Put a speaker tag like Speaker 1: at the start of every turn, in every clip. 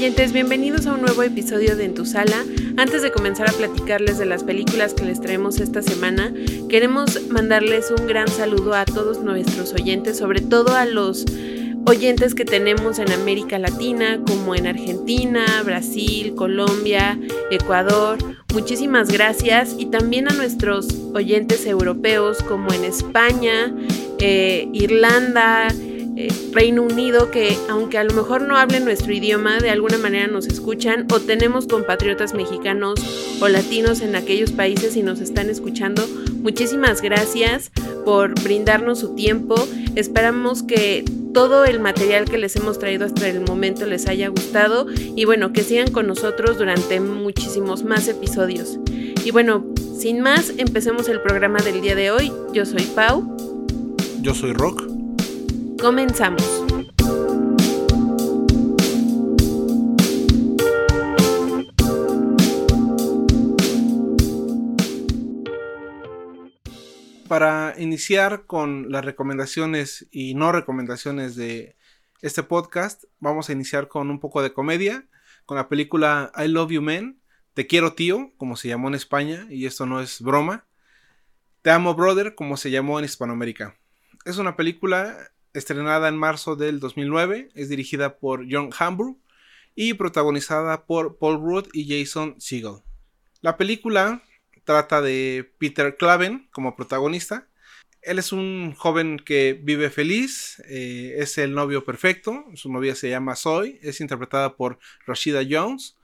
Speaker 1: oyentes, bienvenidos a un nuevo episodio de En tu sala. Antes de comenzar a platicarles de las películas que les traemos esta semana, queremos mandarles un gran saludo a todos nuestros oyentes, sobre todo a los oyentes que tenemos en América Latina, como en Argentina, Brasil, Colombia, Ecuador. Muchísimas gracias y también a nuestros oyentes europeos como en España, eh, Irlanda, eh, Reino Unido que aunque a lo mejor no hablen nuestro idioma, de alguna manera nos escuchan o tenemos compatriotas mexicanos o latinos en aquellos países y nos están escuchando. Muchísimas gracias por brindarnos su tiempo. Esperamos que todo el material que les hemos traído hasta el momento les haya gustado y bueno, que sigan con nosotros durante muchísimos más episodios. Y bueno, sin más, empecemos el programa del día de hoy. Yo soy Pau.
Speaker 2: Yo soy Rock.
Speaker 1: Comenzamos.
Speaker 2: Para iniciar con las recomendaciones y no recomendaciones de este podcast, vamos a iniciar con un poco de comedia, con la película I Love You Man, Te quiero tío, como se llamó en España, y esto no es broma, Te amo brother, como se llamó en Hispanoamérica. Es una película estrenada en marzo del 2009, es dirigida por John Hamburg y protagonizada por Paul Rudd y Jason Segel. La película trata de Peter Claven como protagonista. Él es un joven que vive feliz, eh, es el novio perfecto, su novia se llama Zoe, es interpretada por Rashida Jones,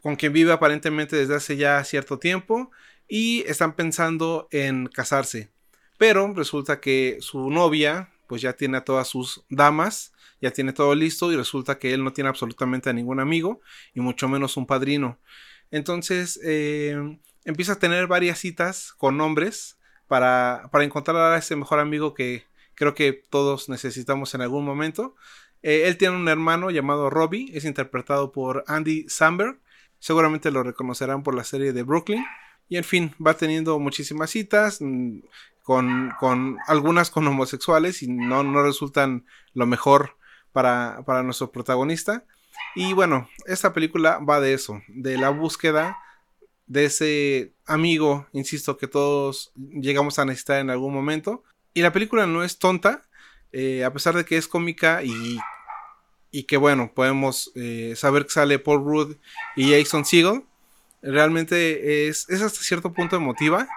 Speaker 2: con quien vive aparentemente desde hace ya cierto tiempo y están pensando en casarse. Pero resulta que su novia, pues ya tiene a todas sus damas, ya tiene todo listo y resulta que él no tiene absolutamente a ningún amigo y mucho menos un padrino. Entonces eh, empieza a tener varias citas con hombres para, para, encontrar a ese mejor amigo que creo que todos necesitamos en algún momento. Eh, él tiene un hermano llamado Robbie, es interpretado por Andy Samberg, seguramente lo reconocerán por la serie de Brooklyn. Y en fin, va teniendo muchísimas citas, con, algunas con homosexuales y no, no resultan lo mejor para, para nuestro protagonista. Y bueno, esta película va de eso, de la búsqueda de ese amigo, insisto, que todos llegamos a necesitar en algún momento. Y la película no es tonta, eh, a pesar de que es cómica y, y que bueno, podemos eh, saber que sale Paul Rudd y Jason Segel. Realmente es, es hasta cierto punto emotiva.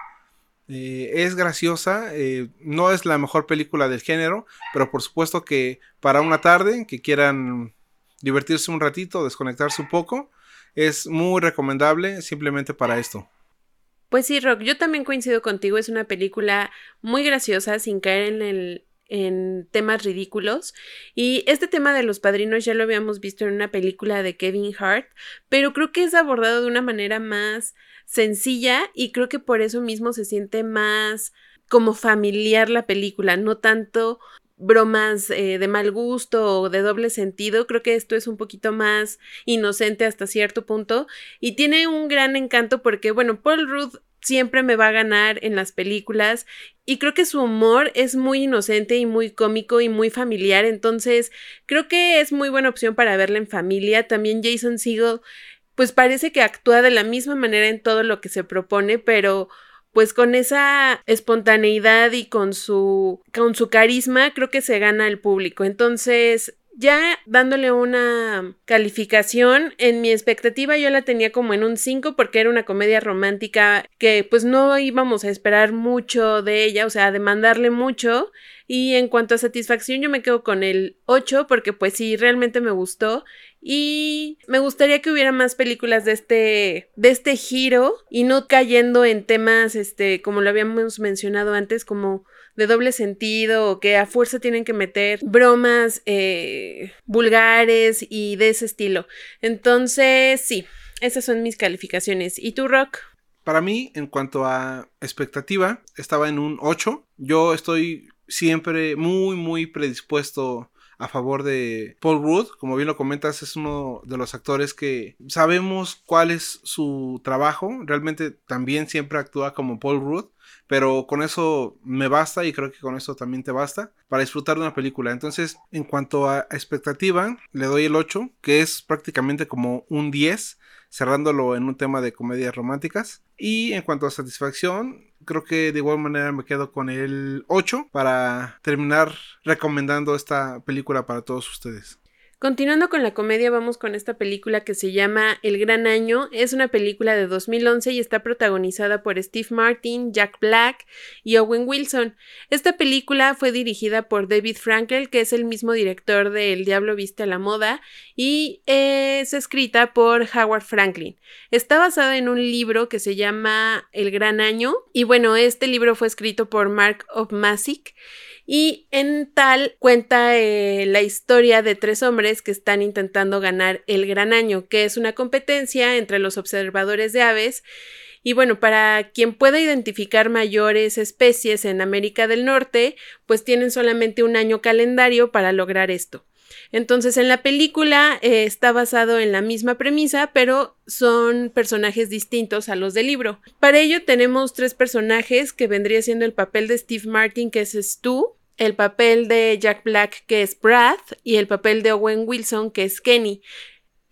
Speaker 2: Eh, es graciosa, eh, no es la mejor película del género, pero por supuesto que para una tarde que quieran divertirse un ratito, desconectarse un poco, es muy recomendable simplemente para esto.
Speaker 1: Pues sí, Rock, yo también coincido contigo, es una película muy graciosa sin caer en el en temas ridículos. Y este tema de los padrinos ya lo habíamos visto en una película de Kevin Hart, pero creo que es abordado de una manera más sencilla y creo que por eso mismo se siente más como familiar la película, no tanto bromas eh, de mal gusto o de doble sentido. Creo que esto es un poquito más inocente hasta cierto punto y tiene un gran encanto porque, bueno, Paul Rudd siempre me va a ganar en las películas y creo que su humor es muy inocente y muy cómico y muy familiar, entonces creo que es muy buena opción para verla en familia. También Jason Segel pues parece que actúa de la misma manera en todo lo que se propone, pero pues con esa espontaneidad y con su con su carisma creo que se gana el público. Entonces, ya dándole una calificación, en mi expectativa yo la tenía como en un 5 porque era una comedia romántica que pues no íbamos a esperar mucho de ella, o sea, demandarle mucho. Y en cuanto a satisfacción yo me quedo con el 8 porque pues sí, realmente me gustó. Y me gustaría que hubiera más películas de este, de este giro y no cayendo en temas, este, como lo habíamos mencionado antes, como de doble sentido o que a fuerza tienen que meter bromas eh, vulgares y de ese estilo. Entonces, sí, esas son mis calificaciones. ¿Y tú, Rock?
Speaker 2: Para mí, en cuanto a expectativa, estaba en un 8. Yo estoy siempre muy, muy predispuesto a favor de Paul Rudd. Como bien lo comentas, es uno de los actores que sabemos cuál es su trabajo. Realmente también siempre actúa como Paul Rudd. Pero con eso me basta y creo que con eso también te basta para disfrutar de una película. Entonces, en cuanto a expectativa, le doy el 8, que es prácticamente como un 10, cerrándolo en un tema de comedias románticas. Y en cuanto a satisfacción, creo que de igual manera me quedo con el 8 para terminar recomendando esta película para todos ustedes.
Speaker 1: Continuando con la comedia, vamos con esta película que se llama El Gran Año. Es una película de 2011 y está protagonizada por Steve Martin, Jack Black y Owen Wilson. Esta película fue dirigida por David Frankel, que es el mismo director de El Diablo Viste a la Moda, y es escrita por Howard Franklin. Está basada en un libro que se llama El Gran Año, y bueno, este libro fue escrito por Mark Opmasic y en tal cuenta eh, la historia de tres hombres que están intentando ganar el gran año, que es una competencia entre los observadores de aves. Y bueno, para quien pueda identificar mayores especies en América del Norte, pues tienen solamente un año calendario para lograr esto. Entonces, en la película eh, está basado en la misma premisa, pero son personajes distintos a los del libro. Para ello tenemos tres personajes que vendría siendo el papel de Steve Martin, que es Stu, el papel de Jack Black, que es Brad, y el papel de Owen Wilson, que es Kenny.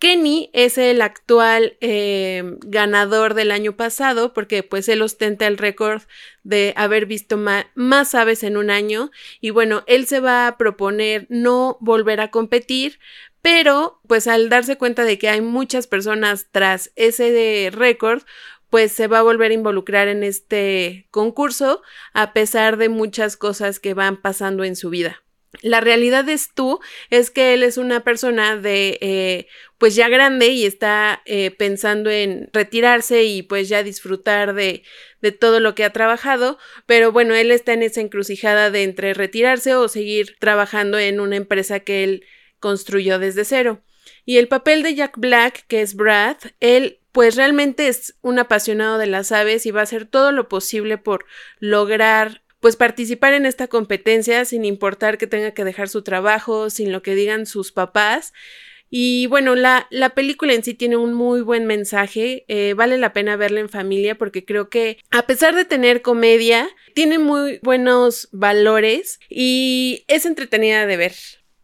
Speaker 1: Kenny es el actual eh, ganador del año pasado porque pues él ostenta el récord de haber visto más aves en un año y bueno, él se va a proponer no volver a competir, pero pues al darse cuenta de que hay muchas personas tras ese récord, pues se va a volver a involucrar en este concurso a pesar de muchas cosas que van pasando en su vida. La realidad es tú, es que él es una persona de eh, pues ya grande y está eh, pensando en retirarse y pues ya disfrutar de, de todo lo que ha trabajado, pero bueno, él está en esa encrucijada de entre retirarse o seguir trabajando en una empresa que él construyó desde cero. Y el papel de Jack Black, que es Brad, él pues realmente es un apasionado de las aves y va a hacer todo lo posible por lograr pues participar en esta competencia sin importar que tenga que dejar su trabajo, sin lo que digan sus papás. Y bueno, la, la película en sí tiene un muy buen mensaje, eh, vale la pena verla en familia porque creo que a pesar de tener comedia, tiene muy buenos valores y es entretenida de ver.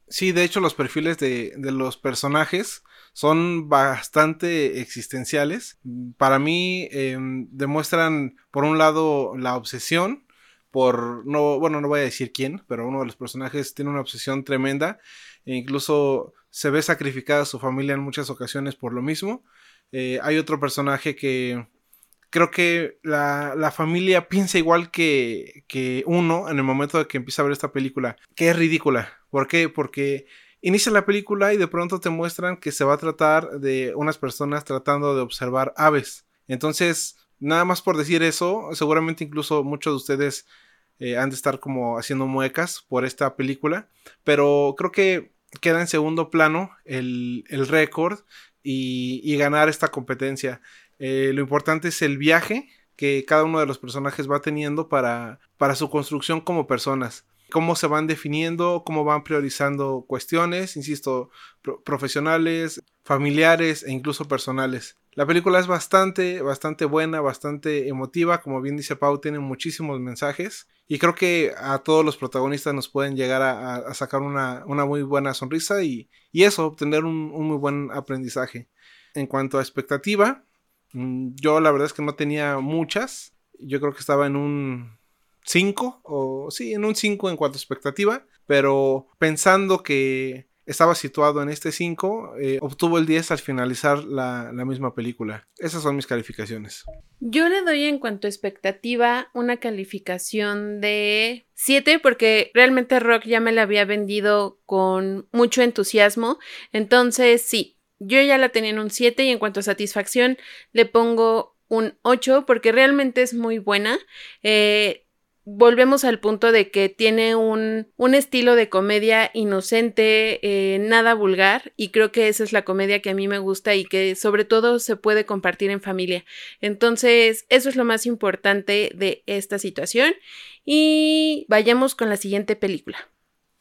Speaker 2: Sí, de hecho los perfiles de, de los personajes son bastante existenciales. Para mí em, demuestran, por un lado, la obsesión por, no, bueno, no voy a decir quién, pero uno de los personajes tiene una obsesión tremenda e incluso se ve sacrificada su familia en muchas ocasiones por lo mismo. Eh, hay otro personaje que creo que la, la familia piensa igual que, que, uno en el momento de que empieza a ver esta película, que es ridícula. ¿Por qué? Porque inicia la película y de pronto te muestran que se va a tratar de unas personas tratando de observar aves. Entonces, nada más por decir eso, seguramente incluso muchos de ustedes eh, han de estar como haciendo muecas por esta película, pero creo que queda en segundo plano el, récord y, ganar esta competencia. Eh, lo importante es el viaje que cada uno de los personajes va teniendo para, para su construcción como personas cómo se van definiendo, cómo van priorizando cuestiones, insisto, profesionales, familiares e incluso personales. La película es bastante, bastante buena, bastante emotiva, como bien dice Pau, tiene muchísimos mensajes y creo que a todos los protagonistas nos pueden llegar a, sacar una, muy buena sonrisa y, eso, obtener un, un muy buen aprendizaje. En cuanto a expectativa, mm, yo la verdad es que no tenía muchas, yo creo que estaba en un 5, o sí, en un 5 en cuanto a expectativa, pero pensando que estaba situado en este 5, eh, obtuvo el 10 al finalizar la, la, misma película. Esas son mis calificaciones.
Speaker 1: Yo le doy en cuanto a expectativa una calificación de 7 porque realmente Rock ya me la había vendido con mucho entusiasmo. Entonces sí, yo ya la tenía en un 7 y en cuanto a satisfacción le pongo un 8 porque realmente es muy buena. Eh, volvemos al punto de que tiene un, un estilo de comedia inocente, eh, nada vulgar, y creo que esa es la comedia que a mí me gusta y que sobre todo se puede compartir en familia. Entonces, eso es lo más importante de esta situación. Y vayamos con la siguiente película.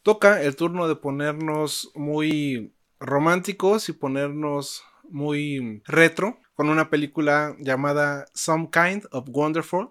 Speaker 2: toca el turno de ponernos muy románticos y ponernos muy retro con una película llamada Some Kind of Wonderful.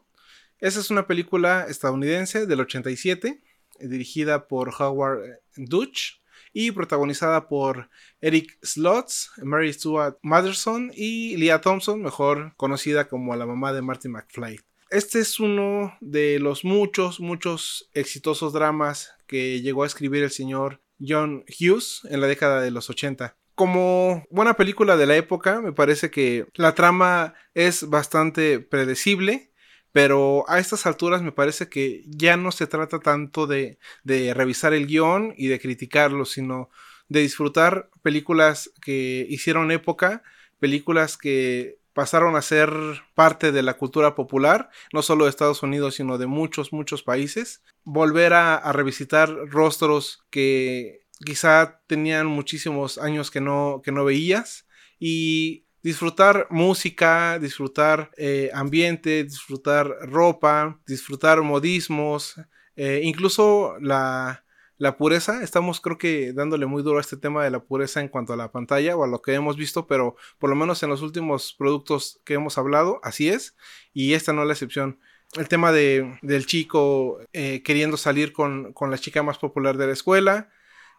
Speaker 2: Esa es una película estadounidense del 87, dirigida por Howard Dutch y protagonizada por Eric Slotz, Mary Stuart Matherson y Leah Thompson, mejor conocida como la mamá de Martin McFly. Este es uno de los muchos, muchos exitosos dramas que llegó a escribir el señor John Hughes en la década de los 80. Como buena película de la época, me parece que la trama es bastante predecible, pero a estas alturas me parece que ya no se trata tanto de, revisar el guion y de criticarlo, sino de disfrutar películas que hicieron época, películas que pasaron a ser parte de la cultura popular, no solo de Estados Unidos, sino de muchos, muchos países. Volver a, a revisitar rostros que quizá tenían muchísimos años que no, que no veías y disfrutar música, disfrutar eh, ambiente, disfrutar ropa, disfrutar modismos, eh, incluso la, la pureza. Estamos creo que dándole muy duro a este tema de la pureza en cuanto a la pantalla o a lo que hemos visto, pero por lo menos en los últimos productos que hemos hablado, así es, y esta no es la excepción. El tema de, del chico eh, queriendo salir con, con, la chica más popular de la escuela,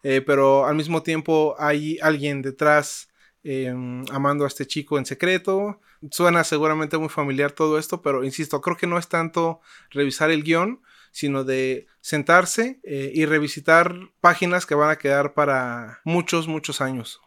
Speaker 2: pero al mismo tiempo hay alguien detrás Em, amando a este chico en secreto. Suena seguramente muy familiar todo esto, pero insisto, creo que no es tanto revisar el guion, sino de sentarse eh, y revisitar páginas que van a quedar para muchos, muchos años.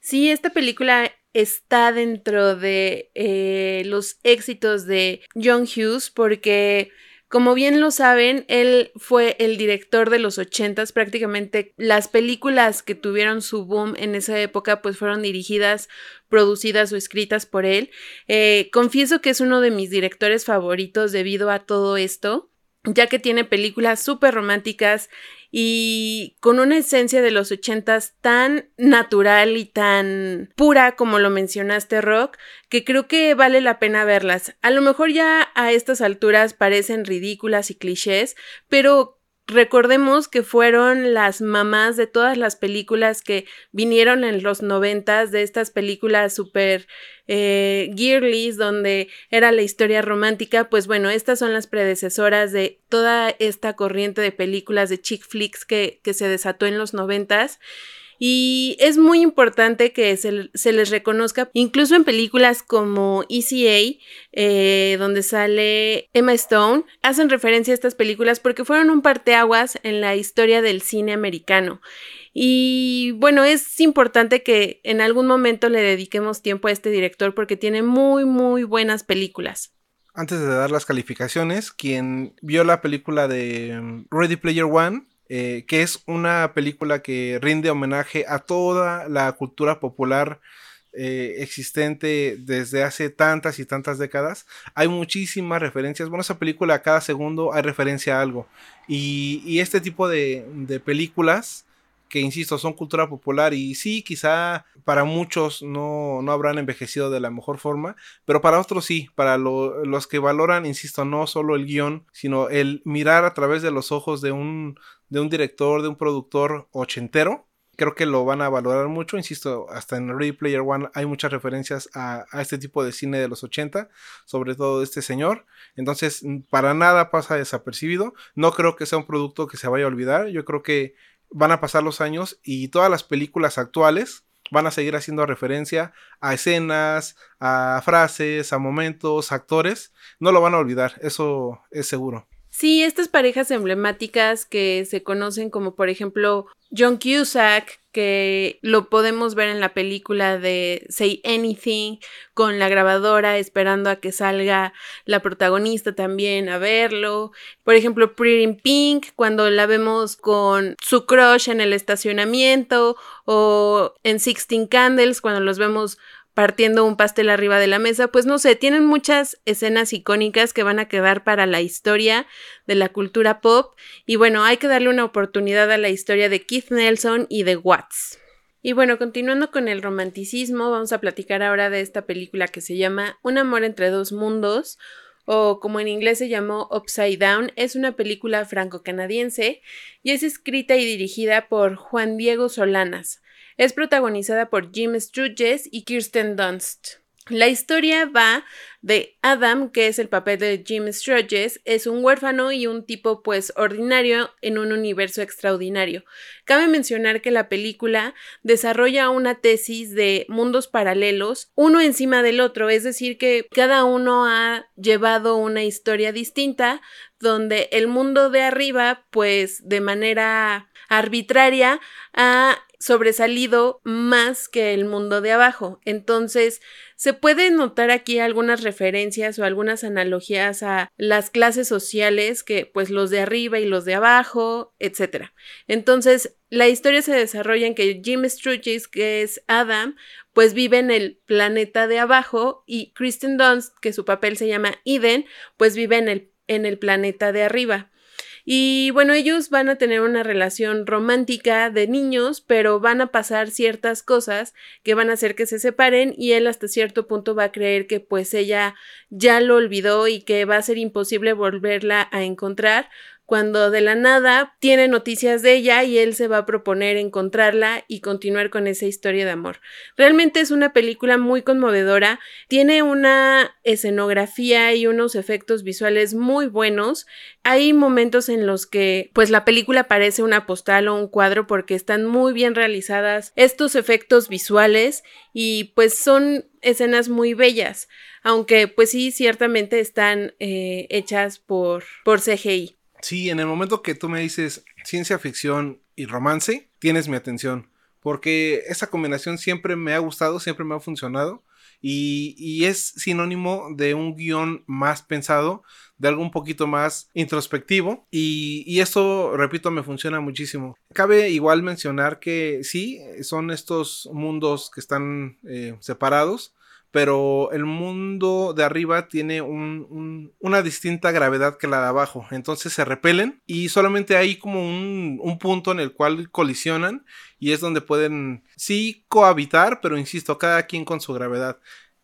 Speaker 1: Sí, esta película está dentro de eh, los éxitos de John Hughes porque como bien lo saben, él fue el director de los ochentas, prácticamente las películas que tuvieron su boom en esa época pues fueron dirigidas, producidas o escritas por él. Eh, confieso que es uno de mis directores favoritos debido a todo esto ya que tiene películas súper románticas y con una esencia de los ochentas tan natural y tan pura como lo mencionaste, Rock, que creo que vale la pena verlas. A lo mejor ya a estas alturas parecen ridículas y clichés, pero Recordemos que fueron las mamás de todas las películas que vinieron en los noventas, de estas películas super eh, donde era la historia romántica, pues bueno, estas son las predecesoras de toda esta corriente de películas de chick flicks que, que se desató en los noventas. Y es muy importante que se, les reconozca, incluso en películas como ECA, eh, donde sale Emma Stone, hacen referencia a estas películas porque fueron un parteaguas en la historia del cine americano. Y bueno, es importante que en algún momento le dediquemos tiempo a este director porque tiene muy, muy buenas películas.
Speaker 2: Antes de dar las calificaciones, quien vio la película de mm, Ready Player One eh, que es una película que rinde homenaje a toda la cultura popular eh, existente desde hace tantas y tantas décadas. Hay muchísimas referencias. Bueno, esa película a cada segundo hay referencia a algo. Y, este tipo de, películas que insisto, son cultura popular y sí, quizá para muchos no, no habrán envejecido de la mejor forma, pero para otros sí, para los que valoran, insisto, no solo el guion, sino el mirar a través de los ojos de un, de un director, de un productor ochentero. Creo que lo van a valorar mucho, insisto, hasta en Ready Player One hay muchas referencias a, este tipo de cine de los 80, sobre todo de este señor. Entonces, para nada pasa desapercibido. No creo que sea un producto que se vaya a olvidar. Yo creo que van a pasar los años y todas las películas actuales van a seguir haciendo referencia a escenas, a frases, a momentos, a actores. No lo van a olvidar, eso es seguro.
Speaker 1: Sí, estas parejas emblemáticas que se conocen como por ejemplo John Cusack, que lo podemos ver en la película de Say Anything, con la grabadora esperando a que salga la protagonista también a verlo. Por ejemplo, Pretty Pink, cuando la vemos con su crush en el estacionamiento, o en Sixteen Candles, cuando los vemos partiendo un pastel arriba de la mesa, pues no sé, tienen muchas escenas icónicas que van a quedar para la historia de la cultura pop y bueno, hay que darle una oportunidad a la historia de Keith Nelson y de Watts. Y bueno, continuando con el romanticismo, vamos a platicar ahora de esta película que se llama Un amor entre dos mundos o como en inglés se llamó Upside Down, es una película franco-canadiense y es escrita y dirigida por Juan Diego Solanas. Es protagonizada por Jim Sturges y Kirsten Dunst. La historia va de Adam, que es el papel de Jim Sturges, es un huérfano y un tipo pues ordinario en un universo extraordinario. Cabe mencionar que la película desarrolla una tesis de mundos paralelos, uno encima del otro, es decir, que cada uno ha llevado una historia distinta, donde el mundo de arriba pues de manera arbitraria ha sobresalido más que el mundo de abajo. Entonces, se pueden notar aquí algunas referencias o algunas analogías a las clases sociales que pues los de arriba y los de abajo, etc. Entonces, la historia se desarrolla en que Jim Sturgis, que es Adam, pues vive en el planeta de abajo y Kristen Dunst, que su papel se llama Eden, pues vive en el, en el planeta de arriba. Y bueno, ellos van a tener una relación romántica de niños, pero van a pasar ciertas cosas que van a hacer que se separen y él hasta cierto punto va a creer que pues ella ya lo olvidó y que va a ser imposible volverla a encontrar cuando de la nada tiene noticias de ella y él se va a proponer encontrarla y continuar con esa historia de amor. Realmente es una película muy conmovedora, tiene una escenografía y unos efectos visuales muy buenos. Hay momentos en los que pues la película parece una postal o un cuadro porque están muy bien realizadas estos efectos visuales y pues son escenas muy bellas, aunque pues sí ciertamente están eh, hechas por, por CGI.
Speaker 2: Sí, en el momento que tú me dices ciencia ficción y romance, tienes mi atención. Porque esa combinación siempre me ha gustado, siempre me ha funcionado. Y, es sinónimo de un guion más pensado, de algo un poquito más introspectivo. Y, y esto, repito, me funciona muchísimo. Cabe igual mencionar que sí, son estos mundos que están eh, separados pero el mundo de arriba tiene una distinta gravedad que la de abajo, entonces se repelen y solamente hay como un, un, punto en el cual colisionan y es donde pueden sí cohabitar, pero insisto, cada quien con su gravedad.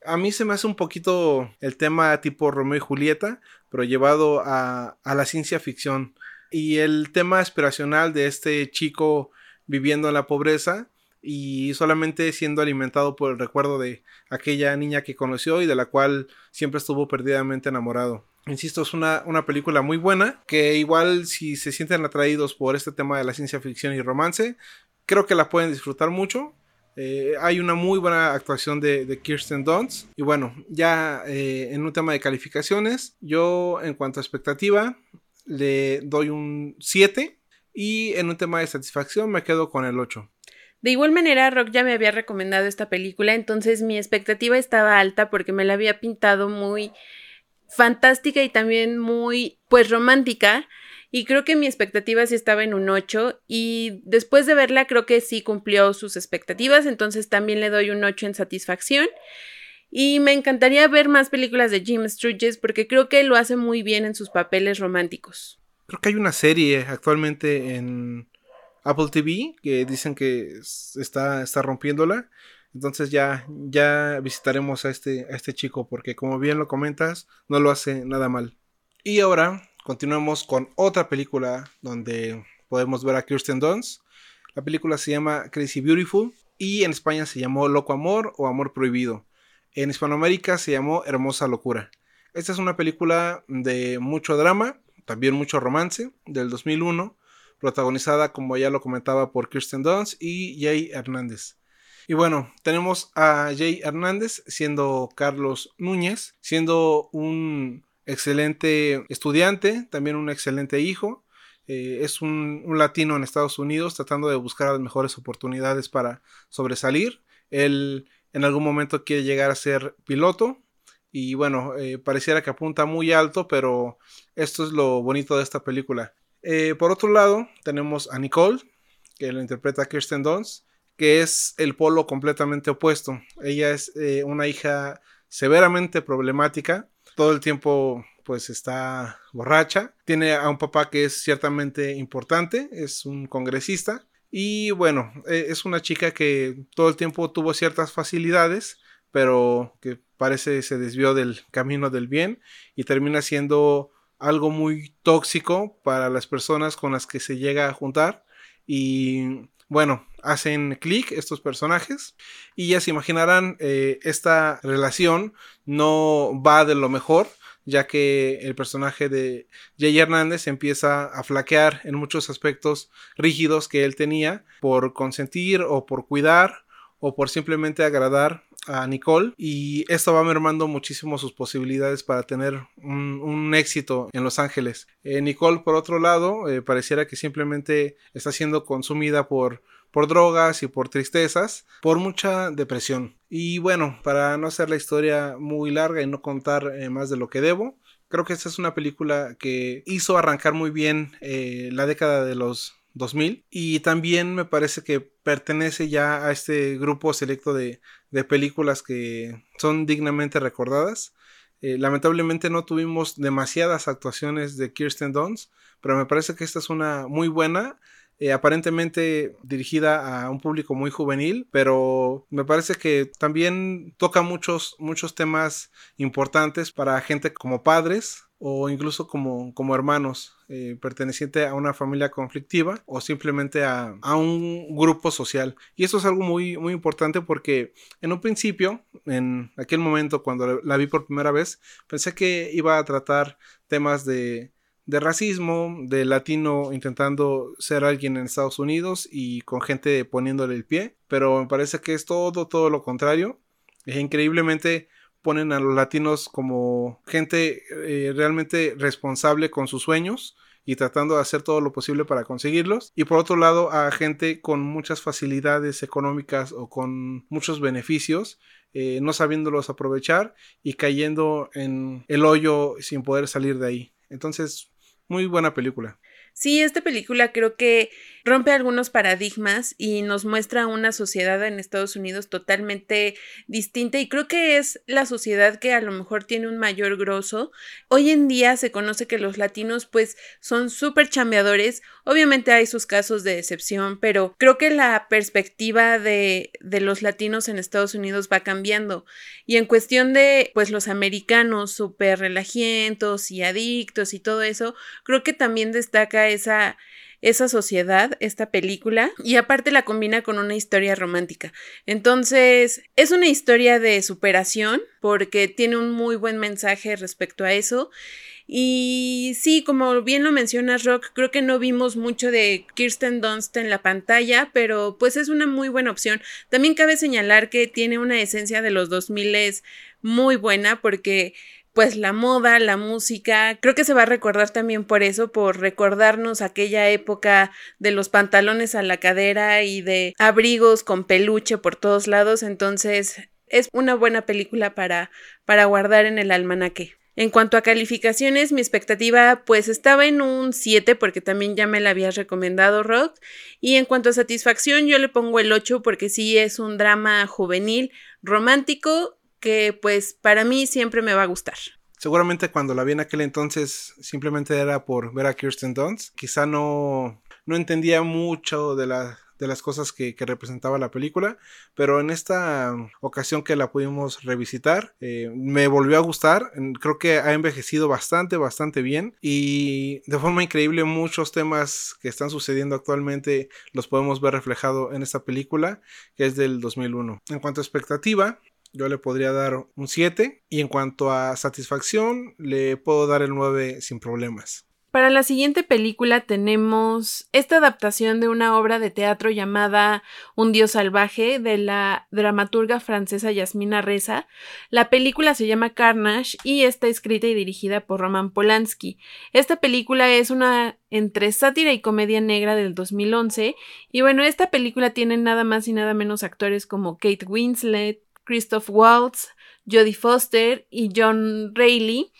Speaker 2: A mí se me hace un poquito el tema tipo Romeo y Julieta, pero llevado a, a la ciencia ficción. Y el tema aspiracional de este chico viviendo en la pobreza, y solamente siendo alimentado por el recuerdo de aquella niña que conoció y de la cual siempre estuvo perdidamente enamorado. Insisto, es una, una, película muy buena, que igual si se sienten atraídos por este tema de la ciencia ficción y romance, creo que la pueden disfrutar mucho. Eh, hay una muy buena actuación de, Kirsten Dunst. Y bueno, ya eh, en un tema de calificaciones, yo en cuanto a expectativa le doy un 7 y en un tema de satisfacción me quedo con el 8.
Speaker 1: De igual manera, Rock ya me había recomendado esta película, entonces mi expectativa estaba alta porque me la había pintado muy fantástica y también muy, pues, romántica. Y creo que mi expectativa sí estaba en un 8 y después de verla creo que sí cumplió sus expectativas, entonces también le doy un 8 en satisfacción. Y me encantaría ver más películas de Jim Sturges porque creo que lo hace muy bien en sus papeles románticos.
Speaker 2: Creo que hay una serie actualmente en Apple TV, que dicen que está, está rompiéndola. Entonces ya, ya visitaremos a este, a este chico, porque como bien lo comentas, no lo hace nada mal. Y ahora continuamos con otra película donde podemos ver a Kirsten Dunst. La película se llama Crazy Beautiful y en España se llamó Loco Amor o Amor Prohibido. En Hispanoamérica se llamó Hermosa Locura. Esta es una película de mucho drama, también mucho romance, del 2001 protagonizada, como ya lo comentaba, por Kirsten Dunst y Jay Hernández. Y bueno, tenemos a Jay Hernández siendo Carlos Núñez, siendo un excelente estudiante, también un excelente hijo. Eh, es un, latino en Estados Unidos tratando de buscar las mejores oportunidades para sobresalir. Él en algún momento quiere llegar a ser piloto. Y bueno, eh, pareciera que apunta muy alto, pero esto es lo bonito de esta película. Eh, por otro lado, tenemos a Nicole, que la interpreta Kirsten Dunst, que es el polo completamente opuesto. Ella es eh, una hija severamente problemática, todo el tiempo pues está borracha, tiene a un papá que es ciertamente importante, es un congresista. Y bueno, e, es una chica que todo el tiempo tuvo ciertas facilidades, pero que parece se desvió del camino del bien y termina siendo algo muy tóxico para las personas con las que se llega a juntar y bueno, hacen clic estos personajes y ya se imaginarán eh, esta relación no va de lo mejor ya que el personaje de Jay Hernández empieza a flaquear en muchos aspectos rígidos que él tenía por consentir o por cuidar o por simplemente agradar a Nicole y esto va mermando muchísimo sus posibilidades para tener un, éxito en Los Ángeles. Eh, Nicole, por otro lado, eh, pareciera que simplemente está siendo consumida por por drogas y por tristezas, por mucha depresión. Y bueno, para no hacer la historia muy larga y no contar eh, más de lo que debo, creo que esta es una película que hizo arrancar muy bien la década de los 2000 y también me parece que pertenece ya a este grupo selecto de, películas que son dignamente recordadas. Eh, lamentablemente no tuvimos demasiadas actuaciones de Kirsten Dunst, pero me parece que esta es una muy buena. Eh, aparentemente dirigida a un público muy juvenil, pero me parece que también toca muchos, muchos temas importantes para gente como padres, o incluso como, como hermanos eh, perteneciente a una familia conflictiva o simplemente a, un grupo social. Y eso es algo muy, muy importante porque en un principio, en aquel momento cuando la vi por primera vez, pensé que iba a tratar temas de, de racismo, de latino intentando ser alguien en Estados Unidos y con gente poniéndole el pie, pero me parece que es todo, todo lo contrario. Es increíblemente ponen a los latinos como gente eh, realmente responsable con sus sueños y tratando de hacer todo lo posible para conseguirlos. Y por otro lado, a gente con muchas facilidades económicas o con muchos beneficios, eh, no sabiéndolos aprovechar y cayendo en el hoyo sin poder salir de ahí. Entonces, muy buena película.
Speaker 1: Sí, esta película creo que rompe algunos paradigmas y nos muestra una sociedad en Estados Unidos totalmente distinta y creo que es la sociedad que a lo mejor tiene un mayor grosso. Hoy en día se conoce que los latinos pues son súper chambeadores, obviamente hay sus casos de excepción, pero creo que la perspectiva de, de los latinos en Estados Unidos va cambiando y en cuestión de pues los americanos súper relajientos y adictos y todo eso, creo que también destaca esa, esa sociedad, esta película, y aparte la combina con una historia romántica. Entonces, es una historia de superación porque tiene un muy buen mensaje respecto a eso. Y sí, como bien lo mencionas, Rock, creo que no vimos mucho de Kirsten Dunst en la pantalla, pero pues es una muy buena opción. También cabe señalar que tiene una esencia de los 2000 muy buena porque pues la moda, la música, creo que se va a recordar también por eso, por recordarnos aquella época de los pantalones a la cadera y de abrigos con peluche por todos lados, entonces es una buena película para, para guardar en el almanaque. En cuanto a calificaciones, mi expectativa pues estaba en un 7 porque también ya me la habías recomendado Rock. Y en cuanto a satisfacción yo le pongo el 8 porque sí es un drama juvenil, romántico que pues para mí siempre me va a gustar.
Speaker 2: Seguramente cuando la vi en aquel entonces simplemente era por ver a Kirsten Dunst. Quizá no, no entendía mucho de, de las cosas que, representaba la película, pero en esta ocasión que la pudimos revisitar, eh, me volvió a gustar. Creo que ha envejecido bastante, bastante bien y de forma increíble muchos temas que están sucediendo actualmente los podemos ver reflejado en esta película que es del 2001. En cuanto a expectativa, yo le podría dar un 7 y en cuanto a satisfacción le puedo dar el 9 sin problemas.
Speaker 1: Para la siguiente película tenemos esta adaptación de una obra de teatro llamada Un Dios Salvaje de la dramaturga francesa Yasmina Reza. La película se llama Carnage y está escrita y dirigida por Roman Polanski. Esta película es una entre sátira y comedia negra del 2011 y bueno, esta película tiene nada más y nada menos actores como Kate Winslet, Christoph Waltz, Jodie Foster y John Reilly.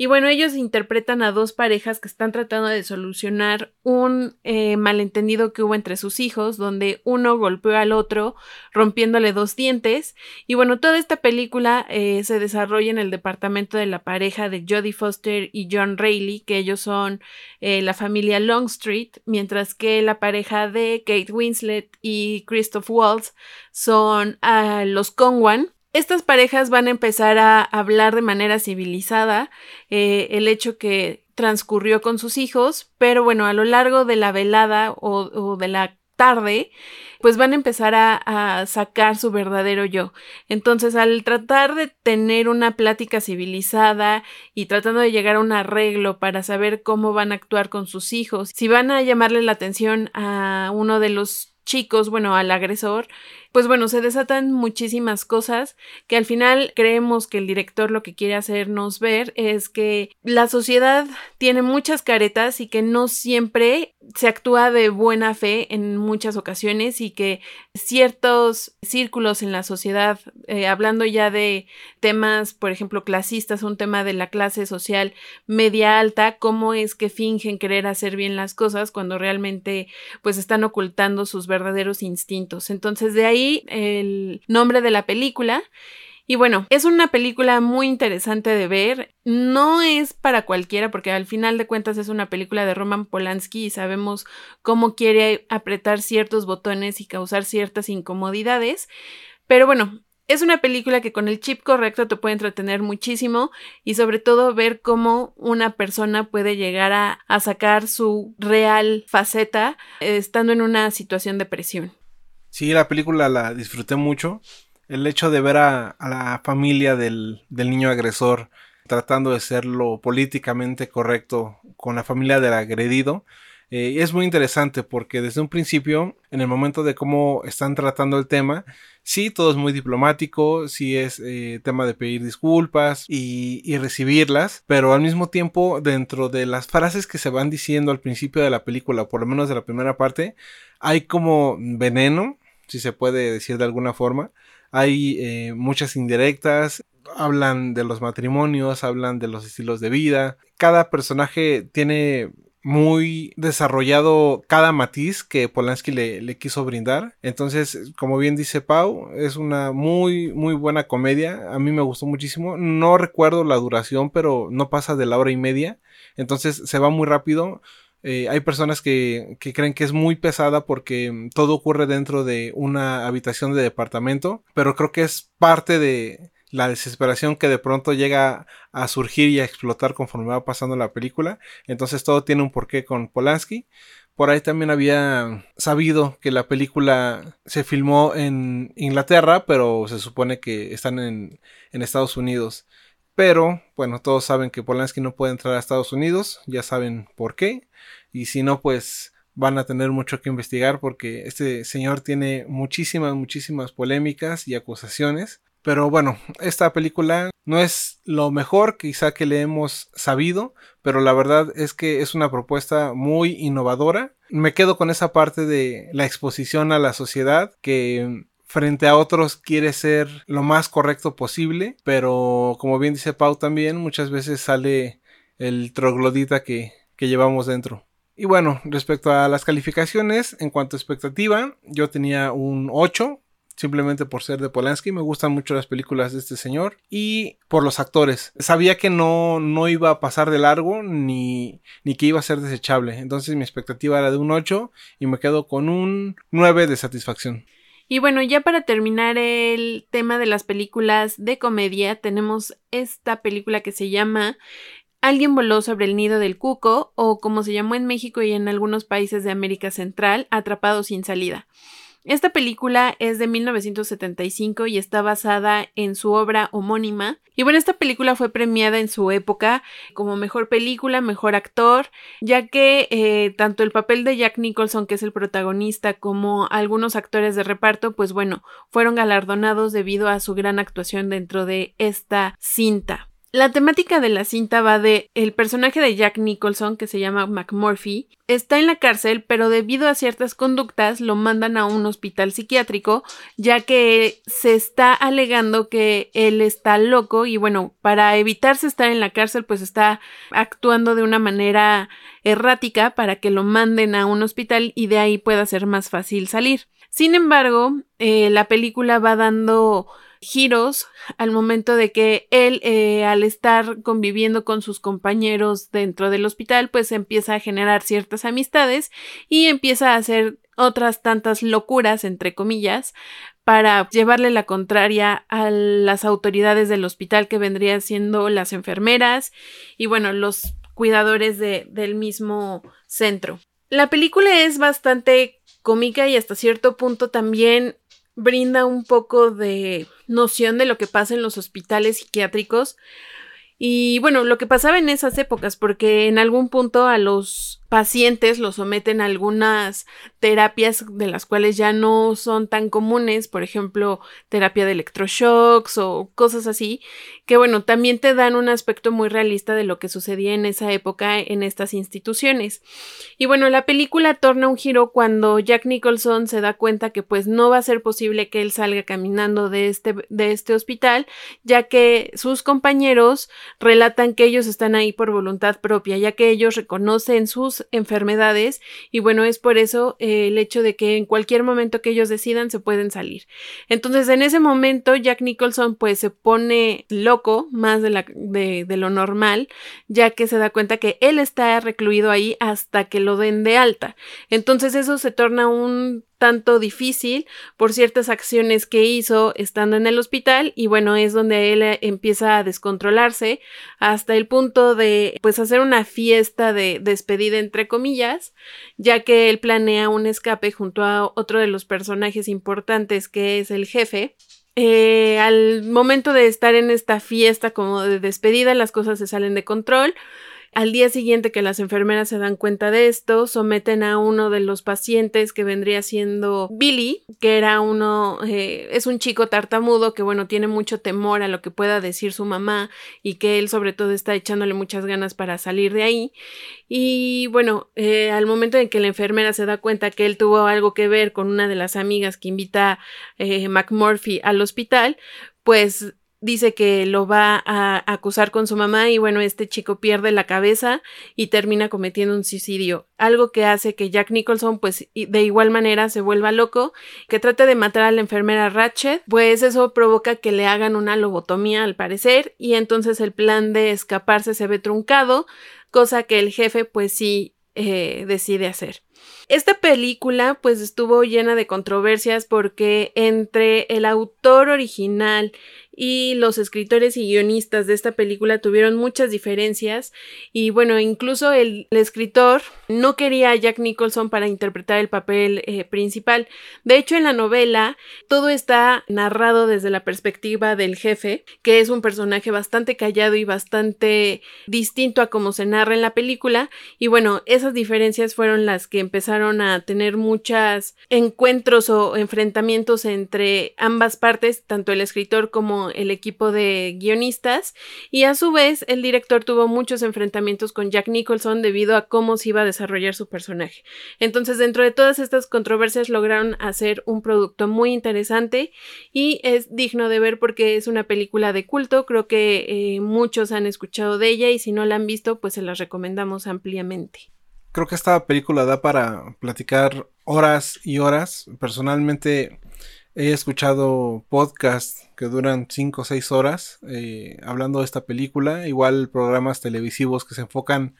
Speaker 1: Y bueno, ellos interpretan a dos parejas que están tratando de solucionar un eh, malentendido que hubo entre sus hijos, donde uno golpeó al otro rompiéndole dos dientes. Y bueno, toda esta película eh, se desarrolla en el departamento de la pareja de Jodie Foster y John Reilly, que ellos son eh, la familia Longstreet, mientras que la pareja de Kate Winslet y Christoph Waltz son a los Conwan estas parejas van a empezar a hablar de manera civilizada eh, el hecho que transcurrió con sus hijos, pero bueno, a lo largo de la velada o, de la tarde, pues van a empezar a, sacar su verdadero yo. Entonces, al tratar de tener una plática civilizada y tratando de llegar a un arreglo para saber cómo van a actuar con sus hijos, si van a llamarle la atención a uno de los chicos, bueno, al agresor, pues bueno, se desatan muchísimas cosas que al final creemos que el director lo que quiere hacernos ver es que la sociedad tiene muchas caretas y que no siempre se actúa de buena fe en muchas ocasiones y que ciertos círculos en la sociedad, eh, hablando ya de temas, por ejemplo, clasistas, un tema de la clase social media alta, cómo es que fingen querer hacer bien las cosas cuando realmente pues están ocultando sus verdaderos instintos. Entonces de ahí el nombre de la película. Y bueno, es una película muy interesante de ver. No es para cualquiera porque al final de cuentas es una película de Roman Polanski y sabemos cómo quiere apretar ciertos botones y causar ciertas incomodidades. Pero bueno, es una película que con el chip correcto te puede entretener muchísimo y sobre todo ver cómo una persona puede llegar a, sacar su real faceta eh, estando en una situación de presión.
Speaker 2: Sí, la película la disfruté mucho. El hecho de ver a, la familia del, niño agresor tratando de ser lo políticamente correcto con la familia del agredido eh, es muy interesante porque desde un principio, en el momento de cómo están tratando el tema, sí, todo es muy diplomático, sí es eh, tema de pedir disculpas y, y, recibirlas, pero al mismo tiempo, dentro de las frases que se van diciendo al principio de la película, por lo menos de la primera parte, hay como veneno si se puede decir de alguna forma. Hay eh, muchas indirectas, hablan de los matrimonios, hablan de los estilos de vida. Cada personaje tiene muy desarrollado cada matiz que Polanski le, le, quiso brindar. Entonces, como bien dice Pau, es una muy, muy buena comedia. A mí me gustó muchísimo. No recuerdo la duración, pero no pasa de la hora y media. Entonces, se va muy rápido. Eh, hay personas que, creen que es muy pesada porque mm, todo ocurre dentro de una habitación de departamento, pero creo que es parte de la desesperación que de pronto llega a surgir y a explotar conforme va pasando la película. Entonces todo tiene un porqué con Polanski. Por ahí también había sabido que la película se filmó en Inglaterra, pero se supone que están en, en Estados Unidos. Pero, bueno, todos saben que Polanski no puede entrar a Estados Unidos, ya saben por qué. Y si no, pues van a tener mucho que investigar porque este señor tiene muchísimas, muchísimas polémicas y acusaciones. Pero bueno, esta película no es lo mejor quizá que le hemos sabido, pero la verdad es que es una propuesta muy innovadora. Me quedo con esa parte de la exposición a la sociedad que frente a otros quiere ser lo más correcto posible, pero como bien dice Pau también, muchas veces sale el troglodita que, que llevamos dentro. Y bueno, respecto a las calificaciones, en cuanto a expectativa, yo tenía un 8, simplemente por ser de Polanski. Me gustan mucho las películas de este señor y por los actores. Sabía que no, no iba a pasar de largo ni, ni que iba a ser desechable. Entonces mi expectativa era de un 8 y me quedo con un 9 de satisfacción.
Speaker 1: Y bueno, ya para terminar el tema de las películas de comedia, tenemos esta película que se llama Alguien voló sobre el nido del cuco o como se llamó en México y en algunos países de América Central, Atrapado sin salida. Esta película es de 1975 y está basada en su obra homónima. Y bueno, esta película fue premiada en su época como mejor película, mejor actor, ya que eh, tanto el papel de Jack Nicholson, que es el protagonista, como algunos actores de reparto, pues bueno, fueron galardonados debido a su gran actuación dentro de esta cinta. La temática de la cinta va de el personaje de Jack Nicholson, que se llama McMurphy, está en la cárcel, pero debido a ciertas conductas lo mandan a un hospital psiquiátrico, ya que se está alegando que él está loco y bueno, para evitarse estar en la cárcel, pues está actuando de una manera errática para que lo manden a un hospital y de ahí pueda ser más fácil salir. Sin embargo, eh, la película va dando giros al momento de que él, eh, al estar conviviendo con sus compañeros dentro del hospital, pues empieza a generar ciertas amistades y empieza a hacer otras tantas locuras, entre comillas, para llevarle la contraria a las autoridades del hospital que vendrían siendo las enfermeras y bueno, los cuidadores de, del mismo centro. La película es bastante cómica y hasta cierto punto también brinda un poco de noción de lo que pasa en los hospitales psiquiátricos. Y bueno, lo que pasaba en esas épocas, porque en algún punto a los pacientes los someten a algunas terapias de las cuales ya no son tan comunes, por ejemplo, terapia de electroshocks o cosas así, que bueno, también te dan un aspecto muy realista de lo que sucedía en esa época en estas instituciones. Y bueno, la película torna un giro cuando Jack Nicholson se da cuenta que pues no va a ser posible que él salga caminando de este, de este hospital, ya que sus compañeros relatan que ellos están ahí por voluntad propia, ya que ellos reconocen sus enfermedades y bueno, es por eso eh, el hecho de que en cualquier momento que ellos decidan se pueden salir. Entonces en ese momento Jack Nicholson pues se pone loco más de, la, de, de lo normal ya que se da cuenta que él está recluido ahí hasta que lo den de alta. Entonces eso se torna un tanto difícil por ciertas acciones que hizo estando en el hospital y bueno es donde él eh, empieza a descontrolarse hasta el punto de pues hacer una fiesta de despedida entre comillas ya que él planea un escape junto a otro de los personajes importantes que es el jefe. Eh, al momento de estar en esta fiesta como de despedida las cosas se salen de control al día siguiente que las enfermeras se dan cuenta de esto, someten a uno de los pacientes que vendría siendo Billy, que era uno, eh, es un chico tartamudo que bueno, tiene mucho temor a lo que pueda decir su mamá y que él sobre todo está echándole muchas ganas para salir de ahí. Y bueno, eh, al momento en que la enfermera se da cuenta que él tuvo algo que ver con una de las amigas que invita eh, McMurphy al hospital, pues dice que lo va a acusar con su mamá y bueno, este chico pierde la cabeza y termina cometiendo un suicidio, algo que hace que Jack Nicholson pues de igual manera se vuelva loco, que trate de matar a la enfermera Ratchet, pues eso provoca que le hagan una lobotomía al parecer y entonces el plan de escaparse se ve truncado, cosa que el jefe pues sí eh, decide hacer. Esta película pues estuvo llena de controversias porque entre el autor original y los escritores y guionistas de esta película tuvieron muchas diferencias y bueno, incluso el, escritor no quería a Jack Nicholson para interpretar el papel eh, principal. De hecho, en la novela todo está narrado desde la perspectiva del jefe, que es un personaje bastante callado y bastante distinto a como se narra en la película y bueno, esas diferencias fueron las que empezaron a tener muchos encuentros o enfrentamientos entre ambas partes, tanto el escritor como el equipo de guionistas y a su vez el director tuvo muchos enfrentamientos con Jack Nicholson debido a cómo se iba a desarrollar su personaje. Entonces dentro de todas estas controversias lograron hacer un producto muy interesante y es digno de ver porque es una película de culto, creo que eh, muchos han escuchado de ella y si no la han visto pues se las recomendamos ampliamente.
Speaker 2: Creo que esta película da para platicar horas y horas. Personalmente He escuchado podcasts que duran 5 o 6 horas eh, hablando de esta película, igual programas televisivos que se enfocan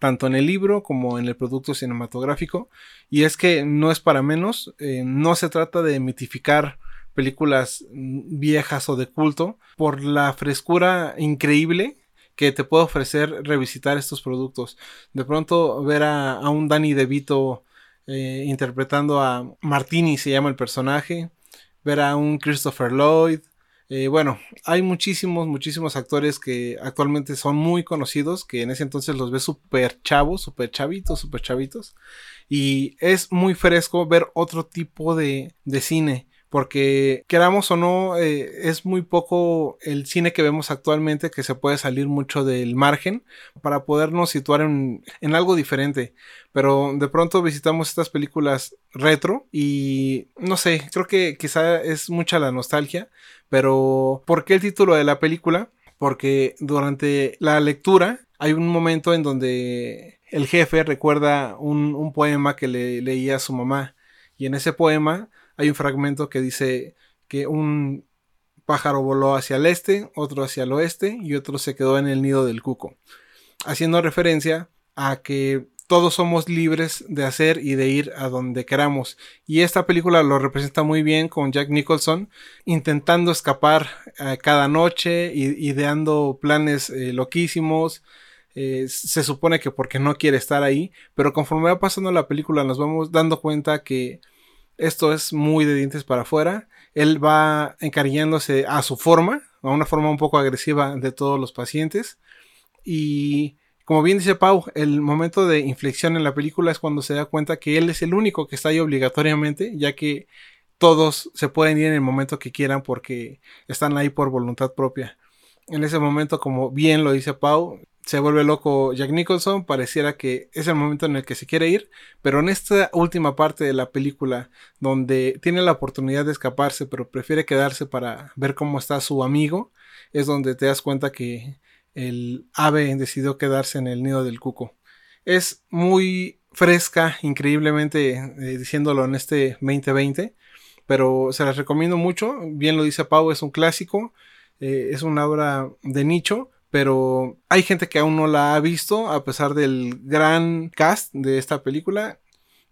Speaker 2: tanto en el libro como en el producto cinematográfico. Y es que no es para menos, eh, no se trata de mitificar películas viejas o de culto por la frescura increíble que te puede ofrecer revisitar estos productos. De pronto ver a, un Danny DeVito eh, interpretando a Martini, se llama el personaje, ver a un Christopher Lloyd. Eh, bueno, hay muchísimos, muchísimos actores que actualmente son muy conocidos, que en ese entonces los ve súper chavos, súper chavitos, súper chavitos. Y es muy fresco ver otro tipo de, de cine porque queramos o no, eh, es muy poco el cine que vemos actualmente que se puede salir mucho del margen para podernos situar en, en, algo diferente. Pero de pronto visitamos estas películas retro y no sé, creo que quizá es mucha la nostalgia, pero ¿por qué el título de la película? Porque durante la lectura hay un momento en donde el jefe recuerda un, un poema que le leía a su mamá y en ese poema hay un fragmento que dice que un pájaro voló hacia el este, otro hacia el oeste y otro se quedó en el nido del cuco, haciendo referencia a que todos somos libres de hacer y de ir a donde queramos. Y esta película lo representa muy bien con Jack Nicholson intentando escapar eh, cada noche, ideando planes eh, loquísimos. Eh, se supone que porque no quiere estar ahí, pero conforme va pasando la película nos vamos dando cuenta que esto es muy de dientes para afuera. Él va encariñándose a su forma, a una forma un poco agresiva de todos los pacientes. Y como bien dice Pau, el momento de inflexión en la película es cuando se da cuenta que él es el único que está ahí obligatoriamente, ya que todos se pueden ir en el momento que quieran porque están ahí por voluntad propia. En ese momento, como bien lo dice Pau, se vuelve loco Jack Nicholson, pareciera que es el momento en el que se quiere ir, pero en esta última parte de la película, donde tiene la oportunidad de escaparse, pero prefiere quedarse para ver cómo está su amigo, es donde te das cuenta que el ave decidió quedarse en el nido del cuco. Es muy fresca, increíblemente eh, diciéndolo en este 2020, pero se las recomiendo mucho. Bien lo dice Pau, es un clásico, eh, es una obra de nicho, pero hay gente que aún no la ha visto a pesar del gran cast de esta película.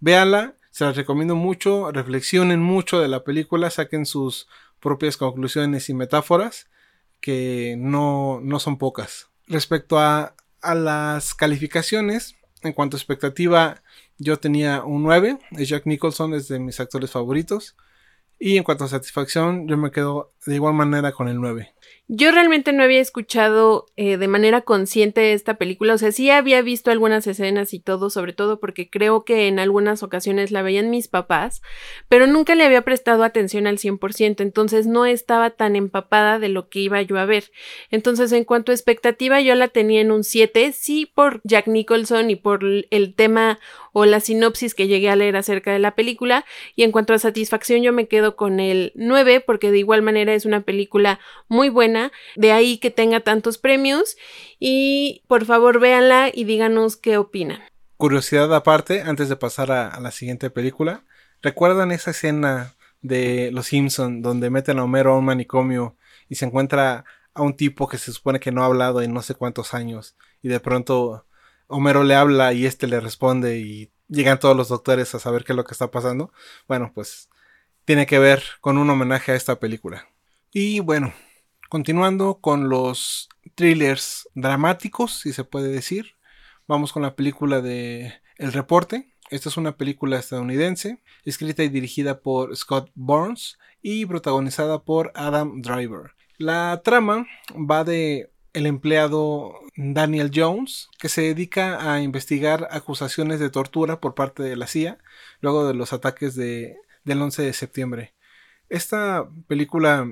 Speaker 2: Véanla, se las recomiendo mucho, reflexionen mucho de la película, saquen sus propias conclusiones y metáforas que no, no son pocas. Respecto a, a, las calificaciones, en cuanto a expectativa, yo tenía un 9. Jack Nicholson es de mis actores favoritos. Y en cuanto a satisfacción, yo me quedo de igual manera con el 9.
Speaker 1: Yo realmente no había escuchado eh, de manera consciente esta película, o sea, sí había visto algunas escenas y todo, sobre todo porque creo que en algunas ocasiones la veían mis papás, pero nunca le había prestado atención al 100%, entonces no estaba tan empapada de lo que iba yo a ver. Entonces, en cuanto a expectativa, yo la tenía en un 7, sí por Jack Nicholson y por el tema o la sinopsis que llegué a leer acerca de la película, y en cuanto a satisfacción, yo me quedo con el 9, porque de igual manera es una película muy buena, de ahí que tenga tantos premios y por favor véanla y díganos qué opinan.
Speaker 2: Curiosidad aparte, antes de pasar a, la siguiente película, ¿recuerdan esa escena de Los Simpson donde meten a Homero a un manicomio y se encuentra a un tipo que se supone que no ha hablado en no sé cuántos años y de pronto Homero le habla y este le responde y llegan todos los doctores a saber qué es lo que está pasando? Bueno, pues tiene que ver con un homenaje a esta película. Y bueno, continuando con los thrillers dramáticos, si se puede decir, vamos con la película de El Reporte. Esta es una película estadounidense, escrita y dirigida por Scott Burns y protagonizada por Adam Driver. La trama va de el empleado Daniel Jones, que se dedica a investigar acusaciones de tortura por parte de la CIA luego de los ataques de, del 11 de septiembre. Esta película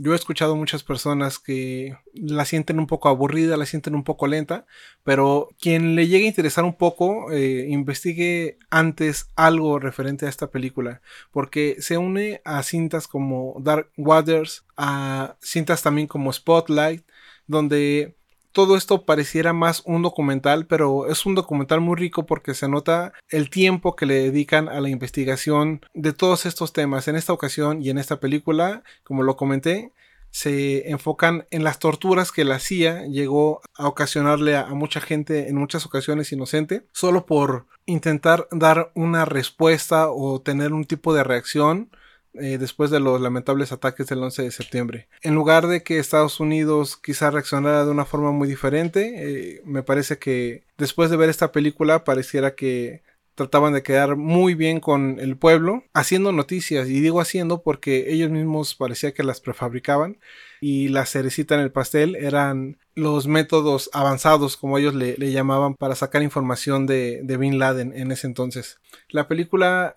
Speaker 2: yo he escuchado muchas personas que la sienten un poco aburrida, la sienten un poco lenta, pero quien le llegue a interesar un poco, eh, investigue antes algo referente a esta película, porque se une a cintas como Dark Waters, a cintas también como Spotlight, donde todo esto pareciera más un documental, pero es un documental muy rico porque se nota el tiempo que le dedican a la investigación de todos estos temas. En esta ocasión y en esta película, como lo comenté, se enfocan en las torturas que la CIA llegó a ocasionarle a, mucha gente en muchas ocasiones inocente, solo por intentar dar una respuesta o tener un tipo de reacción eh, después de los lamentables ataques del 11 de septiembre. En lugar de que Estados Unidos quizá reaccionara de una forma muy diferente, eh, me parece que después de ver esta película pareciera que trataban de quedar muy bien con el pueblo, haciendo noticias, y digo haciendo porque ellos mismos parecía que las prefabricaban, y la cerecita en el pastel eran los métodos avanzados, como ellos le, llamaban, para sacar información de, de Bin Laden en ese entonces. La película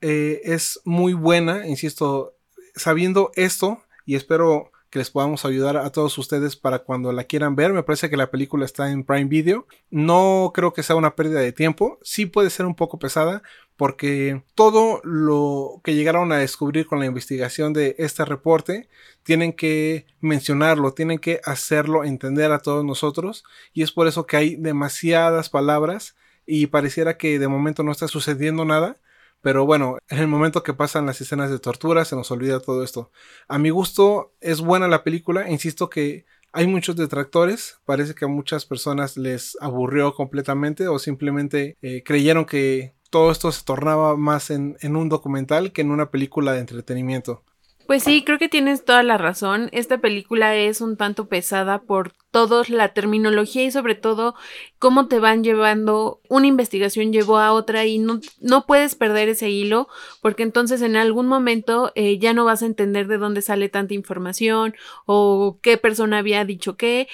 Speaker 2: eh, es muy buena, insisto, sabiendo esto, y espero que les podamos ayudar a todos ustedes para cuando la quieran ver. Me parece que la película está en Prime Video. No creo que sea una pérdida de tiempo. Sí puede ser un poco pesada porque todo lo que llegaron a descubrir con la investigación de este reporte tienen que mencionarlo, tienen que hacerlo entender a todos nosotros y es por eso que hay demasiadas palabras y pareciera que de momento no está sucediendo nada pero bueno, en el momento que pasan las escenas de tortura se nos olvida todo esto. A mi gusto es buena la película, insisto que hay muchos detractores, parece que a muchas personas les aburrió completamente o simplemente eh, creyeron que todo esto se tornaba más en, en un documental que en una película de entretenimiento.
Speaker 1: Pues sí, creo que tienes toda la razón. Esta película es un tanto pesada por toda la terminología y sobre todo cómo te van llevando, una investigación llevó a otra y no, no puedes perder ese hilo porque entonces en algún momento eh, ya no vas a entender de dónde sale tanta información o qué persona había dicho qué.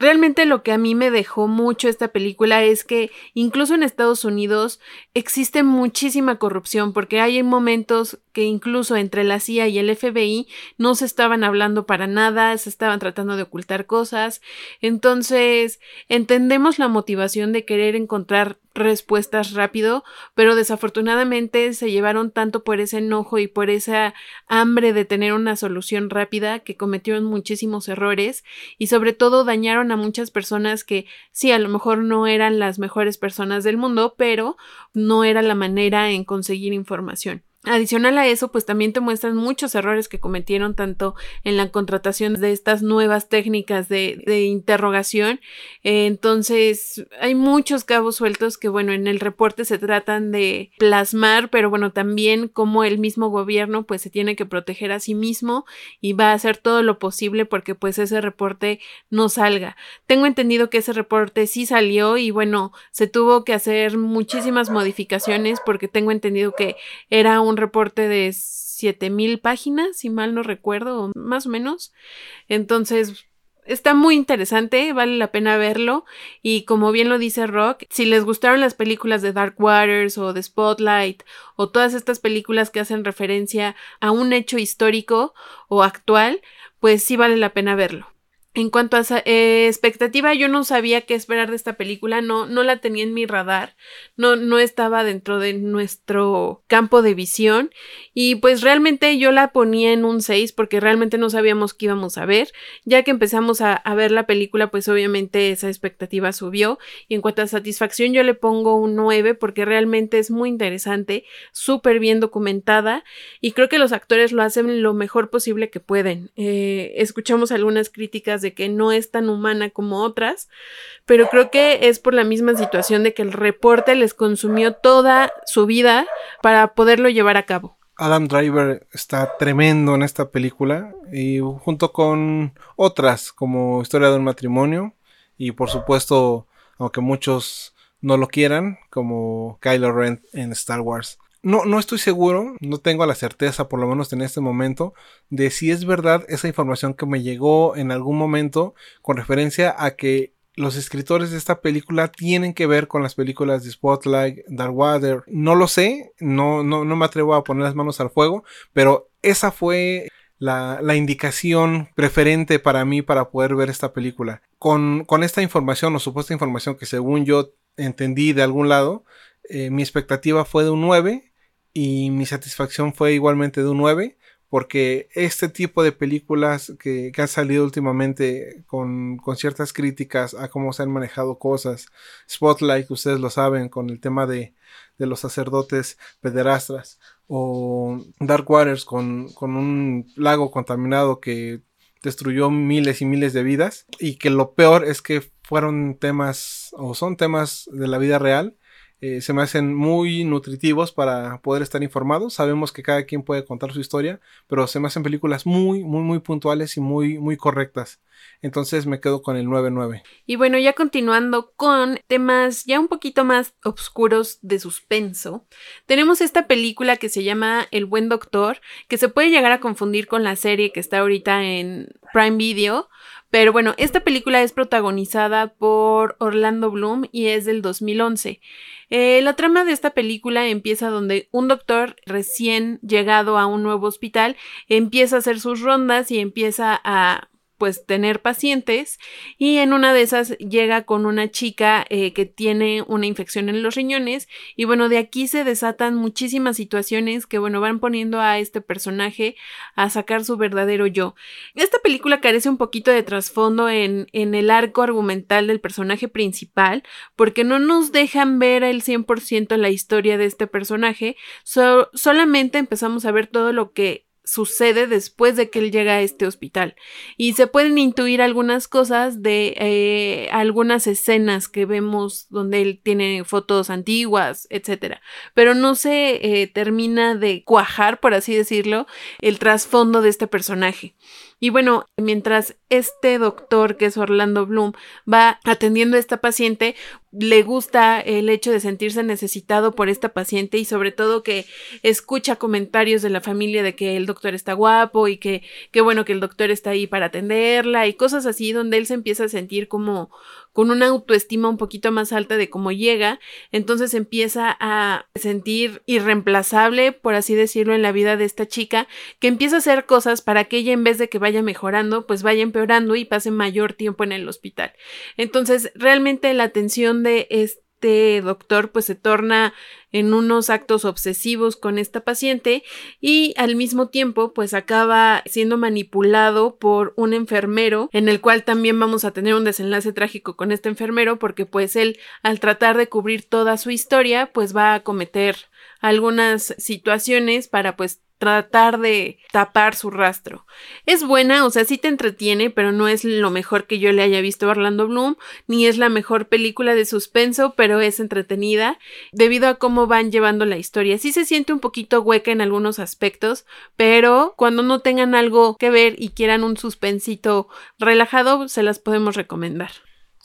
Speaker 1: Realmente lo que a mí me dejó mucho esta película es que incluso en Estados Unidos existe muchísima corrupción porque hay momentos que incluso entre la CIA y el FBI no se estaban hablando para nada, se estaban tratando de ocultar cosas entonces, entendemos la motivación de querer encontrar respuestas rápido, pero desafortunadamente se llevaron tanto por ese enojo y por esa hambre de tener una solución rápida que cometieron muchísimos errores y sobre todo dañaron a muchas personas que sí, a lo mejor no eran las mejores personas del mundo, pero no era la manera en conseguir información. Adicional a eso, pues también te muestran muchos errores que cometieron tanto en la contratación de estas nuevas técnicas de, interrogación. Entonces, hay muchos cabos sueltos que, bueno, en el reporte se tratan de plasmar, pero bueno, también como el mismo gobierno, pues se tiene que proteger a sí mismo y va a hacer todo lo posible porque pues ese reporte no salga. Tengo entendido que ese reporte sí salió y bueno, se tuvo que hacer muchísimas modificaciones porque tengo entendido que era un reporte de 7000 páginas, si mal no recuerdo, más o menos. Entonces, está muy interesante, vale la pena verlo. Y como bien lo dice Rock, si les gustaron las películas de Dark Waters o de Spotlight o todas estas películas que hacen referencia a un hecho histórico o actual, pues sí vale la pena verlo. En cuanto a eh, expectativa, yo no sabía qué esperar de esta película, no, no la tenía en mi radar, no, no estaba dentro de nuestro campo de visión y pues realmente yo la ponía en un 6 porque realmente no sabíamos qué íbamos a ver, ya que empezamos a, ver la película pues obviamente esa expectativa subió y en cuanto a satisfacción yo le pongo un 9 porque realmente es muy interesante, súper bien documentada y creo que los actores lo hacen lo mejor posible que pueden. Eh, escuchamos algunas críticas de que no es tan humana como otras, pero creo que es por la misma situación de que el reporte les consumió toda su vida para poderlo llevar a cabo.
Speaker 2: Adam Driver está tremendo en esta película y junto con otras como Historia de un matrimonio y por supuesto, aunque muchos no lo quieran, como Kylo Ren en Star Wars. No, no estoy seguro, no tengo la certeza, por lo menos en este momento, de si es verdad esa información que me llegó en algún momento con referencia a que los escritores de esta película tienen que ver con las películas de Spotlight, Darkwater. No lo sé, no, no, no me atrevo a poner las manos al fuego, pero esa fue la, indicación preferente para mí para poder ver esta película. Con, con esta información o supuesta información que según yo entendí de algún lado, eh, mi expectativa fue de un 9 y mi satisfacción fue igualmente de un 9 porque este tipo de películas que, han salido últimamente con, ciertas críticas a cómo se han manejado cosas, Spotlight, ustedes lo saben, con el tema de, los sacerdotes pederastras, o Dark Waters con, con un lago contaminado que destruyó miles y miles de vidas, y que lo peor es que fueron temas o son temas de la vida real eh, se me hacen muy nutritivos para poder estar informados. Sabemos que cada quien puede contar su historia, pero se me hacen películas muy, muy, muy puntuales y muy, muy correctas. Entonces me quedo con el 9-9.
Speaker 1: Y bueno, ya continuando con temas ya un poquito más oscuros de suspenso, tenemos esta película que se llama El Buen Doctor, que se puede llegar a confundir con la serie que está ahorita en Prime Video. Pero bueno, esta película es protagonizada por Orlando Bloom y es del 2011. Eh, la trama de esta película empieza donde un doctor recién llegado a un nuevo hospital empieza a hacer sus rondas y empieza a pues tener pacientes y en una de esas llega con una chica eh, que tiene una infección en los riñones y bueno de aquí se desatan muchísimas situaciones que bueno van poniendo a este personaje a sacar su verdadero yo. Esta película carece un poquito de trasfondo en, en el arco argumental del personaje principal porque no nos dejan ver el 100% la historia de este personaje solamente empezamos a ver todo lo que sucede después de que él llega a este hospital. Y se pueden intuir algunas cosas de eh, algunas escenas que vemos donde él tiene fotos antiguas, etc. Pero no se eh, termina de cuajar, por así decirlo, el trasfondo de este personaje. Y bueno, mientras este doctor, que es Orlando Bloom, va atendiendo a esta paciente, le gusta el hecho de sentirse necesitado por esta paciente y sobre todo que escucha comentarios de la familia de que el doctor está guapo y que qué bueno que el doctor está ahí para atenderla y cosas así donde él se empieza a sentir como con una autoestima un poquito más alta de cómo llega, entonces empieza a sentir irreemplazable, por así decirlo, en la vida de esta chica, que empieza a hacer cosas para que ella en vez de que vaya mejorando, pues vaya empeorando y pase mayor tiempo en el hospital. Entonces, realmente la atención de este este doctor pues se torna en unos actos obsesivos con esta paciente y al mismo tiempo pues acaba siendo manipulado por un enfermero en el cual también vamos a tener un desenlace trágico con este enfermero porque pues él al tratar de cubrir toda su historia pues va a cometer algunas situaciones para pues tratar de tapar su rastro. Es buena, o sea, sí te entretiene, pero no es lo mejor que yo le haya visto a Orlando Bloom, ni es la mejor película de suspenso, pero es entretenida debido a cómo van llevando la historia. Sí se siente un poquito hueca en algunos aspectos, pero cuando no tengan algo que ver y quieran un suspensito relajado, se las podemos recomendar.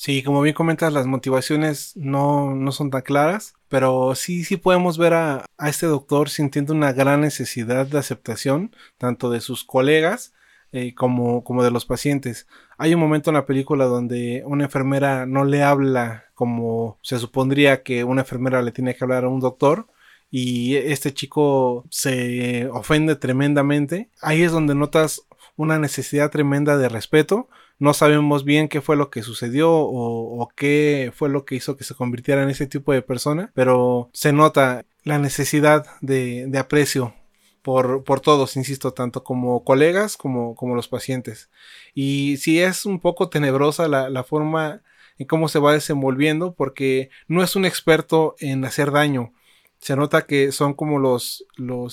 Speaker 2: Sí, como bien comentas, las motivaciones no, no son tan claras, pero sí, sí podemos ver a, a, este doctor sintiendo una gran necesidad de aceptación, tanto de sus colegas eh, como, como de los pacientes. Hay un momento en la película donde una enfermera no le habla como se supondría que una enfermera le tiene que hablar a un doctor, y este chico se ofende tremendamente. Ahí es donde notas una necesidad tremenda de respeto no sabemos bien qué fue lo que sucedió o, qué fue lo que hizo que se convirtiera en ese tipo de persona, pero se nota la necesidad de, aprecio por, todos, insisto, tanto como colegas como, los pacientes. Y sí es un poco tenebrosa la, forma en cómo se va desenvolviendo porque no es un experto en hacer daño. Se nota que son como los,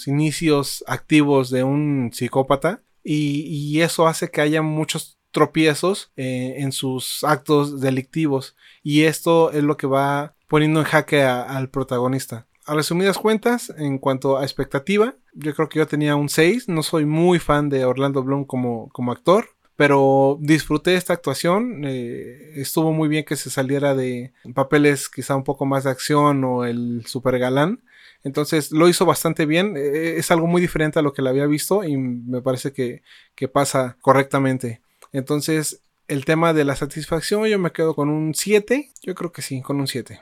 Speaker 2: inicios activos de un psicópata y, eso hace que haya muchos tropiezos eh, en sus actos delictivos. Y esto es lo que va poniendo en jaque al protagonista. A resumidas cuentas, en cuanto a expectativa, yo creo que yo tenía un 6, no soy muy fan de Orlando Bloom como, como actor, pero disfruté esta actuación, eh, estuvo muy bien que se saliera de papeles quizá un poco más de acción o el super galán, entonces lo hizo bastante bien, eh, es algo muy diferente a lo que le había visto y me parece que, que pasa correctamente. Entonces, el tema de la satisfacción, yo me quedo con un 7. Yo creo que sí, con un 7.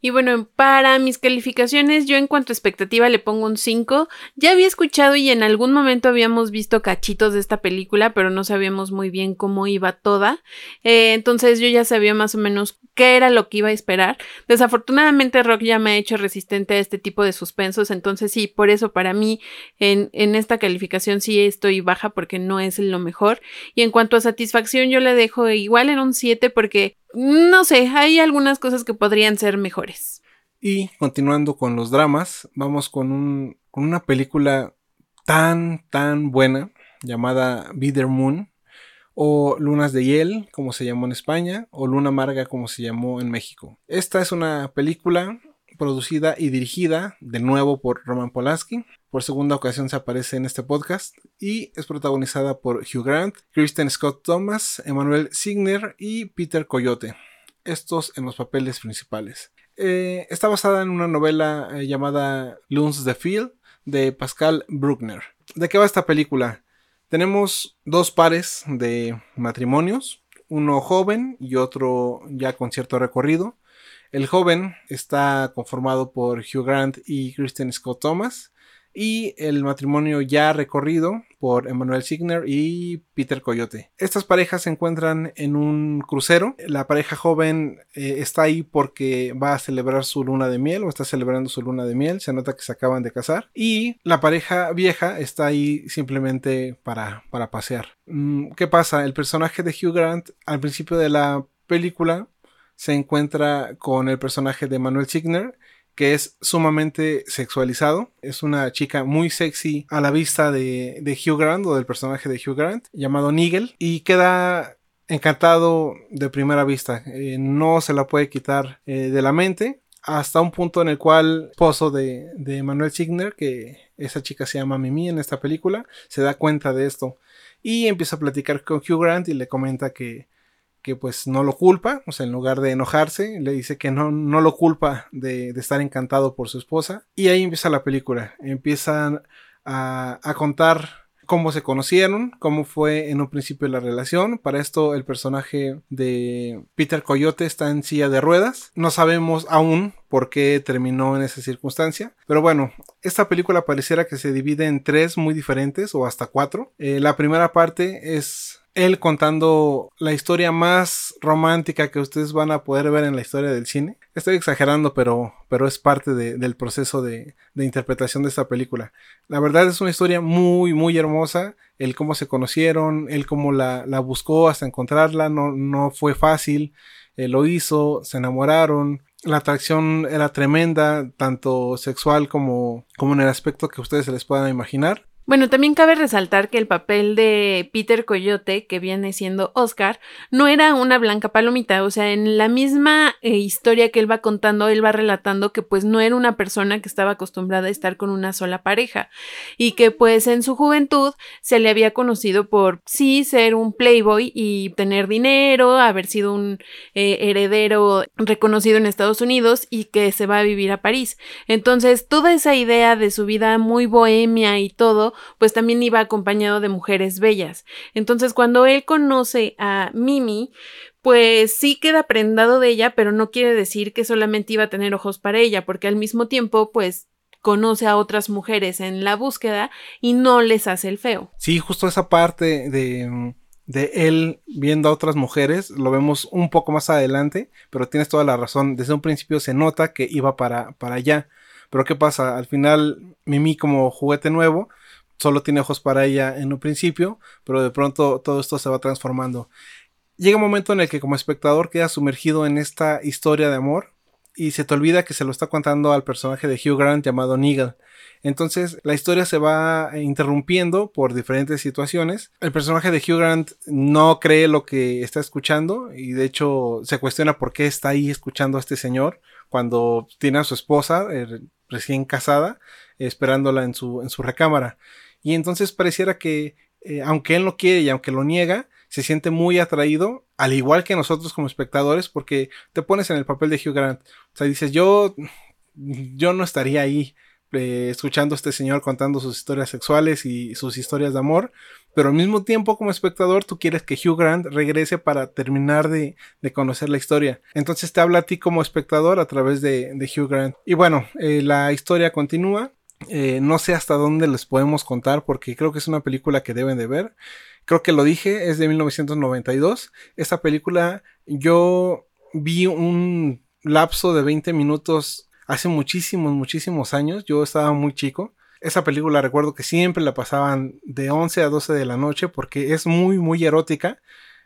Speaker 1: Y bueno, para mis calificaciones, yo en cuanto a expectativa le pongo un 5. Ya había escuchado y en algún momento habíamos visto cachitos de esta película, pero no sabíamos muy bien cómo iba toda. Eh, entonces yo ya sabía más o menos qué era lo que iba a esperar. Desafortunadamente Rock ya me ha hecho resistente a este tipo de suspensos, entonces sí, por eso para mí en, en esta calificación sí estoy baja porque no es lo mejor. Y en cuanto a satisfacción, yo le dejo igual en un 7 porque no sé, hay algunas cosas que podrían ser mejores.
Speaker 2: Y continuando con los dramas, vamos con, un, con una película tan, tan buena llamada Bitter Moon o Lunas de Hiel, como se llamó en España, o Luna Amarga, como se llamó en México. Esta es una película producida y dirigida de nuevo por Roman Polanski. Por segunda ocasión se aparece en este podcast y es protagonizada por Hugh Grant, Kristen Scott Thomas, Emmanuel Signer y Peter Coyote. Estos en los papeles principales. Eh, está basada en una novela eh, llamada Loons the Field de Pascal Bruckner. ¿De qué va esta película? Tenemos dos pares de matrimonios, uno joven y otro ya con cierto recorrido. El joven está conformado por Hugh Grant y Kristen Scott Thomas. Y el matrimonio ya recorrido por Emmanuel Signer y Peter Coyote. Estas parejas se encuentran en un crucero. La pareja joven eh, está ahí porque va a celebrar su luna de miel o está celebrando su luna de miel. Se nota que se acaban de casar. Y la pareja vieja está ahí simplemente para, para pasear. Mm, ¿Qué pasa? El personaje de Hugh Grant al principio de la película se encuentra con el personaje de Manuel Signer que es sumamente sexualizado. Es una chica muy sexy a la vista de, de Hugh Grant o del personaje de Hugh Grant llamado Nigel y queda encantado de primera vista. Eh, no se la puede quitar eh, de la mente hasta un punto en el cual esposo de, de Manuel Signer, que esa chica se llama Mimi en esta película, se da cuenta de esto y empieza a platicar con Hugh Grant y le comenta que que pues no lo culpa, o sea, en lugar de enojarse, le dice que no, no lo culpa de, estar encantado por su esposa. Y ahí empieza la película, empiezan a, contar cómo se conocieron, cómo fue en un principio la relación. Para esto el personaje de Peter Coyote está en silla de ruedas. No sabemos aún por qué terminó en esa circunstancia. Pero bueno, esta película pareciera que se divide en tres muy diferentes o hasta cuatro. Eh, la primera parte es él contando la historia más romántica que ustedes van a poder ver en la historia del cine. Estoy exagerando, pero, pero es parte del proceso de, interpretación de esta película. La verdad es una historia muy, muy hermosa. El cómo se conocieron, el cómo la, buscó hasta encontrarla, no, no fue fácil. Él lo hizo, se enamoraron. La atracción era tremenda, tanto sexual como, como en el aspecto que ustedes se les puedan imaginar.
Speaker 1: Bueno, también cabe resaltar que el papel de Peter Coyote, que viene siendo Oscar, no era una blanca palomita, o sea, en la misma eh, historia que él va contando, él va relatando que pues no era una persona que estaba acostumbrada a estar con una sola pareja y que pues en su juventud se le había conocido por sí ser un playboy y tener dinero, haber sido un eh, heredero reconocido en Estados Unidos y que se va a vivir a París. Entonces, toda esa idea de su vida muy bohemia y todo, pues también iba acompañado de mujeres bellas. Entonces, cuando él conoce a Mimi, pues sí queda prendado de ella, pero no quiere decir que solamente iba a tener ojos para ella, porque al mismo tiempo, pues conoce a otras mujeres en la búsqueda y no les hace el feo.
Speaker 2: Sí, justo esa parte de, de él viendo a otras mujeres, lo vemos un poco más adelante, pero tienes toda la razón, desde un principio se nota que iba para, para allá. Pero ¿qué pasa? Al final, Mimi como juguete nuevo, solo tiene ojos para ella en un principio, pero de pronto todo esto se va transformando. Llega un momento en el que como espectador queda sumergido en esta historia de amor y se te olvida que se lo está contando al personaje de Hugh Grant llamado Nigel. Entonces la historia se va interrumpiendo por diferentes situaciones. El personaje de Hugh Grant no cree lo que está escuchando y de hecho se cuestiona por qué está ahí escuchando a este señor cuando tiene a su esposa eh, recién casada esperándola en su recámara. Y entonces pareciera que, eh, aunque él no quiere y aunque lo niega, se siente muy atraído, al igual que nosotros como espectadores, porque te pones en el papel de Hugh Grant. O sea, dices, yo, yo no estaría ahí eh, escuchando a este señor contando sus historias sexuales y sus historias de amor, pero al mismo tiempo como espectador tú quieres que Hugh Grant regrese para terminar de, conocer la historia. Entonces te habla a ti como espectador a través de, Hugh Grant. Y bueno, eh, la historia continúa. Eh, no sé hasta dónde les podemos contar porque creo que es una película que deben de ver. Creo que lo dije, es de 1992. Esta película yo vi un lapso de 20 minutos hace muchísimos, muchísimos años. Yo estaba muy chico. Esa película recuerdo que siempre la pasaban de 11 a 12 de la noche porque es muy, muy erótica.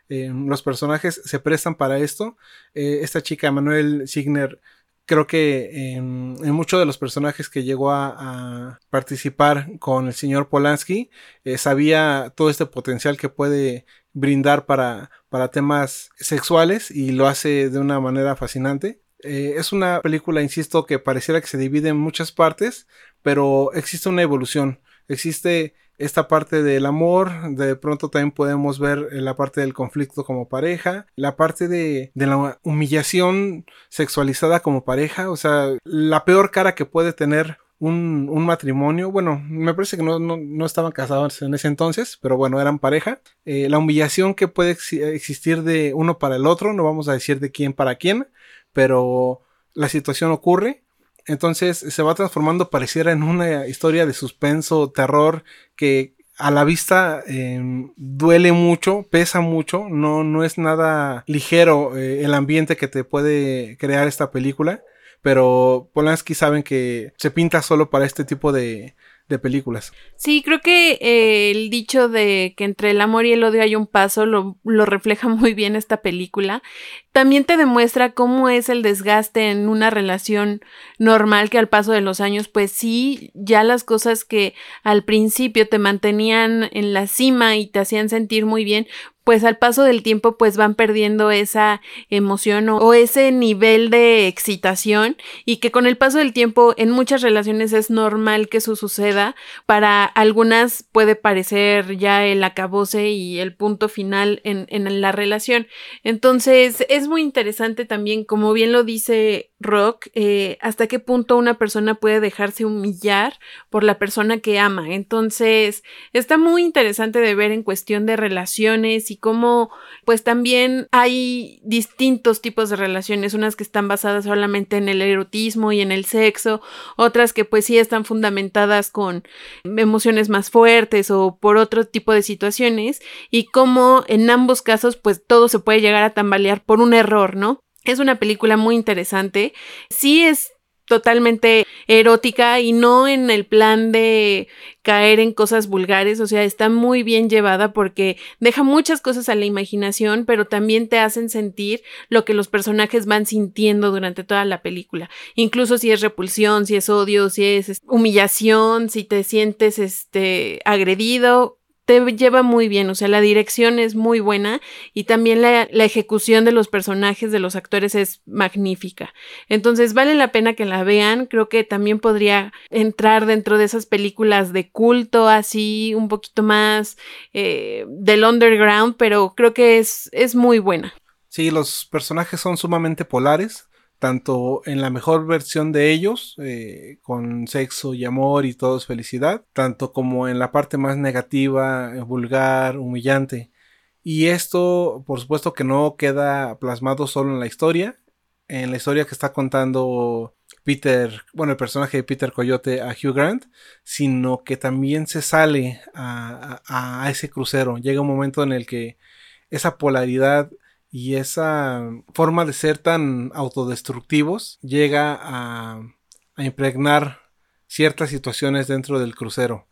Speaker 2: Eh, los personajes se prestan para esto. Eh, esta chica, Manuel Signer, creo que en, muchos de los personajes que llegó a, participar con el señor Polanski, eh, sabía todo este potencial que puede brindar para, para temas sexuales y lo hace de una manera fascinante. Eh, es una película, insisto, que pareciera que se divide en muchas partes, pero existe una evolución. Existe esta parte del amor, de pronto también podemos ver la parte del conflicto como pareja, la parte de, la humillación sexualizada como pareja, o sea, la peor cara que puede tener un, matrimonio. Bueno, me parece que no, estaban casados en ese entonces, pero bueno, eran pareja. Eh, la humillación que puede existir de uno para el otro, no vamos a decir de quién para quién, pero la situación ocurre entonces se va transformando, pareciera, en una historia de suspenso, terror, que a la vista em, duele mucho, pesa mucho, no, no es nada ligero eh, el ambiente que te puede crear esta película, pero Polanski saben que se pinta solo para este tipo de, de películas.
Speaker 1: Sí, creo que eh, el dicho de que entre el amor y el odio hay un paso lo, lo, refleja muy bien esta película. También te demuestra cómo es el desgaste en una relación normal que al paso de los años, pues sí, ya las cosas que al principio te mantenían en la cima y te hacían sentir muy bien, pues al paso del tiempo pues van perdiendo esa emoción o, ese nivel de excitación y que con el paso del tiempo en muchas relaciones es normal que eso suceda. Para algunas puede parecer ya el acabose y el punto final en, en la relación. Entonces es muy interesante también, como bien lo dice Rock, eh, hasta qué punto una persona puede dejarse humillar por la persona que ama. Entonces está muy interesante de ver en cuestión de relaciones y cómo pues también hay distintos tipos de relaciones, unas que están basadas solamente en el erotismo y en el sexo, otras que pues sí están fundamentadas con emociones más fuertes o por otro tipo de situaciones y cómo en ambos casos pues todo se puede llegar a tambalear por un error, ¿no? Es una película muy interesante. Sí es totalmente erótica y no en el plan de caer en cosas vulgares, o sea, está muy bien llevada porque deja muchas cosas a la imaginación, pero también te hacen sentir lo que los personajes van sintiendo durante toda la película, incluso si es repulsión, si es odio, si es humillación, si te sientes este agredido, te lleva muy bien, o sea, la dirección es muy buena y también la, ejecución de los personajes, de los actores es magnífica. Entonces vale la pena que la vean, creo que también podría entrar dentro de esas películas de culto, así un poquito más eh, del underground, pero creo que es, es muy buena.
Speaker 2: Sí, los personajes son sumamente polares tanto en la mejor versión de ellos, eh, con sexo y amor y todo es felicidad, tanto como en la parte más negativa, eh, vulgar, humillante. Y esto, por supuesto que no queda plasmado solo en la historia, en la historia que está contando Peter, bueno, el personaje de Peter Coyote a Hugh Grant, sino que también se sale a, a ese crucero. Llega un momento en el que esa polaridad y esa forma de ser tan autodestructivos llega a, impregnar ciertas situaciones dentro del crucero.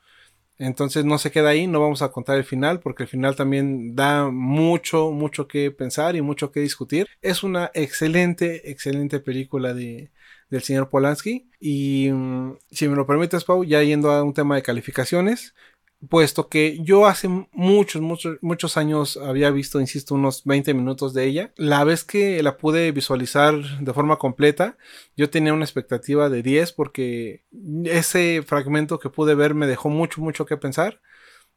Speaker 2: Entonces no se queda ahí, no vamos a contar el final porque el final también da mucho, mucho que pensar y mucho que discutir. Es una excelente, excelente película de, del señor Polanski. Y mm, si me lo permites, Pau, ya yendo a un tema de calificaciones, puesto que yo hace muchos, muchos, muchos años había visto, insisto, unos 20 minutos de ella. La vez que la pude visualizar de forma completa, yo tenía una expectativa de 10 porque ese fragmento que pude ver me dejó mucho, mucho que pensar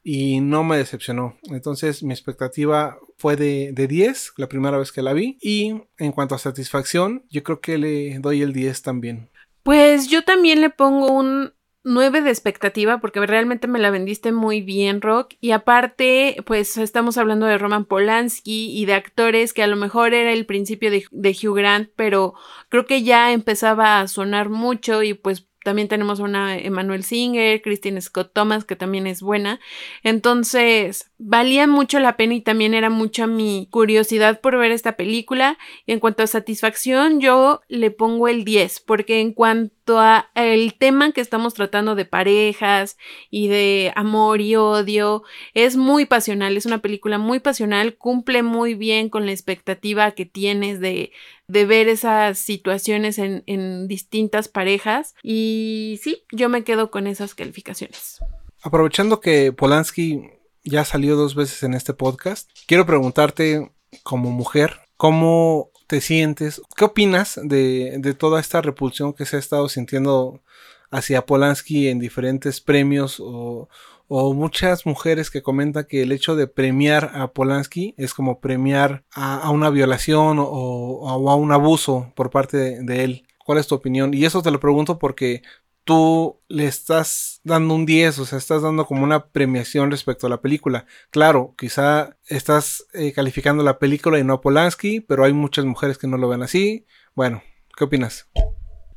Speaker 2: y no me decepcionó. Entonces mi expectativa fue de, de 10 la primera vez que la vi y en cuanto a satisfacción, yo creo que le doy el 10 también.
Speaker 1: Pues yo también le pongo un 9 de expectativa porque realmente me la vendiste muy bien, Rock. Y aparte, pues estamos hablando de Roman Polanski y de actores que a lo mejor era el principio de, Hugh Grant, pero creo que ya empezaba a sonar mucho y pues también tenemos una Emmanuel Singer, Christine Scott Thomas, que también es buena. Entonces, valía mucho la pena y también era mucha mi curiosidad por ver esta película. Y en cuanto a satisfacción, yo le pongo el 10, porque en cuanto a el tema que estamos tratando de parejas y de amor y odio, es muy pasional, es una película muy pasional, cumple muy bien con la expectativa que tienes de, de ver esas situaciones en, en distintas parejas. Y sí, yo me quedo con esas calificaciones.
Speaker 2: Aprovechando que Polanski ya salió dos veces en este podcast, quiero preguntarte como mujer, ¿cómo te sientes? ¿Qué opinas de, de toda esta repulsión que se ha estado sintiendo hacia Polanski en diferentes premios o, o muchas mujeres que comentan que el hecho de premiar a Polanski es como premiar a, una violación o, a un abuso por parte de, él. ¿Cuál es tu opinión? Y eso te lo pregunto porque tú le estás dando un 10, o sea, estás dando como una premiación respecto a la película. Claro, quizá estás eh, calificando la película y no a Polanski, pero hay muchas mujeres que no lo ven así. Bueno, ¿qué opinas?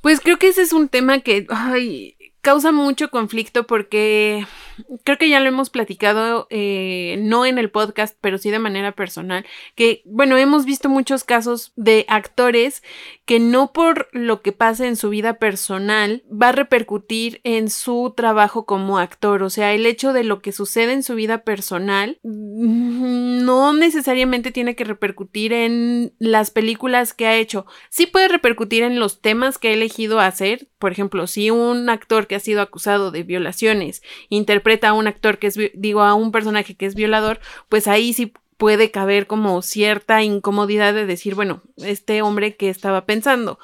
Speaker 1: Pues creo que ese es un tema que ay, causa mucho conflicto porque creo que ya lo hemos platicado, eh, no en el podcast, pero sí de manera personal, que, bueno, hemos visto muchos casos de actores que no por lo que pase en su vida personal va a repercutir en su trabajo como actor, o sea, el hecho de lo que sucede en su vida personal mm, no necesariamente tiene que repercutir en las películas que ha hecho, sí puede repercutir en los temas que ha elegido hacer, por ejemplo, si un actor que ha sido acusado de violaciones interpreta a un actor que es, digo, a un personaje que es violador, pues ahí sí puede caber como cierta incomodidad de decir, bueno, este hombre que estaba pensando.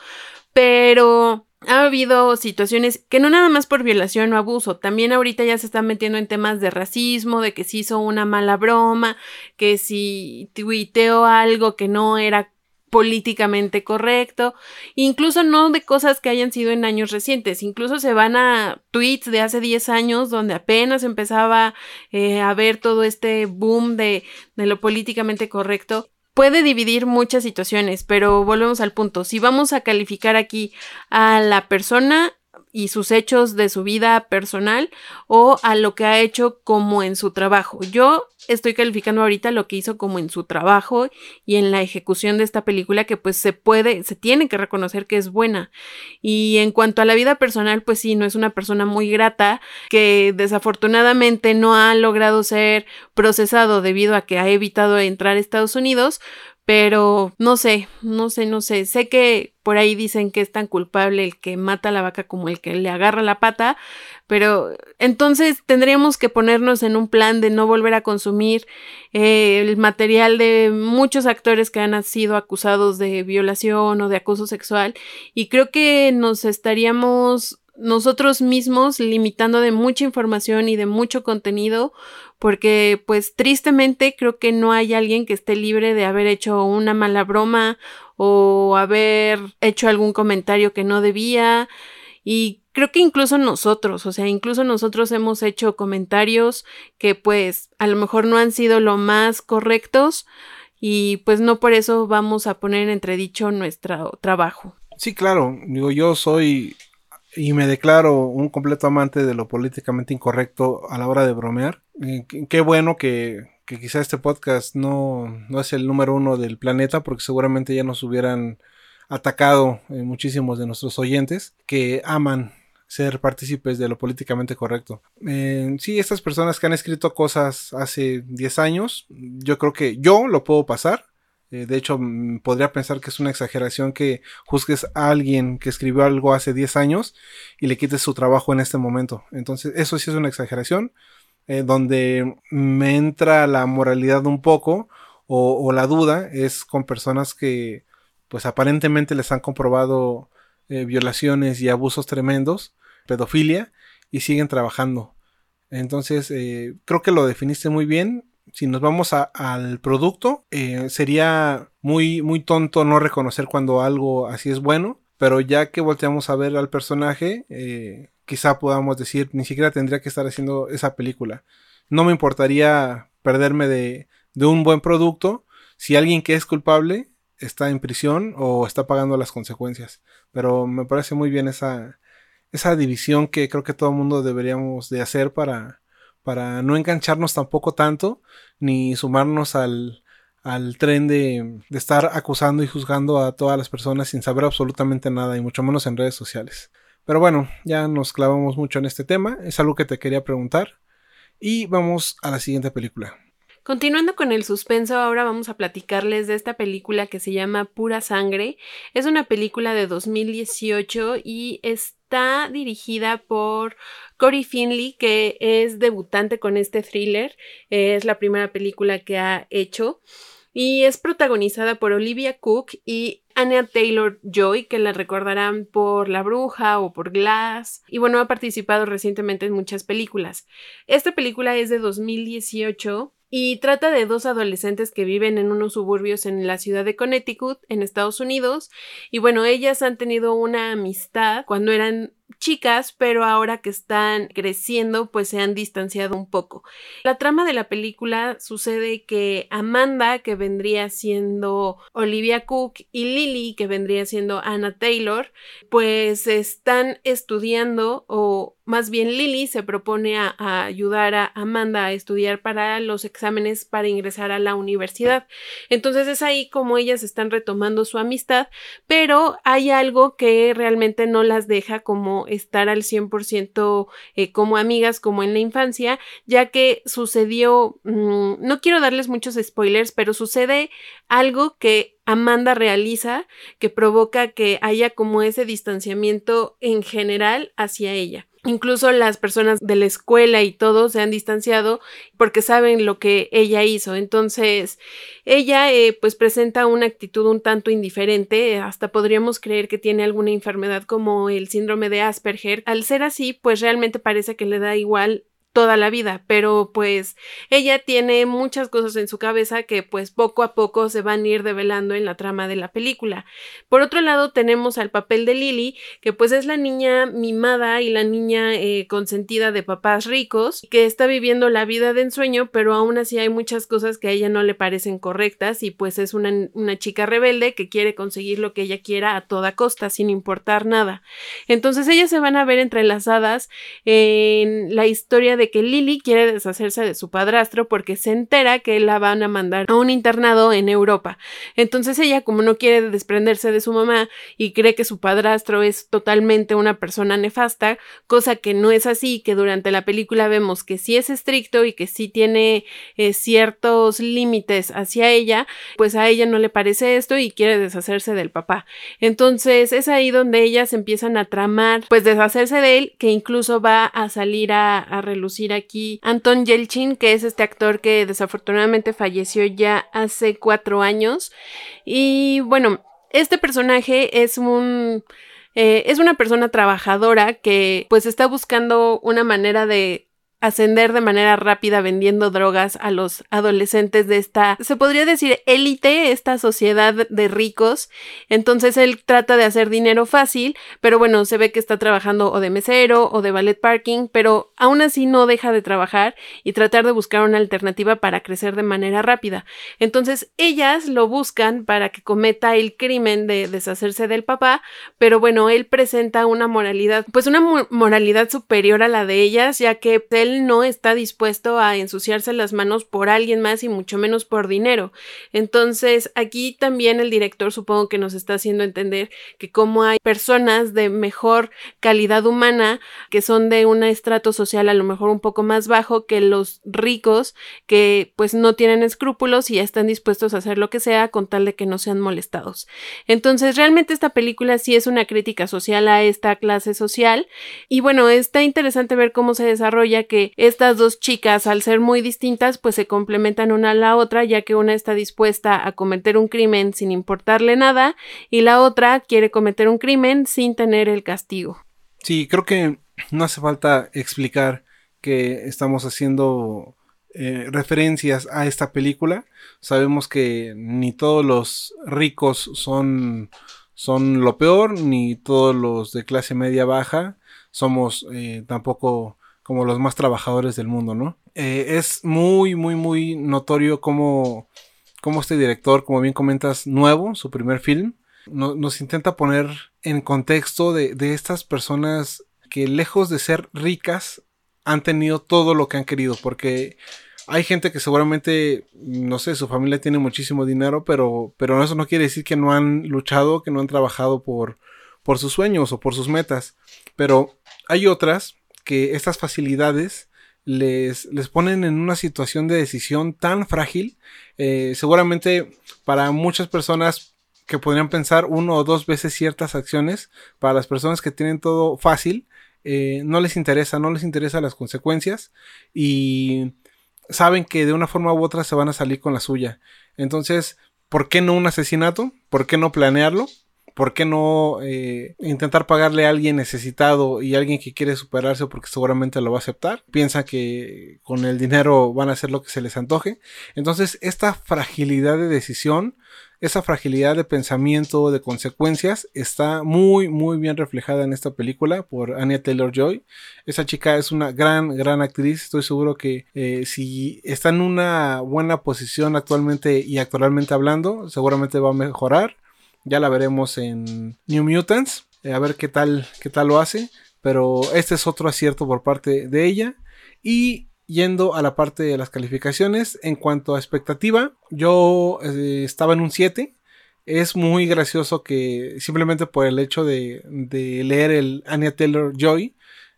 Speaker 1: Pero ha habido situaciones que no nada más por violación o abuso, también ahorita ya se están metiendo en temas de racismo, de que si hizo una mala broma, que si tuiteó algo que no era políticamente correcto, incluso no de cosas que hayan sido en años recientes, incluso se van a tweets de hace 10 años donde apenas empezaba eh, a ver todo este boom de, de lo políticamente correcto puede dividir muchas situaciones, pero volvemos al punto. Si vamos a calificar aquí a la persona, y sus hechos de su vida personal o a lo que ha hecho como en su trabajo. Yo estoy calificando ahorita lo que hizo como en su trabajo y en la ejecución de esta película que pues se puede, se tiene que reconocer que es buena. Y en cuanto a la vida personal, pues sí, no es una persona muy grata que desafortunadamente no ha logrado ser procesado debido a que ha evitado entrar a Estados Unidos, pero no sé, no sé, no sé. Sé que por ahí dicen que es tan culpable el que mata a la vaca como el que le agarra la pata, pero entonces tendríamos que ponernos en un plan de no volver a consumir eh, el material de muchos actores que han sido acusados de violación o de acoso sexual y creo que nos estaríamos nosotros mismos limitando de mucha información y de mucho contenido porque pues tristemente creo que no hay alguien que esté libre de haber hecho una mala broma o haber hecho algún comentario que no debía y creo que incluso nosotros, o sea, incluso nosotros hemos hecho comentarios que pues a lo mejor no han sido lo más correctos y pues no por eso vamos a poner en entredicho nuestro trabajo.
Speaker 2: Sí, claro, digo, yo soy y me declaro un completo amante de lo políticamente incorrecto a la hora de bromear. qué bueno que, que quizá este podcast no, no, es el número uno del planeta porque seguramente ya nos hubieran atacado eh, muchísimos de nuestros oyentes que aman ser partícipes de lo políticamente correcto. Eh, sí, estas personas que han escrito cosas hace 10 años, yo creo que yo lo puedo pasar eh, de hecho, mm, podría pensar que es una exageración que juzgues a alguien que escribió algo hace 10 años y le quites su trabajo en este momento. Entonces, eso sí es una exageración, eh, donde me entra la moralidad un poco o, la duda es con personas que, pues aparentemente les han comprobado eh, violaciones y abusos tremendos, pedofilia, y siguen trabajando. Entonces, creo que lo definiste muy bien si nos vamos al producto, eh, sería muy, muy tonto no reconocer cuando algo así es bueno, pero ya que volteamos a ver al personaje, eh, quizá podamos decir, ni siquiera tendría que estar haciendo esa película. No me importaría perderme de, de un buen producto si alguien que es culpable está en prisión o está pagando las consecuencias. Pero me parece muy bien esa, esa división que creo que todo el mundo deberíamos de hacer para, para no engancharnos tampoco tanto, ni sumarnos al, al tren de, de, estar acusando y juzgando a todas las personas sin saber absolutamente nada, y mucho menos en redes sociales. Pero bueno, ya nos clavamos mucho en este tema, es algo que te quería preguntar, y vamos a la siguiente película.
Speaker 1: Continuando con el suspenso, ahora vamos a platicarles de esta película que se llama Pura Sangre. Es una película de 2018 y está dirigida por Cory Finley, que es debutante con este thriller. Es la primera película que ha hecho. Y es protagonizada por Olivia Cook y Anya Taylor Joy, que la recordarán por La Bruja o por Glass. Y bueno, ha participado recientemente en muchas películas. Esta película es de 2018 y trata de dos adolescentes que viven en unos suburbios en la ciudad de Connecticut, en Estados Unidos, y bueno, ellas han tenido una amistad cuando eran chicas, pero ahora que están creciendo, pues se han distanciado un poco. La trama de la película sucede que Amanda, que vendría siendo Olivia Cook, y Lily, que vendría siendo Anna Taylor, pues están estudiando o más bien Lily se propone a, ayudar a Amanda a estudiar para los exámenes para ingresar a la universidad. Entonces es ahí como ellas están retomando su amistad, pero hay algo que realmente no las deja como estar al 100% eh, como amigas como en la infancia, ya que sucedió, mm, no quiero darles muchos spoilers, pero sucede algo que Amanda realiza que provoca que haya como ese distanciamiento en general hacia ella. Incluso las personas de la escuela y todo se han distanciado porque saben lo que ella hizo. Entonces, ella eh, pues presenta una actitud un tanto indiferente, hasta podríamos creer que tiene alguna enfermedad como el síndrome de Asperger. Al ser así, pues realmente parece que le da igual toda la vida, pero pues ella tiene muchas cosas en su cabeza que pues poco a poco se van a ir develando en la trama de la película. Por otro lado tenemos al papel de Lily, que pues es la niña mimada y la niña eh, consentida de papás ricos, que está viviendo la vida de ensueño, pero aún así hay muchas cosas que a ella no le parecen correctas y pues es una, una chica rebelde que quiere conseguir lo que ella quiera a toda costa, sin importar nada. Entonces ellas se van a ver entrelazadas en la historia de que Lily quiere deshacerse de su padrastro porque se entera que la van a mandar a un internado en Europa. Entonces ella, como no quiere desprenderse de su mamá y cree que su padrastro es totalmente una persona nefasta, cosa que no es así, que durante la película vemos que sí es estricto y que sí tiene eh, ciertos límites hacia ella, pues a ella no le parece esto y quiere deshacerse del papá. Entonces es ahí donde ellas empiezan a tramar, pues deshacerse de él, que incluso va a salir a, a relucir aquí Anton Yelchin, que es este actor que desafortunadamente falleció ya hace cuatro años. Y bueno, este personaje es un... Eh, es una persona trabajadora que pues está buscando una manera de ascender de manera rápida vendiendo drogas a los adolescentes de esta, se podría decir, élite, esta sociedad de ricos. Entonces él trata de hacer dinero fácil, pero bueno, se ve que está trabajando o de mesero o de ballet parking, pero aún así no deja de trabajar y tratar de buscar una alternativa para crecer de manera rápida. Entonces ellas lo buscan para que cometa el crimen de deshacerse del papá, pero bueno, él presenta una moralidad, pues una moralidad superior a la de ellas, ya que él no está dispuesto a ensuciarse las manos por alguien más y mucho menos por dinero. Entonces, aquí también el director supongo que nos está haciendo entender que como hay personas de mejor calidad humana que son de un estrato social a lo mejor un poco más bajo que los ricos que pues no tienen escrúpulos y están dispuestos a hacer lo que sea con tal de que no sean molestados. Entonces, realmente esta película sí es una crítica social a esta clase social y bueno, está interesante ver cómo se desarrolla que estas dos chicas, al ser muy distintas, pues se complementan una a la otra, ya que una está dispuesta a cometer un crimen sin importarle nada y la otra quiere cometer un crimen sin tener el castigo.
Speaker 2: Sí, creo que no hace falta explicar que estamos haciendo eh, referencias a esta película. Sabemos que ni todos los ricos son, son lo peor, ni todos los de clase media baja somos eh, tampoco como los más trabajadores del mundo, ¿no? Eh, es muy, muy, muy notorio como, como este director, como bien comentas, nuevo, su primer film, nos intenta poner en contexto de, de estas personas que lejos de ser ricas han tenido todo lo que han querido, porque hay gente que seguramente, no sé, su familia tiene muchísimo dinero, pero, pero eso no quiere decir que no han luchado, que no han trabajado por, por sus sueños o por sus metas. Pero hay otras que estas facilidades les, les ponen en una situación de decisión tan frágil. Eh, seguramente para muchas personas que podrían pensar uno o dos veces ciertas acciones, para las personas que tienen todo fácil, eh, no les interesa, no les interesa las consecuencias y saben que de una forma u otra se van a salir con la suya. Entonces, ¿por qué no un asesinato? ¿Por qué no planearlo? ¿Por qué no eh, intentar pagarle a alguien necesitado y alguien que quiere superarse porque seguramente lo va a aceptar? Piensa que con el dinero van a hacer lo que se les antoje. Entonces, esta fragilidad de decisión esa fragilidad de pensamiento, de consecuencias, está muy, muy bien reflejada en esta película por Anya Taylor Joy. Esa chica es una gran, gran actriz. Estoy seguro que eh, si está en una buena posición actualmente y actualmente hablando, seguramente va a mejorar. Ya la veremos en New Mutants. Eh, a ver qué tal, qué tal lo hace. Pero este es otro acierto por parte de ella. Y yendo a la parte de las calificaciones, en cuanto a expectativa, yo eh, estaba en un 7. Es muy gracioso que simplemente por el hecho de, leer el Anya Taylor Joy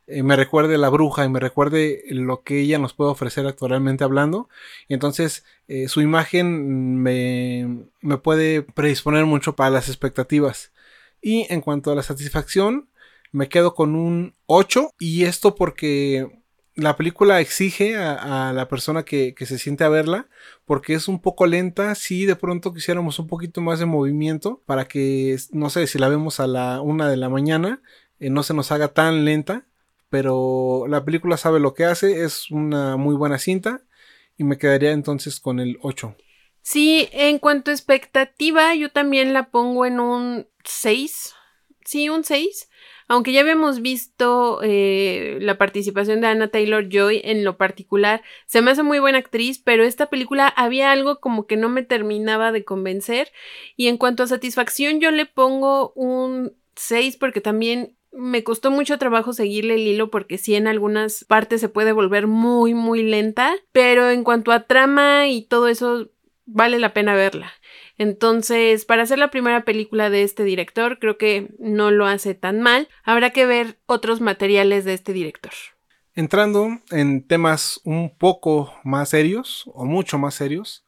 Speaker 2: eh, me recuerde la bruja y me recuerde lo que ella nos puede ofrecer actualmente hablando. Y entonces eh, su imagen me, me puede predisponer mucho para las expectativas. Y en cuanto a la satisfacción, me quedo con un 8. Y esto porque la película exige a, la persona que, se siente a verla porque es un poco lenta. Si de pronto quisiéramos un poquito más de movimiento para que, no sé, si la vemos a la una de la mañana, eh, no se nos haga tan lenta. Pero la película sabe lo que hace, es una muy buena cinta y me quedaría entonces con el 8.
Speaker 1: Sí, en cuanto a expectativa, yo también la pongo en un 6. Sí, un 6 aunque ya habíamos visto eh, la participación de Anna Taylor Joy en lo particular, se me hace muy buena actriz, pero esta película había algo como que no me terminaba de convencer. Y en cuanto a satisfacción, yo le pongo un 6 porque también me costó mucho trabajo seguirle el hilo porque sí en algunas partes se puede volver muy muy lenta, pero en cuanto a trama y todo eso vale la pena verla. Entonces, para hacer la primera película de este director, creo que no lo hace tan mal. Habrá que ver otros materiales de este director.
Speaker 2: Entrando en temas un poco más serios, o mucho más serios,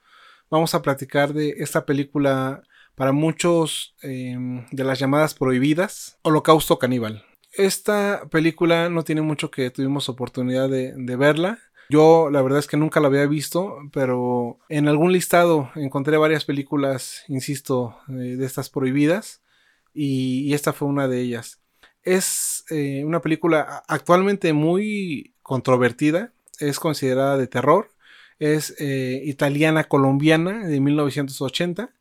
Speaker 2: vamos a platicar de esta película para muchos em, de las llamadas prohibidas, Holocausto Caníbal. Esta película no tiene mucho que tuvimos oportunidad de verla. Yo la verdad es que nunca la había visto, pero en algún listado encontré varias películas, insisto, eh, de estas prohibidas y, esta fue una de ellas. Es eh, una película actualmente muy controvertida, es considerada de terror, es eh, italiana colombiana de 1980,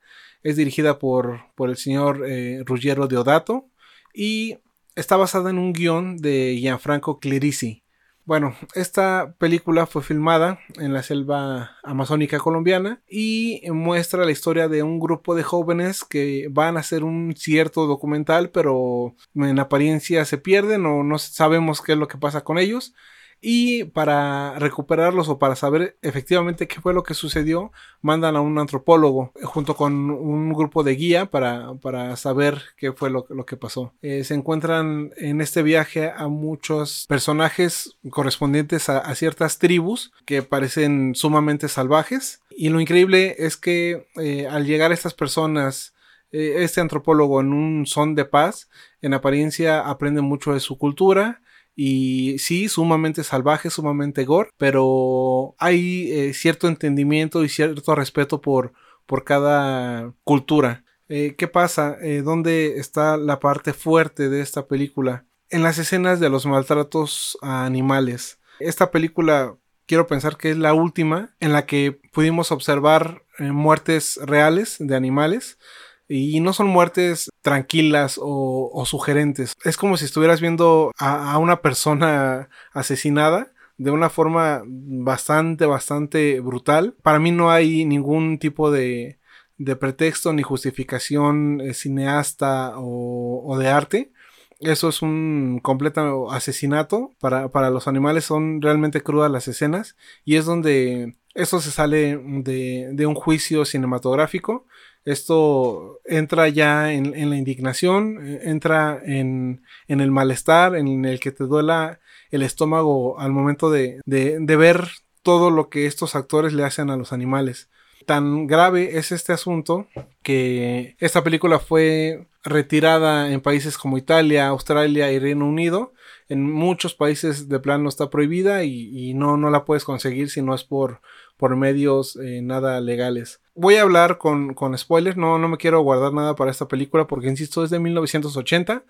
Speaker 2: es dirigida por, por el señor Ruggiero Deodato y está basada en un guion de Gianfranco Clerici. Bueno, esta película fue filmada en la selva amazónica colombiana y muestra la historia de un grupo de jóvenes que van a hacer un cierto documental, pero en apariencia se pierden o no sabemos qué es lo que pasa con ellos y para recuperarlos o para saber efectivamente qué fue lo que sucedió, mandan a un antropólogo eh, junto con un grupo de guía para, saber qué fue lo, que pasó. Eh, se encuentran en este viaje a muchos personajes correspondientes a, ciertas tribus que parecen sumamente salvajes. Y lo increíble es que eh, al llegar a estas personas, este antropólogo en un son de paz, en apariencia aprende mucho de su cultura, y sí, sumamente salvaje, sumamente gore, pero hay eh, cierto entendimiento y cierto respeto por, por cada cultura. Eh, ¿Qué pasa? Eh, ¿Dónde está la parte fuerte de esta película? En las escenas de los maltratos a animales. Esta película quiero pensar que es la última en la que pudimos observar muertes reales de animales y no son muertes tranquilas o, sugerentes. Es como si estuvieras viendo a, una persona asesinada de una forma bastante, bastante brutal. Para mí no hay ningún tipo de, de pretexto ni justificación eh, cineasta o, de arte. Eso es un completo asesinato. Para, para, los animales son realmente crudas las escenas. Y es donde esto se sale de un juicio cinematográfico esto entra ya en, la indignación, eh, entra en, el malestar, en el que te duela el estómago al momento de, ver todo lo que estos actores le hacen a los animales. Tan grave es este asunto que esta película fue retirada en países como Italia, Australia y Reino Unido. En muchos países de plano está prohibida y, no, no la puedes conseguir si no es por, por medios eh, nada legales. Voy a hablar con, con, spoilers, no, no me quiero guardar nada para esta película porque, insisto, es de 1980.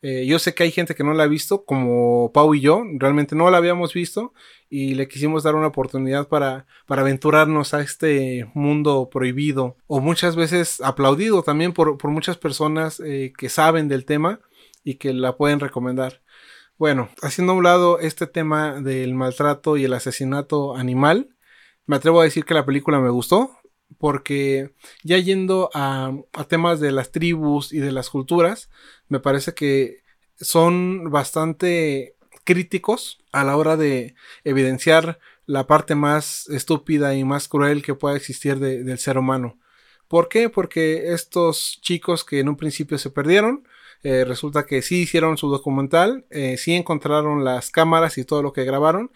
Speaker 2: Eh, yo sé que hay gente que no la ha visto, como Pau y yo, realmente no la habíamos visto y le quisimos dar una oportunidad para, para aventurarnos a este mundo prohibido o muchas veces aplaudido también por, por muchas personas eh, que saben del tema y que la pueden recomendar. Bueno, haciendo a un lado este tema del maltrato y el asesinato animal, me atrevo a decir que la película me gustó, porque ya yendo a, temas de las tribus y de las culturas, me parece que son bastante críticos a la hora de evidenciar la parte más estúpida y más cruel que pueda existir del ser humano. ¿Por qué? Porque estos chicos que en un principio se perdieron, eh, resulta que sí hicieron su documental, eh, sí encontraron las cámaras y todo lo que grabaron.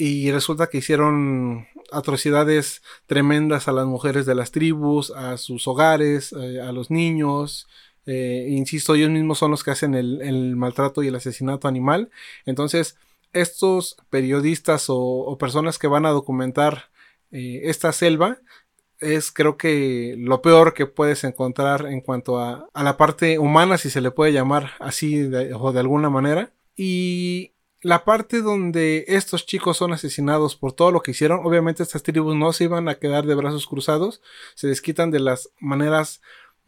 Speaker 2: Y resulta que hicieron atrocidades tremendas a las mujeres de las tribus, a sus hogares, eh, a los niños. insisto, ellos mismos son los que hacen el, maltrato y el asesinato animal. Entonces, estos periodistas o, personas que van a documentar esta selva es creo que lo peor que puedes encontrar en cuanto a, la parte humana, si se le puede llamar así o de alguna manera. Y la parte donde estos chicos son asesinados por todo lo que hicieron, obviamente estas tribus no se iban a quedar de brazos cruzados, se desquitan de las maneras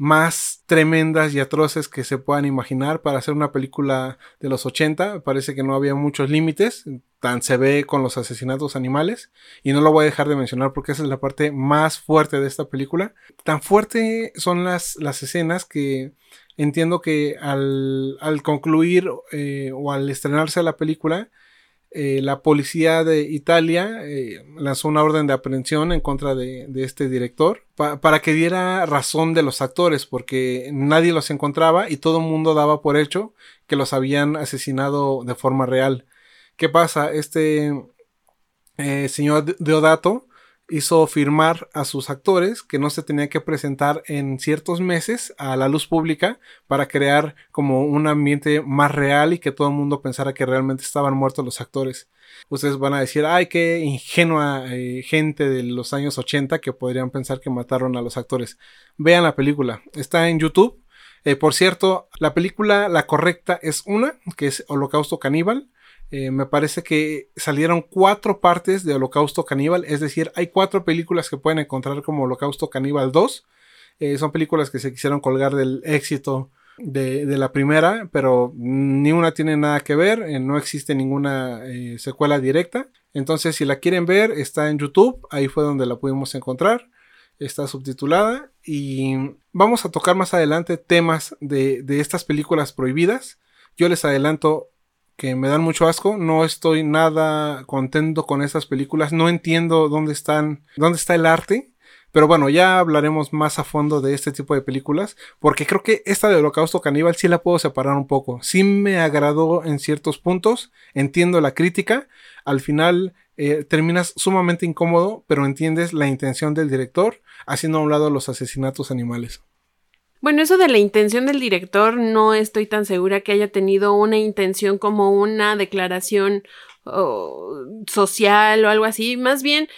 Speaker 2: más tremendas y atroces que se puedan imaginar para hacer una película de los 80. Parece que no había muchos límites, tan se ve con los asesinatos animales. Y no lo voy a dejar de mencionar porque esa es la parte más fuerte de esta película. Tan fuerte son las, las escenas que entiendo que al, al concluir eh, o al estrenarse la película, eh, la policía de Italia eh, lanzó una orden de aprehensión en contra de, este director para que diera razón de los actores porque nadie los encontraba y todo el mundo daba por hecho que los habían asesinado de forma real. ¿Qué pasa? Este señor Deodato hizo firmar a sus actores que no se tenían que presentar en ciertos meses a la luz pública para crear como un ambiente más real y que todo el mundo pensara que realmente estaban muertos los actores. Ustedes van a decir, ay, qué ingenua eh, gente de los años 80 que podrían pensar que mataron a los actores. Vean la película, está en YouTube. Eh, por cierto, la película, la correcta es una, que es Holocausto Caníbal. Eh, me parece que salieron cuatro partes de Holocausto Caníbal, es decir, hay cuatro películas que pueden encontrar como Holocausto Caníbal 2. Eh, son películas que se quisieron colgar del éxito de, la primera, pero ni una tiene nada que ver, eh, no existe ninguna secuela directa. Entonces, si la quieren ver, está en YouTube, ahí fue donde la pudimos encontrar, está subtitulada y vamos a tocar más adelante temas de, de estas películas prohibidas. Yo les adelanto, que me dan mucho asco. No estoy nada contento con estas películas. No entiendo dónde están, dónde está el arte. Pero bueno, ya hablaremos más a fondo de este tipo de películas, porque creo que esta de Holocausto Caníbal sí la puedo separar un poco. Sí me agradó en ciertos puntos, entiendo la crítica, al final eh, terminas sumamente incómodo, pero entiendes la intención del director, haciendo a un lado los asesinatos animales.
Speaker 1: Bueno, eso de la intención del director no estoy tan segura que haya tenido una intención como una declaración social o algo así. Más bien,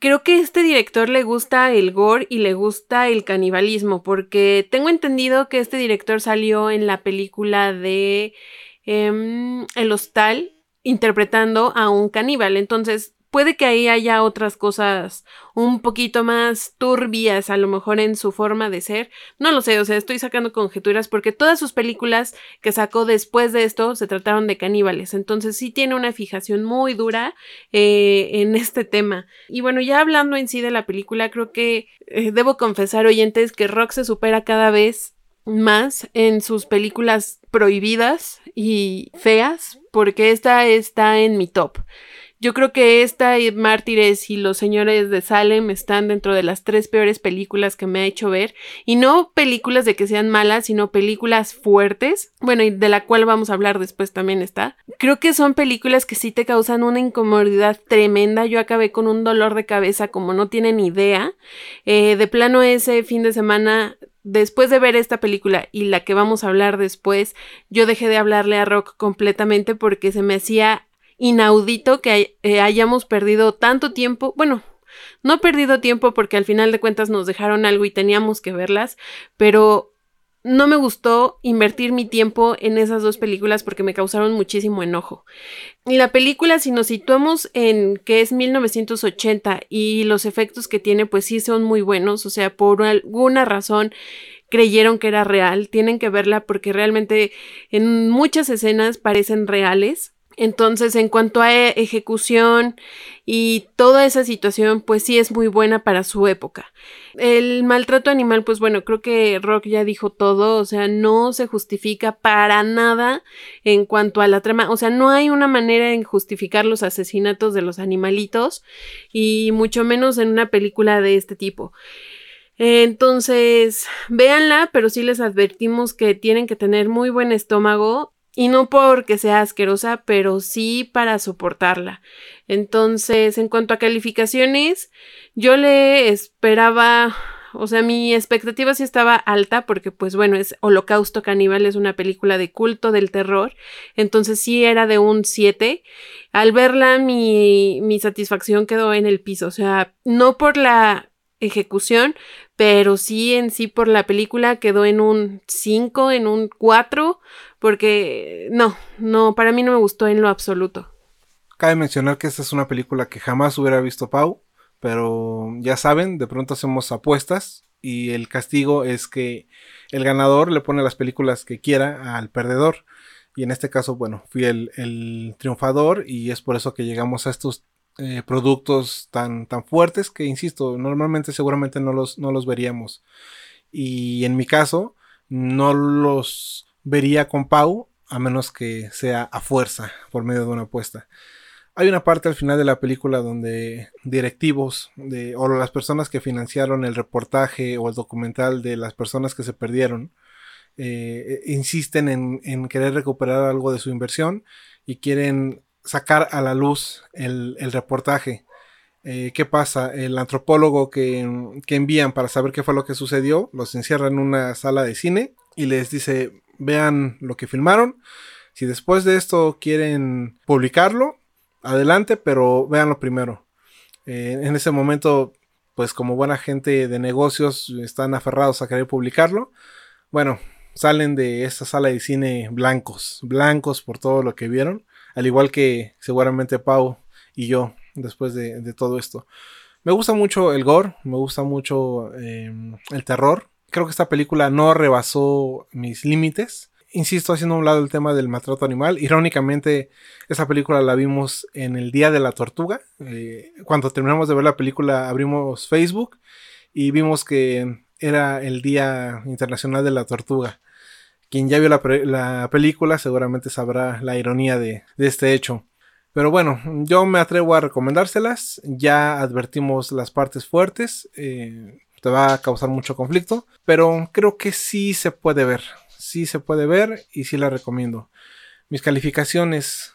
Speaker 1: creo que a este director le gusta el gore y le gusta el canibalismo, porque tengo entendido que este director salió en la película de em, El Hostal interpretando a un caníbal. Entonces, puede que ahí haya otras cosas un poquito más turbias, a lo mejor en su forma de ser. No lo sé, o sea, estoy sacando conjeturas porque todas sus películas que sacó después de esto se trataron de caníbales. Entonces sí tiene una fijación muy dura eh, en este tema. Y bueno, ya hablando en sí de la película, creo que eh, debo confesar, oyentes, que Rock se supera cada vez más en sus películas prohibidas y feas, porque esta está en mi top. Yo creo que esta y Mártires y Los Señores de Salem están dentro de las tres peores películas que me ha hecho ver. Y no películas de que sean malas, sino películas fuertes. Bueno, y de la cual vamos a hablar después también está. Creo que son películas que sí te causan una incomodidad tremenda. Yo acabé con un dolor de cabeza como no tienen idea. Eh, de plano ese fin de semana después de ver esta película y la que vamos a hablar después, yo dejé de hablarle a Rock completamente porque se me hacía inaudito que eh, hayamos perdido tanto tiempo, bueno, No perdido tiempo porque al final de cuentas nos dejaron algo y teníamos que verlas, pero no me gustó invertir mi tiempo en esas dos películas porque me causaron muchísimo enojo. La película, si nos situamos en que es 1980 y los efectos que tiene, pues sí son muy buenos, o sea, por alguna razón creyeron que era real, tienen que verla porque realmente en muchas escenas parecen reales. Entonces, en cuanto a e, ejecución y toda esa situación, pues sí es muy buena para su época. El maltrato animal, pues bueno, creo que Rock ya dijo todo, o sea, no se justifica para nada en cuanto a la trama, o sea, no hay una manera en justificar los asesinatos de los animalitos y mucho menos en una película de este tipo. Entonces, véanla, pero sí les advertimos que tienen que tener muy buen estómago y no porque sea asquerosa, pero sí para soportarla. Entonces, en cuanto a calificaciones, yo le esperaba, o sea, mi expectativa sí estaba alta porque pues bueno, es Holocausto Caníbal, es una película de culto del terror, entonces sí era de un 7. Al verla mi, mi satisfacción quedó en el piso, o sea, no por la ejecución, pero sí en sí por la película quedó en un 5, en un 4, porque no, no, para mí no me gustó en lo absoluto.
Speaker 2: Cabe mencionar que esta es una película que jamás hubiera visto Pau, pero ya saben, de pronto hacemos apuestas y el castigo es que el ganador le pone las películas que quiera al perdedor. Y en este caso, bueno, fui el, el triunfador y es por eso que llegamos a estos eh, productos tan, tan fuertes que, insisto, normalmente seguramente no los, no los veríamos. Y en mi caso, no los vería con Pau, a menos que sea a fuerza, por medio de una apuesta. Hay una parte al final de la película donde directivos o las personas que financiaron el reportaje o el documental de las personas que se perdieron eh, insisten en, querer recuperar algo de su inversión y quieren sacar a la luz el, reportaje. Eh, ¿Qué pasa? El antropólogo que, envían para saber qué fue lo que sucedió, los encierra en una sala de cine y les dice, vean lo que filmaron. Si después de esto quieren publicarlo, adelante, pero véanlo primero. Eh, en ese momento, pues como buena gente de negocios, están aferrados a querer publicarlo. Bueno, salen de esa sala de cine blancos, blancos por todo lo que vieron al igual que seguramente Pau y yo después de, todo esto. Me gusta mucho el gore, me gusta mucho em, el terror. Creo que esta película no rebasó mis límites. Insisto, haciendo un lado el tema del maltrato animal. Irónicamente, esa película la vimos en el Día de la Tortuga. Eh, cuando terminamos de ver la película, abrimos Facebook y vimos que era el Día Internacional de la Tortuga. Quien ya vio la, película seguramente sabrá la ironía de, este hecho. Pero bueno, yo me atrevo a recomendárselas. Ya advertimos las partes fuertes. Eh, te va a causar mucho conflicto. Pero creo que sí se puede ver. Sí se puede ver y sí la recomiendo. Mis calificaciones.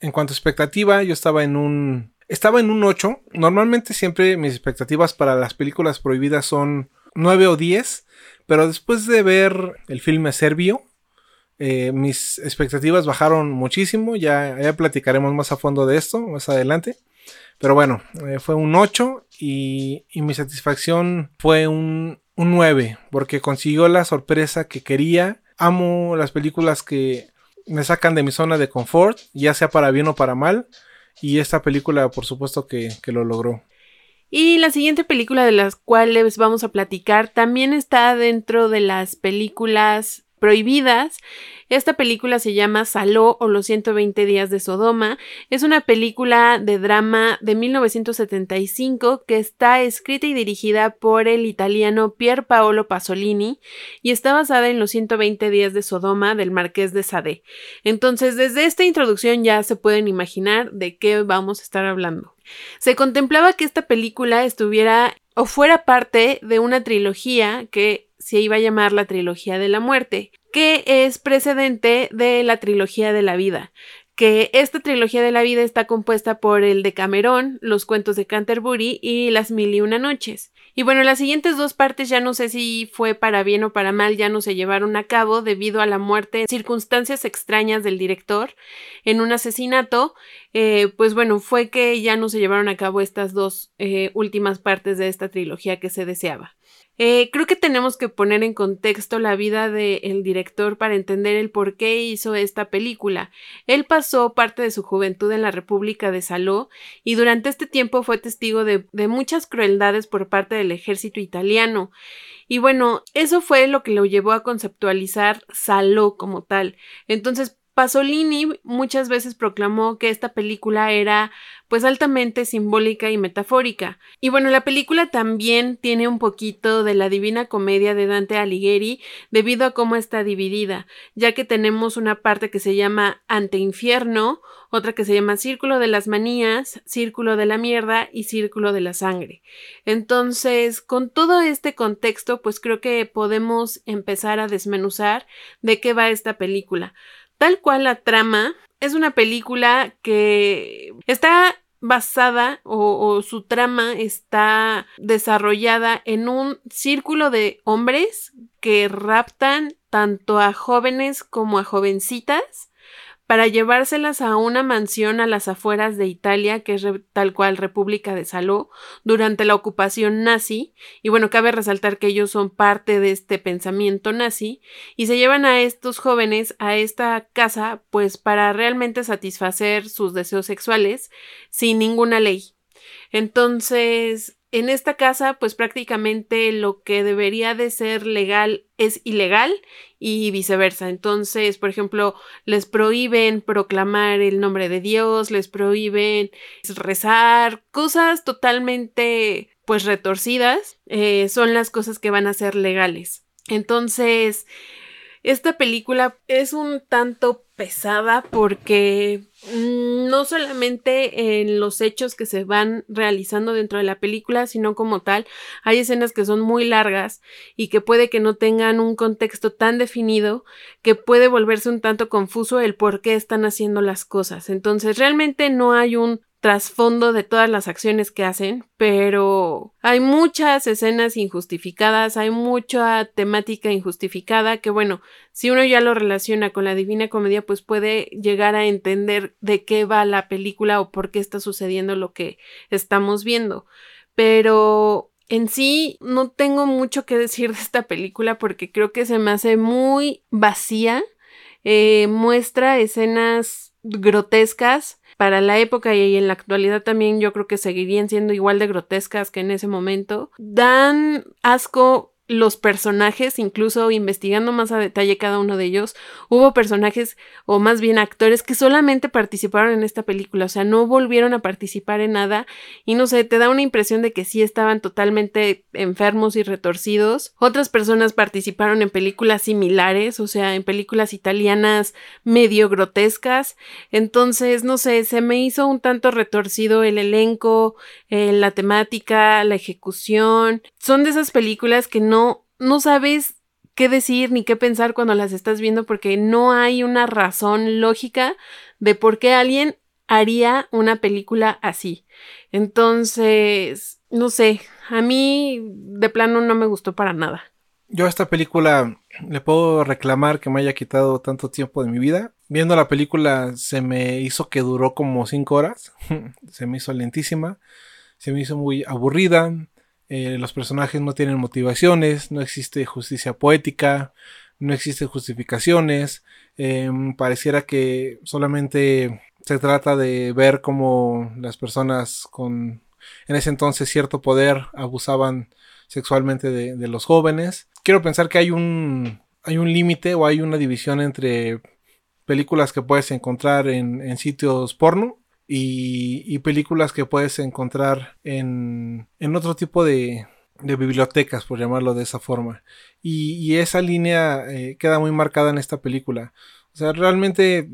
Speaker 2: En cuanto a expectativa, yo estaba en un. Estaba en un 8. Normalmente siempre mis expectativas para las películas prohibidas son 9 o 10. Pero después de ver el filme serbio, eh, mis expectativas bajaron muchísimo. Ya, platicaremos más a fondo de esto más adelante. Pero bueno, eh, fue un 8 y, mi satisfacción fue un, un 9 porque consiguió la sorpresa que quería. Amo las películas que me sacan de mi zona de confort, ya sea para bien o para mal. Y esta película, por supuesto, que, que lo logró.
Speaker 1: Y la siguiente película de las cuales vamos a platicar también está dentro de las películas prohibidas. Esta película se llama Saló o los 120 días de Sodoma. Es una película de drama de 1975 que está escrita y dirigida por el italiano Pier Paolo Pasolini y está basada en los 120 días de Sodoma del Marqués de Sade. Entonces, desde esta introducción ya se pueden imaginar de qué vamos a estar hablando. Se contemplaba que esta película estuviera o fuera parte de una trilogía que se iba a llamar la trilogía de la muerte, que es precedente de la trilogía de la vida que esta trilogía de la vida está compuesta por el de Camerón, los cuentos de Canterbury y las mil y una noches. Y bueno, las siguientes dos partes ya no sé si fue para bien o para mal, ya no se llevaron a cabo debido a la muerte circunstancias extrañas del director en un asesinato. Eh, pues bueno, fue que ya no se llevaron a cabo estas dos eh, últimas partes de esta trilogía que se deseaba. Eh, creo que tenemos que poner en contexto la vida del director para entender el por qué hizo esta película. Él pasó parte de su juventud en la República de Saló y durante este tiempo fue testigo de, de muchas crueldades por parte del ejército italiano. Y bueno, eso fue lo que lo llevó a conceptualizar Saló como tal. Entonces, Pasolini muchas veces proclamó que esta película era pues altamente simbólica y metafórica. Y bueno, la película también tiene un poquito de la Divina Comedia de Dante Alighieri debido a cómo está dividida, ya que tenemos una parte que se llama Anteinfierno, otra que se llama Círculo de las Manías, Círculo de la Mierda y Círculo de la Sangre. Entonces, con todo este contexto, pues creo que podemos empezar a desmenuzar de qué va esta película. Tal cual la trama es una película que está basada o, su trama está desarrollada en un círculo de hombres que raptan tanto a jóvenes como a jovencitas para llevárselas a una mansión a las afueras de Italia, que es tal cual República de Saló, durante la ocupación nazi, y bueno, cabe resaltar que ellos son parte de este pensamiento nazi, y se llevan a estos jóvenes a esta casa, pues para realmente satisfacer sus deseos sexuales sin ninguna ley. Entonces, en esta casa, pues prácticamente lo que debería de ser legal es ilegal y viceversa. Entonces, por ejemplo, les prohíben proclamar el nombre de Dios, les prohíben rezar, cosas totalmente pues retorcidas, eh, son las cosas que van a ser legales. Entonces, esta película es un tanto pesada porque mm, no solamente en los hechos que se van realizando dentro de la película, sino como tal, hay escenas que son muy largas y que puede que no tengan un contexto tan definido que puede volverse un tanto confuso el por qué están haciendo las cosas. Entonces, realmente no hay un trasfondo de todas las acciones que hacen, pero hay muchas escenas injustificadas, hay mucha temática injustificada que bueno, si uno ya lo relaciona con la Divina Comedia, pues puede llegar a entender de qué va la película o por qué está sucediendo lo que estamos viendo. Pero en sí no tengo mucho que decir de esta película porque creo que se me hace muy vacía. Eh, muestra escenas grotescas para la época y en la actualidad también yo creo que seguirían siendo igual de grotescas que en ese momento. Dan asco los personajes, incluso investigando más a detalle cada uno de ellos, hubo personajes o más bien actores que solamente participaron en esta película, o sea, no volvieron a participar en nada y no sé, te da una impresión de que sí estaban totalmente enfermos y retorcidos. Otras personas participaron en películas similares, o sea, en películas italianas medio grotescas, entonces, no sé, se me hizo un tanto retorcido el elenco, eh, la temática, la ejecución. Son de esas películas que no no, sabes qué decir ni qué pensar cuando las estás viendo porque no hay una razón lógica de por qué alguien haría una película así. Entonces, no sé, a mí de plano no me gustó para nada.
Speaker 2: Yo a esta película le puedo reclamar que me haya quitado tanto tiempo de mi vida. Viendo la película se me hizo que duró como cinco horas. se me hizo lentísima. Se me hizo muy aburrida. Eh, los personajes no tienen motivaciones, no existe justicia poética, no existen justificaciones, em, pareciera que solamente se trata de ver cómo las personas con en ese entonces cierto poder abusaban sexualmente de, los jóvenes. Quiero pensar que hay un, hay un límite o hay una división entre películas que puedes encontrar en, en sitios porno y, películas que puedes encontrar en, en otro tipo de, de, bibliotecas, por llamarlo de esa forma. Y, esa línea eh, queda muy marcada en esta película. O sea, realmente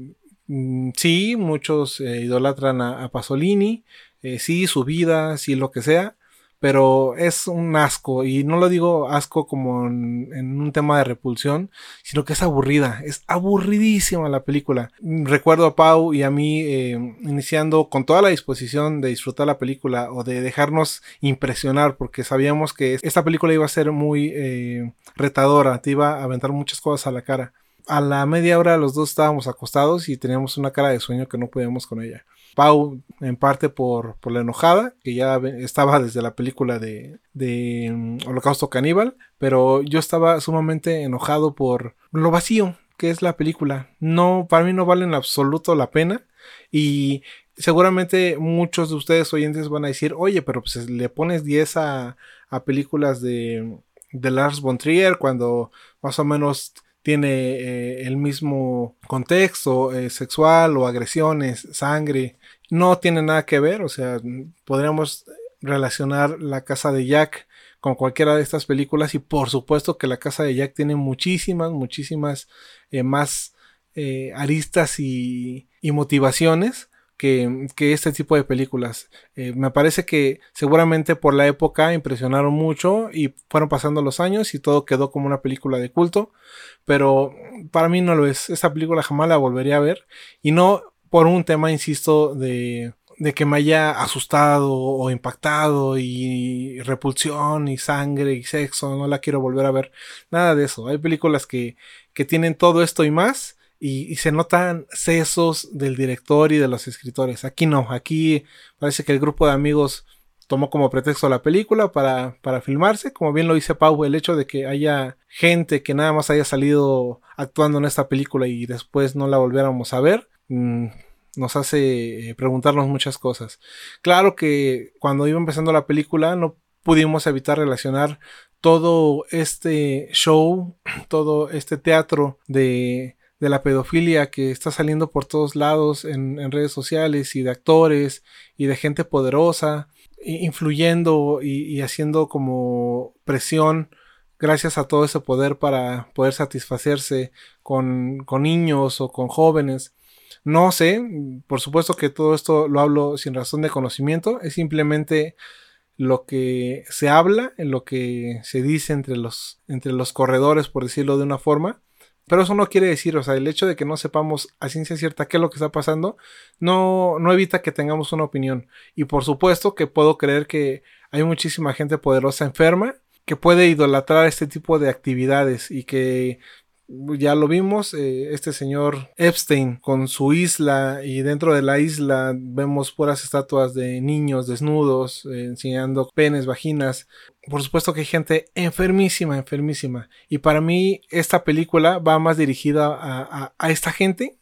Speaker 2: mm, sí, muchos eh, idolatran a, Pasolini, eh, sí, su vida, sí, lo que sea, pero es un asco y no lo digo asco como en, un tema de repulsión, sino que es aburrida, es aburridísima la película. Recuerdo a Pau y a mí eh, iniciando con toda la disposición de disfrutar la película o de dejarnos impresionar porque sabíamos que esta película iba a ser muy eh, retadora, te iba a aventar muchas cosas a la cara. A la media hora los dos estábamos acostados y teníamos una cara de sueño que no podíamos con ella. Pau en parte por, por la enojada, que ya estaba desde la película de, de mm, Holocausto Caníbal, pero yo estaba sumamente enojado por lo vacío que es la película. No, para mí no vale en absoluto la pena y seguramente muchos de ustedes oyentes van a decir, oye, pero pues le pones 10 a, a películas de, de Lars von Trier cuando más o menos tiene eh, el mismo contexto eh, sexual o agresiones, sangre, no tiene nada que ver, o sea, podríamos relacionar la casa de Jack con cualquiera de estas películas y por supuesto que la casa de Jack tiene muchísimas, muchísimas eh, más aristas y, y motivaciones que, este tipo de películas. Eh, me parece que seguramente por la época impresionaron mucho y fueron pasando los años y todo quedó como una película de culto, pero para mí no lo es. Esta película jamás la volvería a ver y no por un tema, insisto, de, de que me haya asustado o impactado y repulsión y sangre y sexo, no la quiero volver a ver. Nada de eso. Hay películas que, que tienen todo esto y más y, se notan sesos del director y de los escritores. Aquí no, aquí parece que el grupo de amigos tomó como pretexto la película para, para filmarse. Como bien lo dice Pau, el hecho de que haya gente que nada más haya salido actuando en esta película y después no la volviéramos a ver, mm, nos hace eh, preguntarnos muchas cosas. Claro que cuando iba empezando la película no pudimos evitar relacionar todo este show, todo este teatro de de la pedofilia que está saliendo por todos lados en, redes sociales y de actores y de gente poderosa, influyendo y, haciendo como presión gracias a todo ese poder para poder satisfacerse con, con niños o con jóvenes. No sé, por supuesto que todo esto lo hablo sin razón de conocimiento, es simplemente lo que se habla, lo que se dice entre los, entre los corredores, por decirlo de una forma, pero eso no quiere decir, o sea, el hecho de que no sepamos a ciencia cierta qué es lo que está pasando, no, no evita que tengamos una opinión. Y por supuesto que puedo creer que hay muchísima gente poderosa enferma que puede idolatrar este tipo de actividades y que ya lo vimos, eh, este señor Epstein con su isla y dentro de la isla vemos puras estatuas de niños desnudos eh, enseñando penes, vaginas. Por supuesto que hay gente enfermísima, enfermísima. Y para mí esta película va más dirigida a, esta gente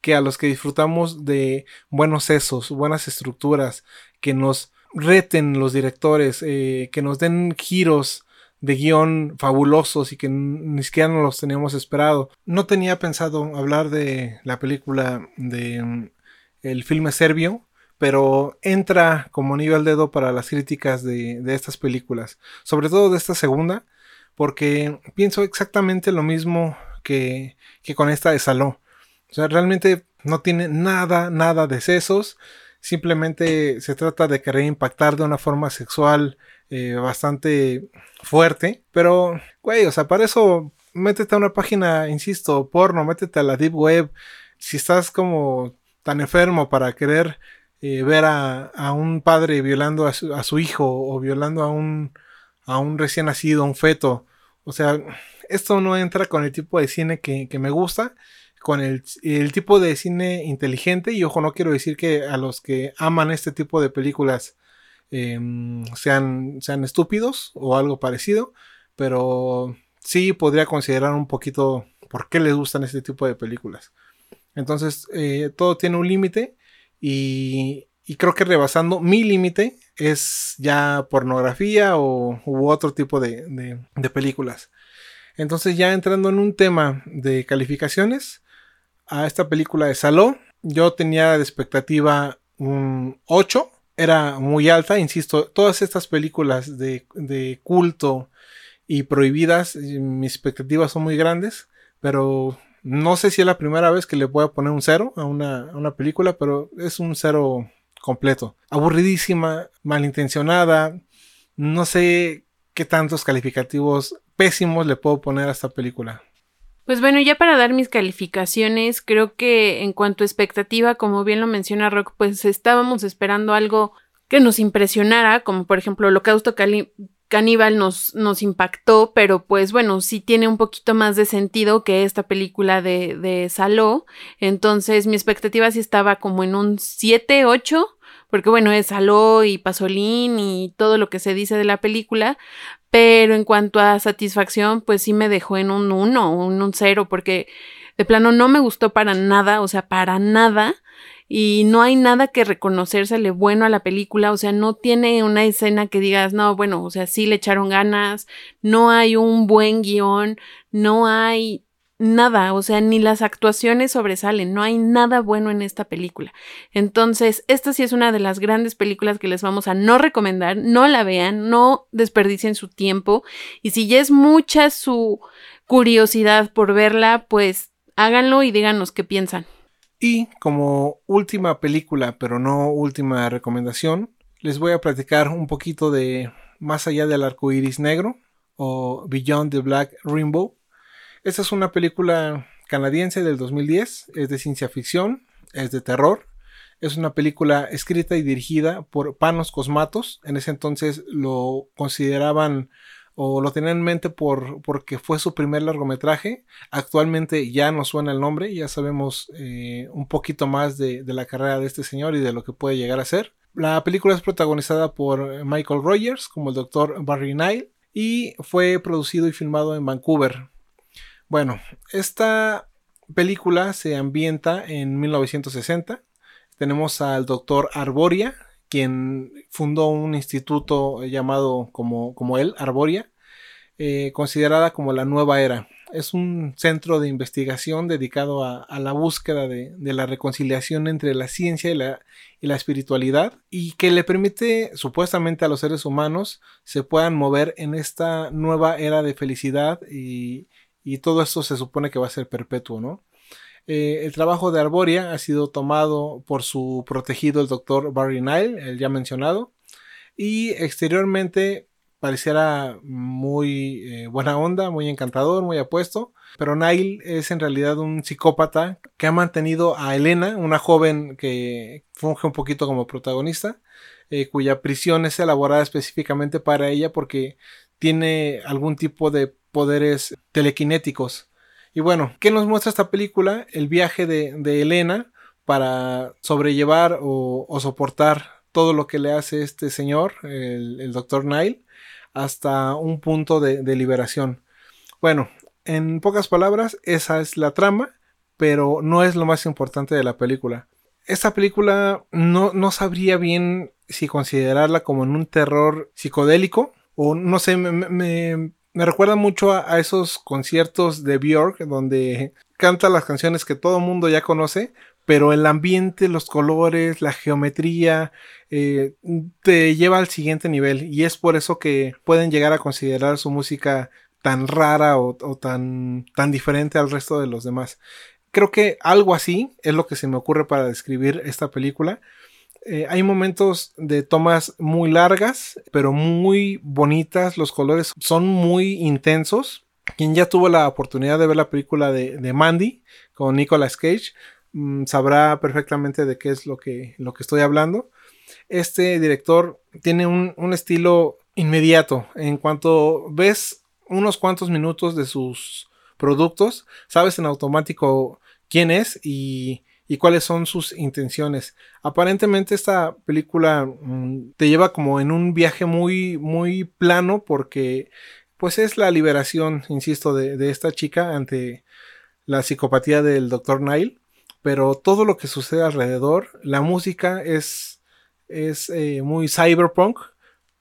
Speaker 2: que a los que disfrutamos de buenos sesos, buenas estructuras, que nos reten los directores, eh, que nos den giros de guion fabulosos y que ni siquiera nos los teníamos esperado. No tenía pensado hablar de la película de mm, el filme serbio, pero entra como anillo al dedo para las críticas de, de estas películas, sobre todo de esta segunda, porque pienso exactamente lo mismo que, que con esta de Saló. O sea, realmente no tiene nada, nada de sesos. Simplemente se trata de querer impactar de una forma sexual eh, bastante fuerte. Pero, güey, o sea, para eso métete a una página, insisto, porno, métete a la deep web. Si estás como tan enfermo para querer eh, ver a, un padre violando a su, hijo o violando a un, recién nacido, un feto. O sea, esto no entra con el tipo de cine que, que me gusta, con el, el, tipo de cine inteligente. Y ojo, no quiero decir que a los que aman este tipo de películas Em, sean, sean estúpidos o algo parecido, pero sí podría considerar un poquito por qué les gustan este tipo de películas. Entonces, eh, todo tiene un límite y, creo que rebasando mi límite es ya pornografía o u otro tipo de, de, películas. Entonces, ya entrando en un tema de calificaciones, a esta película de Saló, yo tenía de expectativa un 8 era muy alta, insisto, todas estas películas de, de culto y prohibidas, mis expectativas son muy grandes, pero no sé si es la primera vez que le voy a poner un cero a una, a una película, pero es un cero completo. Aburridísima, malintencionada, no sé qué tantos calificativos pésimos le puedo poner a esta película.
Speaker 1: Pues bueno, ya para dar mis calificaciones, creo que en cuanto a expectativa, como bien lo menciona Rock, pues estábamos esperando algo que nos impresionara, como por ejemplo Holocausto Caníbal nos, nos impactó, pero pues bueno, sí tiene un poquito más de sentido que esta película de, de Saló. Entonces mi expectativa sí estaba como en un 7, 8, porque bueno, es Saló y Pasolín y todo lo que se dice de la película, pero en cuanto a satisfacción, pues sí me dejó en un 1, en un 0, porque de plano no me gustó para nada, o sea, para nada. Y no hay nada que reconocérsele bueno a la película, o sea, no tiene una escena que digas, no, bueno, o sea, sí le echaron ganas, no hay un buen guion, no hay nada, o sea, ni las actuaciones sobresalen, no hay nada bueno en esta película. Entonces, esta sí es una de las grandes películas que les vamos a no recomendar, no la vean, no desperdicien su tiempo y si ya es mucha su curiosidad por verla, pues háganlo y díganos qué piensan.
Speaker 2: Y como última película, pero no última recomendación, les voy a platicar un poquito de Más allá del arco iris negro o Beyond the Black Rainbow esta es una película canadiense del 2010, es de ciencia ficción, es de terror. Es una película escrita y dirigida por Panos Cosmatos. En ese entonces lo consideraban o lo tenían en mente por, porque fue su primer largometraje. Actualmente ya no suena el nombre, ya sabemos eh, un poquito más de, de, la carrera de este señor y de lo que puede llegar a ser. La película es protagonizada por Michael Rogers como el doctor Barry Nile y fue producido y filmado en Vancouver, bueno, esta película se ambienta en 1960. Tenemos al doctor Arboria, quien fundó un instituto llamado como, como él, Arboria, eh, considerada como la nueva era. Es un centro de investigación dedicado a, la búsqueda de, la reconciliación entre la ciencia y la, y la espiritualidad y que le permite supuestamente a los seres humanos se puedan mover en esta nueva era de felicidad y, y todo esto se supone que va a ser perpetuo, ¿no? Eh, el trabajo de Arboria ha sido tomado por su protegido, el doctor Barry Nile, el ya mencionado, y exteriormente pareciera muy eh, buena onda, muy encantador, muy apuesto, pero Nile es en realidad un psicópata que ha mantenido a Elena, una joven que funge un poquito como protagonista, eh, cuya prisión es elaborada específicamente para ella porque tiene algún tipo de poderes telequinéticos. Y bueno, ¿qué nos muestra esta película? El viaje de, Elena para sobrellevar o, soportar todo lo que le hace este señor, el, doctor Nile, hasta un punto de, liberación. Bueno, en pocas palabras, esa es la trama, pero no es lo más importante de la película. Esta película no, no sabría bien si considerarla como en un terror psicodélico o no sé, me recuerda mucho a, esos conciertos de Björk donde canta las canciones que todo el mundo ya conoce, pero el ambiente, los colores, la geometría eh, te lleva al siguiente nivel y es por eso que pueden llegar a considerar su música tan rara o, tan, tan diferente al resto de los demás. Creo que algo así es lo que se me ocurre para describir esta película. Eh, hay momentos de tomas muy largas, pero muy bonitas. Los colores son muy intensos. Quien ya tuvo la oportunidad de ver la película de, Mandy con Nicolas Cage mm, sabrá perfectamente de qué es lo que, lo que estoy hablando. Este director tiene un, un estilo inmediato. En cuanto ves unos cuantos minutos de sus productos, sabes en automático quién es y y cuáles son sus intenciones. Aparentemente esta película mm, te lleva como en un viaje muy, muy plano porque pues es la liberación, insisto, de, esta chica ante la psicopatía del Dr. Nile, pero todo lo que sucede alrededor, la música es, es eh, muy cyberpunk,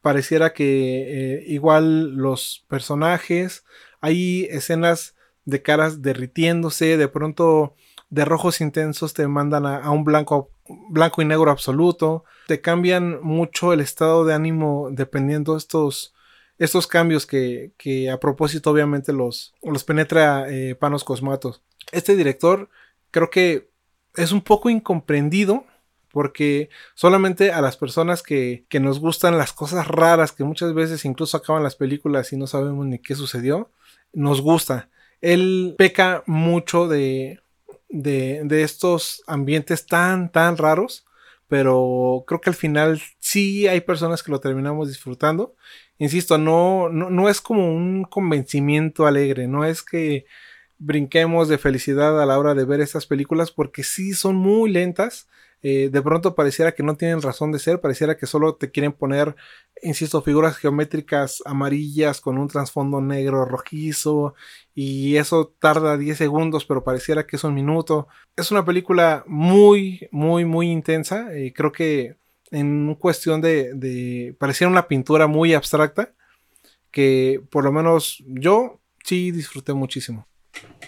Speaker 2: pareciera que eh, igual los personajes, hay escenas de caras derritiéndose, de pronto de rojos intensos te mandan a, un blanco, blanco y negro absoluto, te cambian mucho el estado de ánimo dependiendo estos, estos cambios que, a propósito obviamente los, los penetra eh, Panos Cosmatos. Este director creo que es un poco incomprendido porque solamente a las personas que, que nos gustan las cosas raras, que muchas veces incluso acaban las películas y no sabemos ni qué sucedió, nos gusta. Él peca mucho de, de, de estos ambientes tan, tan raros, pero creo que al final sí hay personas que lo terminamos disfrutando. Insisto, no, no, no es como un convencimiento alegre, no es que brinquemos de felicidad a la hora de ver estas películas porque sí son muy lentas. Eh, de pronto pareciera que no tienen razón de ser, pareciera que solo te quieren poner, insisto, figuras geométricas amarillas con un trasfondo negro rojizo y eso tarda 10 segundos, pero pareciera que es un minuto. Es una película muy, muy, muy intensa. Eh, creo que en cuestión de, de, pareciera una pintura muy abstracta que por lo menos yo sí disfruté muchísimo.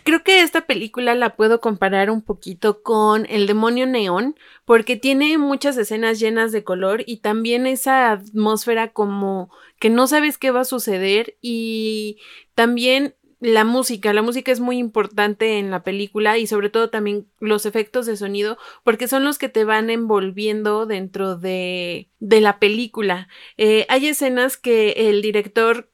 Speaker 1: Creo que esta película la puedo comparar un poquito con El demonio neón, porque tiene muchas escenas llenas de color y también esa atmósfera como que no sabes qué va a suceder y también la música, la música es muy importante en la película y sobre todo también los efectos de sonido porque son los que te van envolviendo dentro de, la película. Eh, hay escenas que el director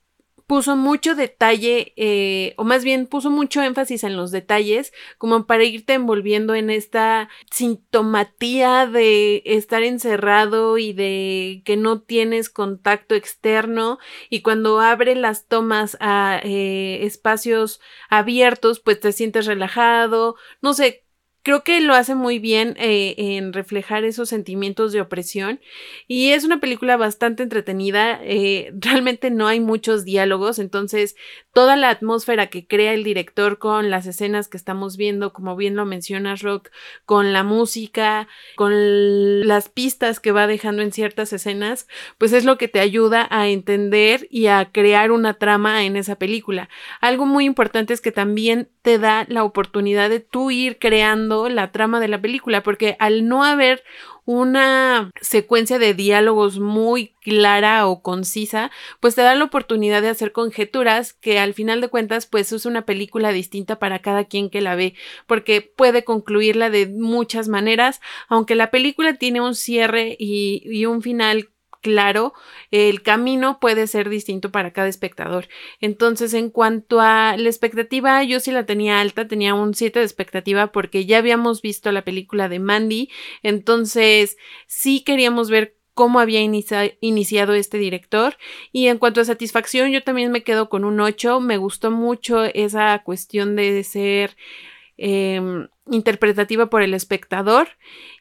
Speaker 1: puso mucho detalle, eh, o más bien puso mucho énfasis en los detalles, como para irte envolviendo en esta sintomatía de estar encerrado y de que no tienes contacto externo. Y cuando abre las tomas a eh, espacios abiertos, pues te sientes relajado, no sé, creo que lo hace muy bien eh, en reflejar esos sentimientos de opresión y es una película bastante entretenida eh, realmente no hay muchos diálogos entonces toda la atmósfera que crea el director con las escenas que estamos viendo como bien lo mencionas Rock con la música con las pistas que va dejando en ciertas escenas pues es lo que te ayuda a entender y a crear una trama en esa película. Algo muy importante es que también te da la oportunidad de tú ir creando la trama de la película, porque al no haber una secuencia de diálogos muy clara o concisa, pues te da la oportunidad de hacer conjeturas que al final de cuentas pues es una película distinta para cada quien que la ve, porque puede concluirla de muchas maneras, aunque la película tiene un cierre y, y un final claro, el camino puede ser distinto para cada espectador. Entonces, en cuanto a la expectativa, yo sí la tenía alta, tenía un 7 de expectativa porque ya habíamos visto la película de Mandy, entonces sí queríamos ver cómo había iniciado este director. Y en cuanto a satisfacción, yo también me quedo con un 8. Me gustó mucho esa cuestión de ser Em, interpretativa por el espectador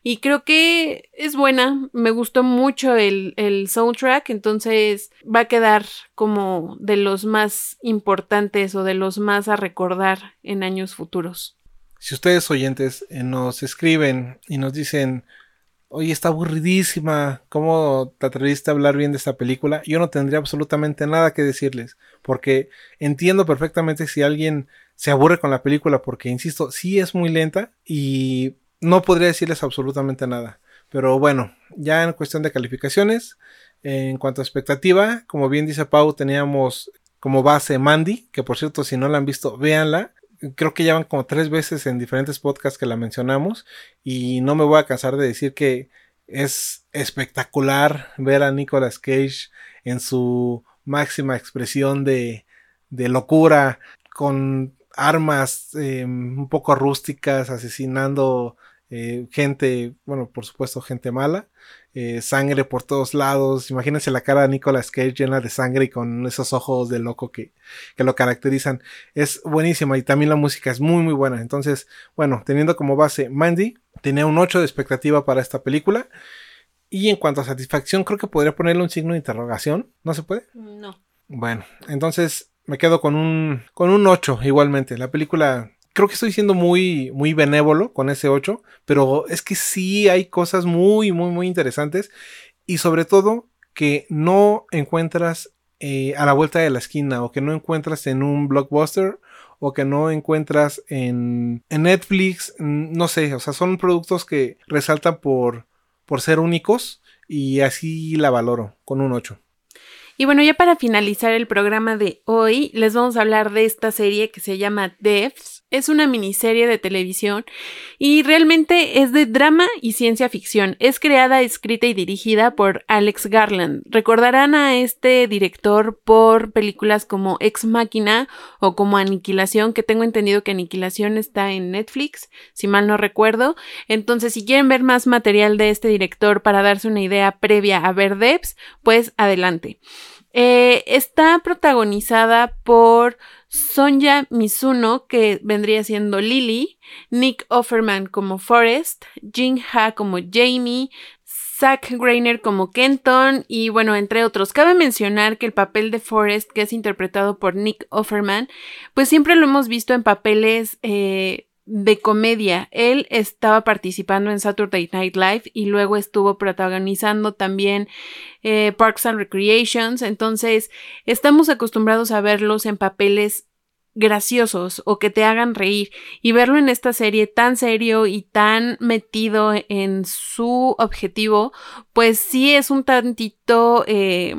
Speaker 1: y creo que es buena, me gustó mucho el, el, soundtrack, entonces va a quedar como de los más importantes o de los más a recordar en años futuros.
Speaker 2: Si ustedes oyentes eh, nos escriben y nos dicen, oye, está aburridísima, ¿cómo te atreviste a hablar bien de esta película? Yo no tendría absolutamente nada que decirles, porque entiendo perfectamente si alguien se aburre con la película porque, insisto, sí es muy lenta y no podría decirles absolutamente nada. Pero bueno, ya en cuestión de calificaciones, en cuanto a expectativa, como bien dice Pau, teníamos como base Mandy, que por cierto, si no la han visto, véanla. Creo que ya van como tres veces en diferentes podcasts que la mencionamos y no me voy a cansar de decir que es espectacular ver a Nicolas Cage en su máxima expresión de, de locura, con armas eh, un poco rústicas, asesinando eh, gente, bueno, por supuesto, gente mala, eh, sangre por todos lados. Imagínense la cara de Nicolas Cage llena de sangre y con esos ojos de loco que, que lo caracterizan. Es buenísima y también la música es muy, muy buena. Entonces, bueno, teniendo como base Mandy, tenía un 8 de expectativa para esta película. Y en cuanto a satisfacción, creo que podría ponerle un signo de interrogación. ¿No se puede?
Speaker 1: No.
Speaker 2: Bueno, entonces me quedo con un, con un 8 igualmente. La película, creo que estoy siendo muy, muy benévolo con ese 8, pero es que sí hay cosas muy, muy, muy interesantes y sobre todo que no encuentras eh, a la vuelta de la esquina o que no encuentras en un blockbuster o que no encuentras en, en Netflix, no sé, o sea, son productos que resaltan por, por ser únicos y así la valoro con un 8.
Speaker 1: Y bueno, ya para finalizar el programa de hoy, les vamos a hablar de esta serie que se llama Devs. Es una miniserie de televisión y realmente es de drama y ciencia ficción. Es creada, escrita y dirigida por Alex Garland. Recordarán a este director por películas como Ex Máquina o como Aniquilación, que tengo entendido que Aniquilación está en Netflix, si mal no recuerdo. Entonces, si quieren ver más material de este director para darse una idea previa a ver Debs, pues adelante. Eh, está protagonizada por Sonja Mizuno, que vendría siendo Lily, Nick Offerman como Forrest, Jin Ha como Jamie, Zack Greiner como Kenton y bueno, entre otros. Cabe mencionar que el papel de Forrest, que es interpretado por Nick Offerman, pues siempre lo hemos visto en papeles eh, de comedia. Él estaba participando en Saturday Night Live y luego estuvo protagonizando también eh, Parks and Recreations. Entonces, estamos acostumbrados a verlos en papeles graciosos o que te hagan reír y verlo en esta serie tan serio y tan metido en su objetivo, pues sí es un tantito eh,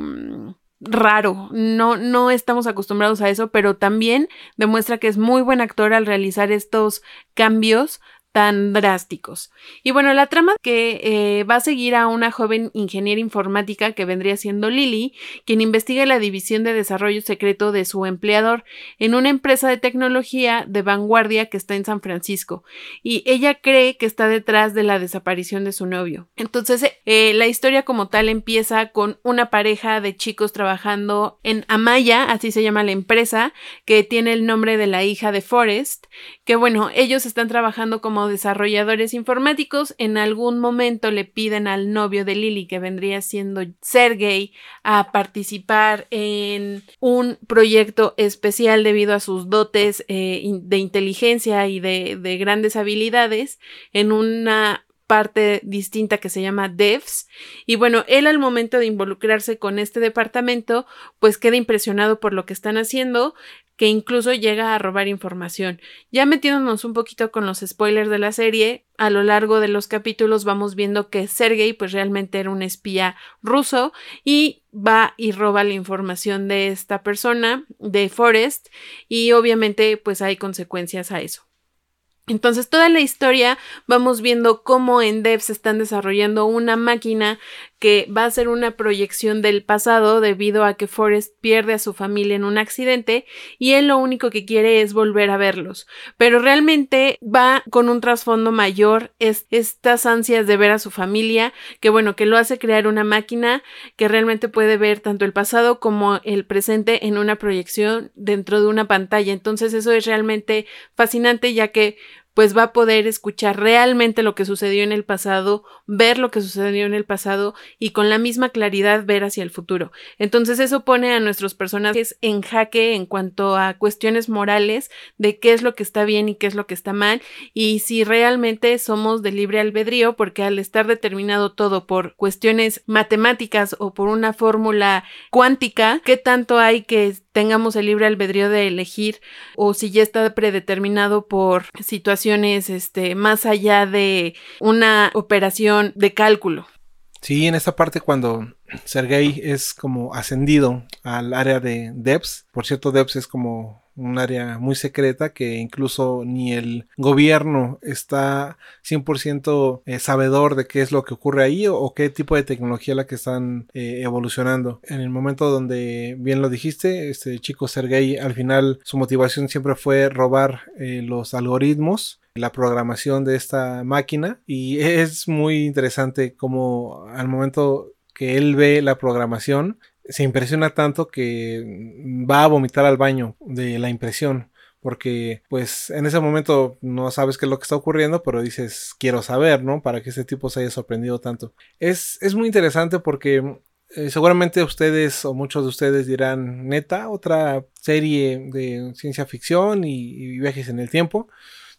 Speaker 1: raro, no, no estamos acostumbrados a eso, pero también demuestra que es muy buen actor al realizar estos cambios tan drásticos. Y bueno, la trama que eh, va a seguir a una joven ingeniera informática que vendría siendo Lily, quien investiga la división de desarrollo secreto de su empleador en una empresa de tecnología de vanguardia que está en San Francisco. Y ella cree que está detrás de la desaparición de su novio. Entonces, eh, la historia como tal empieza con una pareja de chicos trabajando en Amaya, así se llama la empresa, que tiene el nombre de la hija de Forrest, que bueno, ellos están trabajando como desarrolladores informáticos, en algún momento le piden al novio de Lily, que vendría siendo Sergey, a participar en un proyecto especial debido a sus dotes eh, de inteligencia y de, de grandes habilidades en una parte distinta que se llama Devs. Y bueno, él al momento de involucrarse con este departamento, pues queda impresionado por lo que están haciendo, que incluso llega a robar información. Ya metiéndonos un poquito con los spoilers de la serie, a lo largo de los capítulos vamos viendo que Sergei pues realmente era un espía ruso y va y roba la información de esta persona, de Forrest, y obviamente pues hay consecuencias a eso. Entonces, toda la historia vamos viendo cómo en Dev se están desarrollando una máquina que va a ser una proyección del pasado debido a que Forrest pierde a su familia en un accidente y él lo único que quiere es volver a verlos. Pero realmente va con un trasfondo mayor, es estas ansias de ver a su familia, que bueno, que lo hace crear una máquina que realmente puede ver tanto el pasado como el presente en una proyección dentro de una pantalla. Entonces eso es realmente fascinante ya que pues va a poder escuchar realmente lo que sucedió en el pasado, ver lo que sucedió en el pasado y con la misma claridad ver hacia el futuro. Entonces eso pone a nuestros personajes en jaque en cuanto a cuestiones morales de qué es lo que está bien y qué es lo que está mal y si realmente somos de libre albedrío porque al estar determinado todo por cuestiones matemáticas o por una fórmula cuántica, ¿qué tanto hay que tengamos el libre albedrío de elegir o si ya está predeterminado por situaciones este, más allá de una operación de cálculo.
Speaker 2: Sí, en esta parte cuando Sergei es como ascendido al área de DEPS, por cierto, DEPS es como un área muy secreta que incluso ni el gobierno está 100% eh, sabedor de qué es lo que ocurre ahí o, qué tipo de tecnología la que están eh, evolucionando. En el momento donde bien lo dijiste, este chico Sergei al final su motivación siempre fue robar eh, los algoritmos la programación de esta máquina y es muy interesante como al momento que él ve la programación se impresiona tanto que va a vomitar al baño de la impresión. Porque pues en ese momento no sabes qué es lo que está ocurriendo, pero dices quiero saber, ¿no? Para que ese tipo se haya sorprendido tanto. Es, es muy interesante porque eh, seguramente ustedes o muchos de ustedes dirán, neta, otra serie de ciencia ficción y, y, viajes en el tiempo.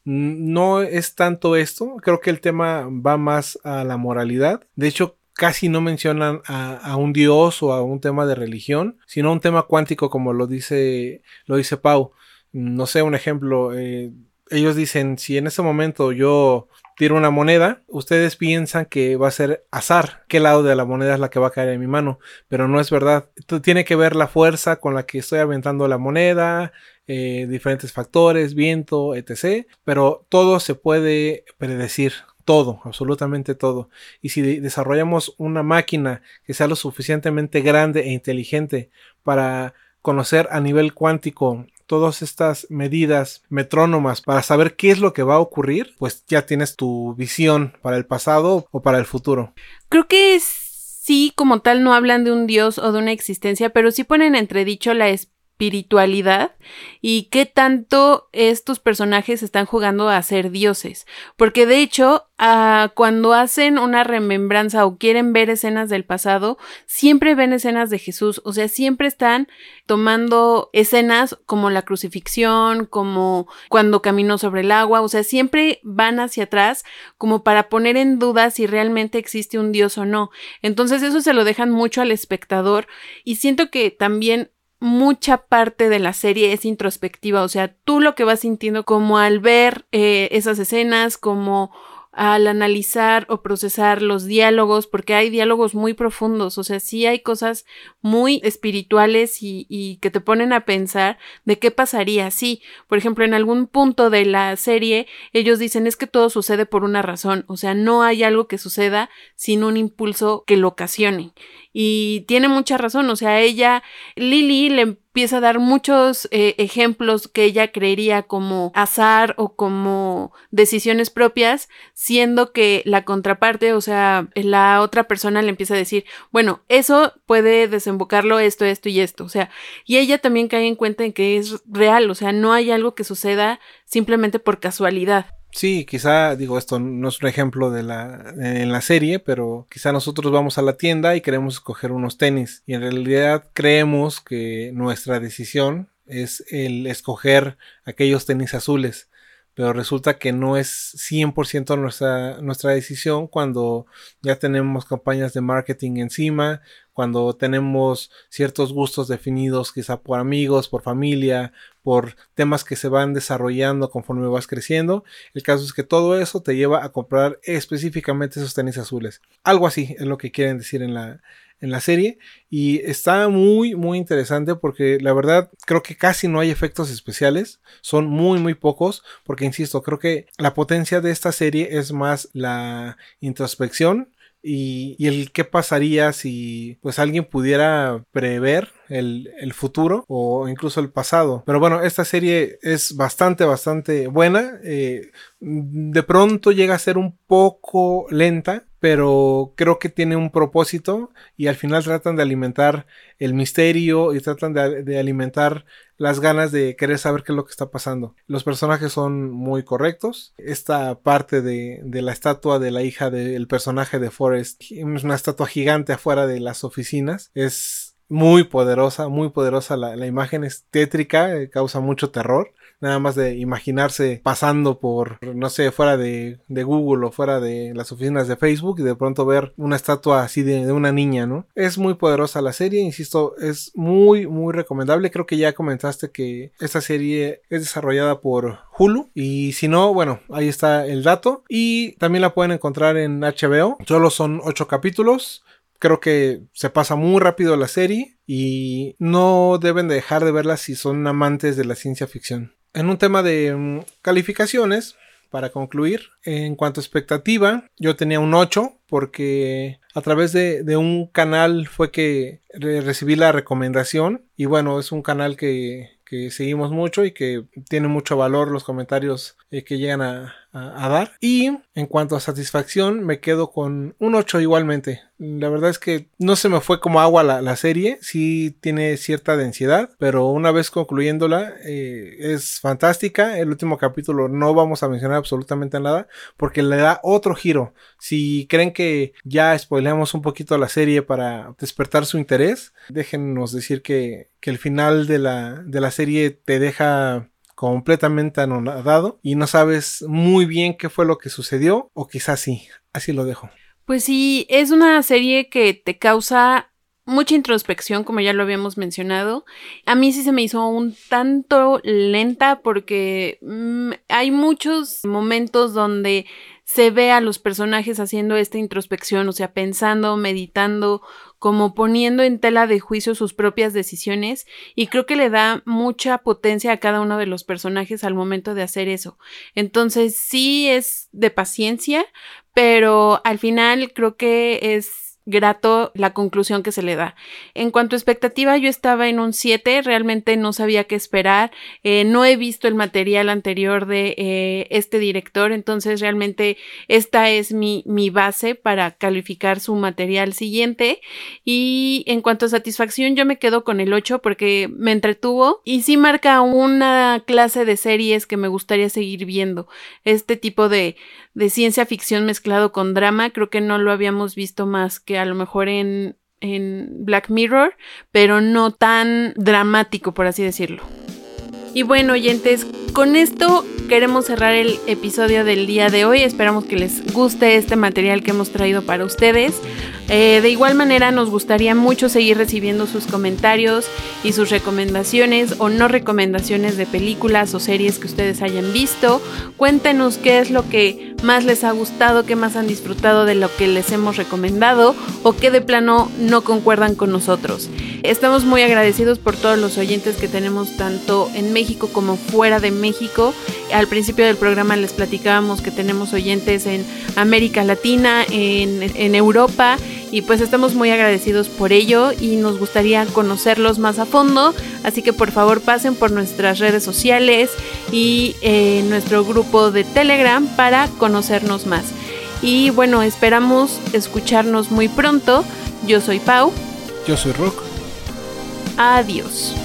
Speaker 2: No es tanto esto, creo que el tema va más a la moralidad. De hecho, casi no mencionan a, un dios o a un tema de religión, sino un tema cuántico como lo dice, lo dice Pau. No sé, un ejemplo, eh, ellos dicen, si en ese momento yo tiro una moneda, ustedes piensan que va a ser azar, qué lado de la moneda es la que va a caer en mi mano, pero no es verdad. tiene que ver la fuerza con la que estoy aventando la moneda, eh, diferentes factores, viento, etc. Pero todo se puede predecir, todo, absolutamente todo. Y si desarrollamos una máquina que sea lo suficientemente grande e inteligente para conocer a nivel cuántico todas estas medidas metrónomas para saber qué es lo que va a ocurrir, pues ya tienes tu visión para el pasado o para el futuro.
Speaker 1: Creo que sí, como tal, no hablan de un dios o de una existencia, pero sí ponen entredicho la espiritualidad y qué tanto estos personajes están jugando a ser dioses. Porque de hecho, cuando hacen una remembranza o quieren ver escenas del pasado, siempre ven escenas de Jesús. O sea, siempre están tomando escenas como la crucifixión, como cuando caminó sobre el agua. O sea, siempre van hacia atrás como para poner en duda si realmente existe un Dios o no. Entonces eso se lo dejan mucho al espectador y siento que también mucha parte de la serie es introspectiva, o sea, tú lo que vas sintiendo como al ver eh, esas escenas, como al analizar o procesar los diálogos, porque hay diálogos muy profundos, o sea, sí hay cosas muy espirituales y, y, que te ponen a pensar de qué pasaría si, por ejemplo, en algún punto de la serie ellos dicen es que todo sucede por una razón, o sea, no hay algo que suceda sin un impulso que lo ocasione. Y tiene mucha razón, o sea, ella, Lily le empieza a dar muchos eh, ejemplos que ella creería como azar o como decisiones propias, siendo que la contraparte, o sea, la otra persona le empieza a decir, bueno, eso puede desembocarlo esto, esto y esto, o sea, y ella también cae en cuenta en que es real, o sea, no hay algo que suceda simplemente por casualidad.
Speaker 2: Sí, quizá, digo, esto no es un ejemplo de la, en la serie, pero quizá nosotros vamos a la tienda y queremos escoger unos tenis. Y en realidad creemos que nuestra decisión es el escoger aquellos tenis azules pero resulta que no es 100% nuestra, nuestra decisión cuando ya tenemos campañas de marketing encima, cuando tenemos ciertos gustos definidos quizá por amigos, por familia, por temas que se van desarrollando conforme vas creciendo. El caso es que todo eso te lleva a comprar específicamente esos tenis azules. Algo así es lo que quieren decir en la, en la serie y está muy muy interesante porque la verdad creo que casi no hay efectos especiales son muy muy pocos porque insisto creo que la potencia de esta serie es más la introspección y, el qué pasaría si pues alguien pudiera prever el, futuro o incluso el pasado. Pero bueno, esta serie es bastante, bastante buena. Eh, de pronto llega a ser un poco lenta, pero creo que tiene un propósito y al final tratan de alimentar el misterio y tratan de, alimentar las ganas de querer saber qué es lo que está pasando. Los personajes son muy correctos. Esta parte de, la estatua de la hija del personaje de Forrest, es una estatua gigante afuera de las oficinas, es muy poderosa, muy poderosa. La, la imagen es tétrica, eh, causa mucho terror nada más de imaginarse pasando por, no sé, fuera de, Google o fuera de las oficinas de Facebook y de pronto ver una estatua así de, de, una niña, ¿no? Es muy poderosa la serie, insisto, es muy, muy recomendable. Creo que ya comentaste que esta serie es desarrollada por Hulu y si no, bueno, ahí está el dato y también la pueden encontrar en HBO. Solo son 8 capítulos. Creo que se pasa muy rápido la serie y no deben dejar de verla si son amantes de la ciencia ficción. En un tema de mm, calificaciones, para concluir, en cuanto a expectativa, yo tenía un 8 porque a través de, de un canal fue que recibí la recomendación y bueno, es un canal que, que seguimos mucho y que tiene mucho valor los comentarios eh, que llegan a, dar. Y en cuanto a satisfacción, me quedo con un 8 igualmente. La verdad es que no se me fue como agua la, serie, sí tiene cierta densidad, pero una vez concluyéndola eh, es fantástica. El último capítulo no vamos a mencionar absolutamente nada porque le da otro giro. Si creen que ya spoileamos un poquito la serie para despertar su interés, déjenos decir que, que el final de la, de la serie te deja completamente anonadado y no sabes muy bien qué fue lo que sucedió o quizás sí, así lo dejo.
Speaker 1: Pues sí, es una serie que te causa mucha introspección, como ya lo habíamos mencionado. A mí sí se me hizo un tanto lenta porque mm, hay muchos momentos donde se ve a los personajes haciendo esta introspección, o sea, pensando, meditando, como poniendo en tela de juicio sus propias decisiones y creo que le da mucha potencia a cada uno de los personajes al momento de hacer eso. Entonces sí es de paciencia, pero al final creo que es grato la conclusión que se le da. En cuanto a expectativa, yo estaba en un 7, realmente no sabía qué esperar, eh, no he visto el material anterior de eh, este director, entonces realmente esta es mi, mi base para calificar su material siguiente. Y en cuanto a satisfacción, yo me quedo con el 8 porque me entretuvo y sí marca una clase de series que me gustaría seguir viendo. Este tipo de, de ciencia ficción mezclado con drama, creo que no lo habíamos visto más que a lo mejor en, en Black Mirror, pero no tan dramático, por así decirlo. Y bueno, oyentes, con esto queremos cerrar el episodio del día de hoy. Esperamos que les guste este material que hemos traído para ustedes. Eh, de igual manera, nos gustaría mucho seguir recibiendo sus comentarios y sus recomendaciones o no recomendaciones de películas o series que ustedes hayan visto. Cuéntenos qué es lo que más les ha gustado, qué más han disfrutado de lo que les hemos recomendado o qué de plano no concuerdan con nosotros. Estamos muy agradecidos por todos los oyentes que tenemos tanto en México como fuera de México. Al principio del programa les platicábamos que tenemos oyentes en América Latina, en, en Europa y pues estamos muy agradecidos por ello y nos gustaría conocerlos más a fondo. Así que por favor pasen por nuestras redes sociales y eh, nuestro grupo de Telegram para conocernos más. Y bueno, esperamos escucharnos muy pronto. Yo soy Pau.
Speaker 2: Yo soy Rock.
Speaker 1: Adiós.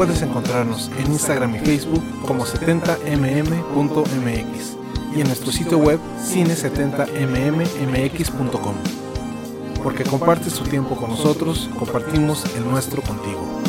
Speaker 2: Puedes encontrarnos en Instagram y Facebook como 70mm.mx y en nuestro sitio web cine70mmx.com. Porque compartes tu tiempo con nosotros, compartimos el nuestro contigo.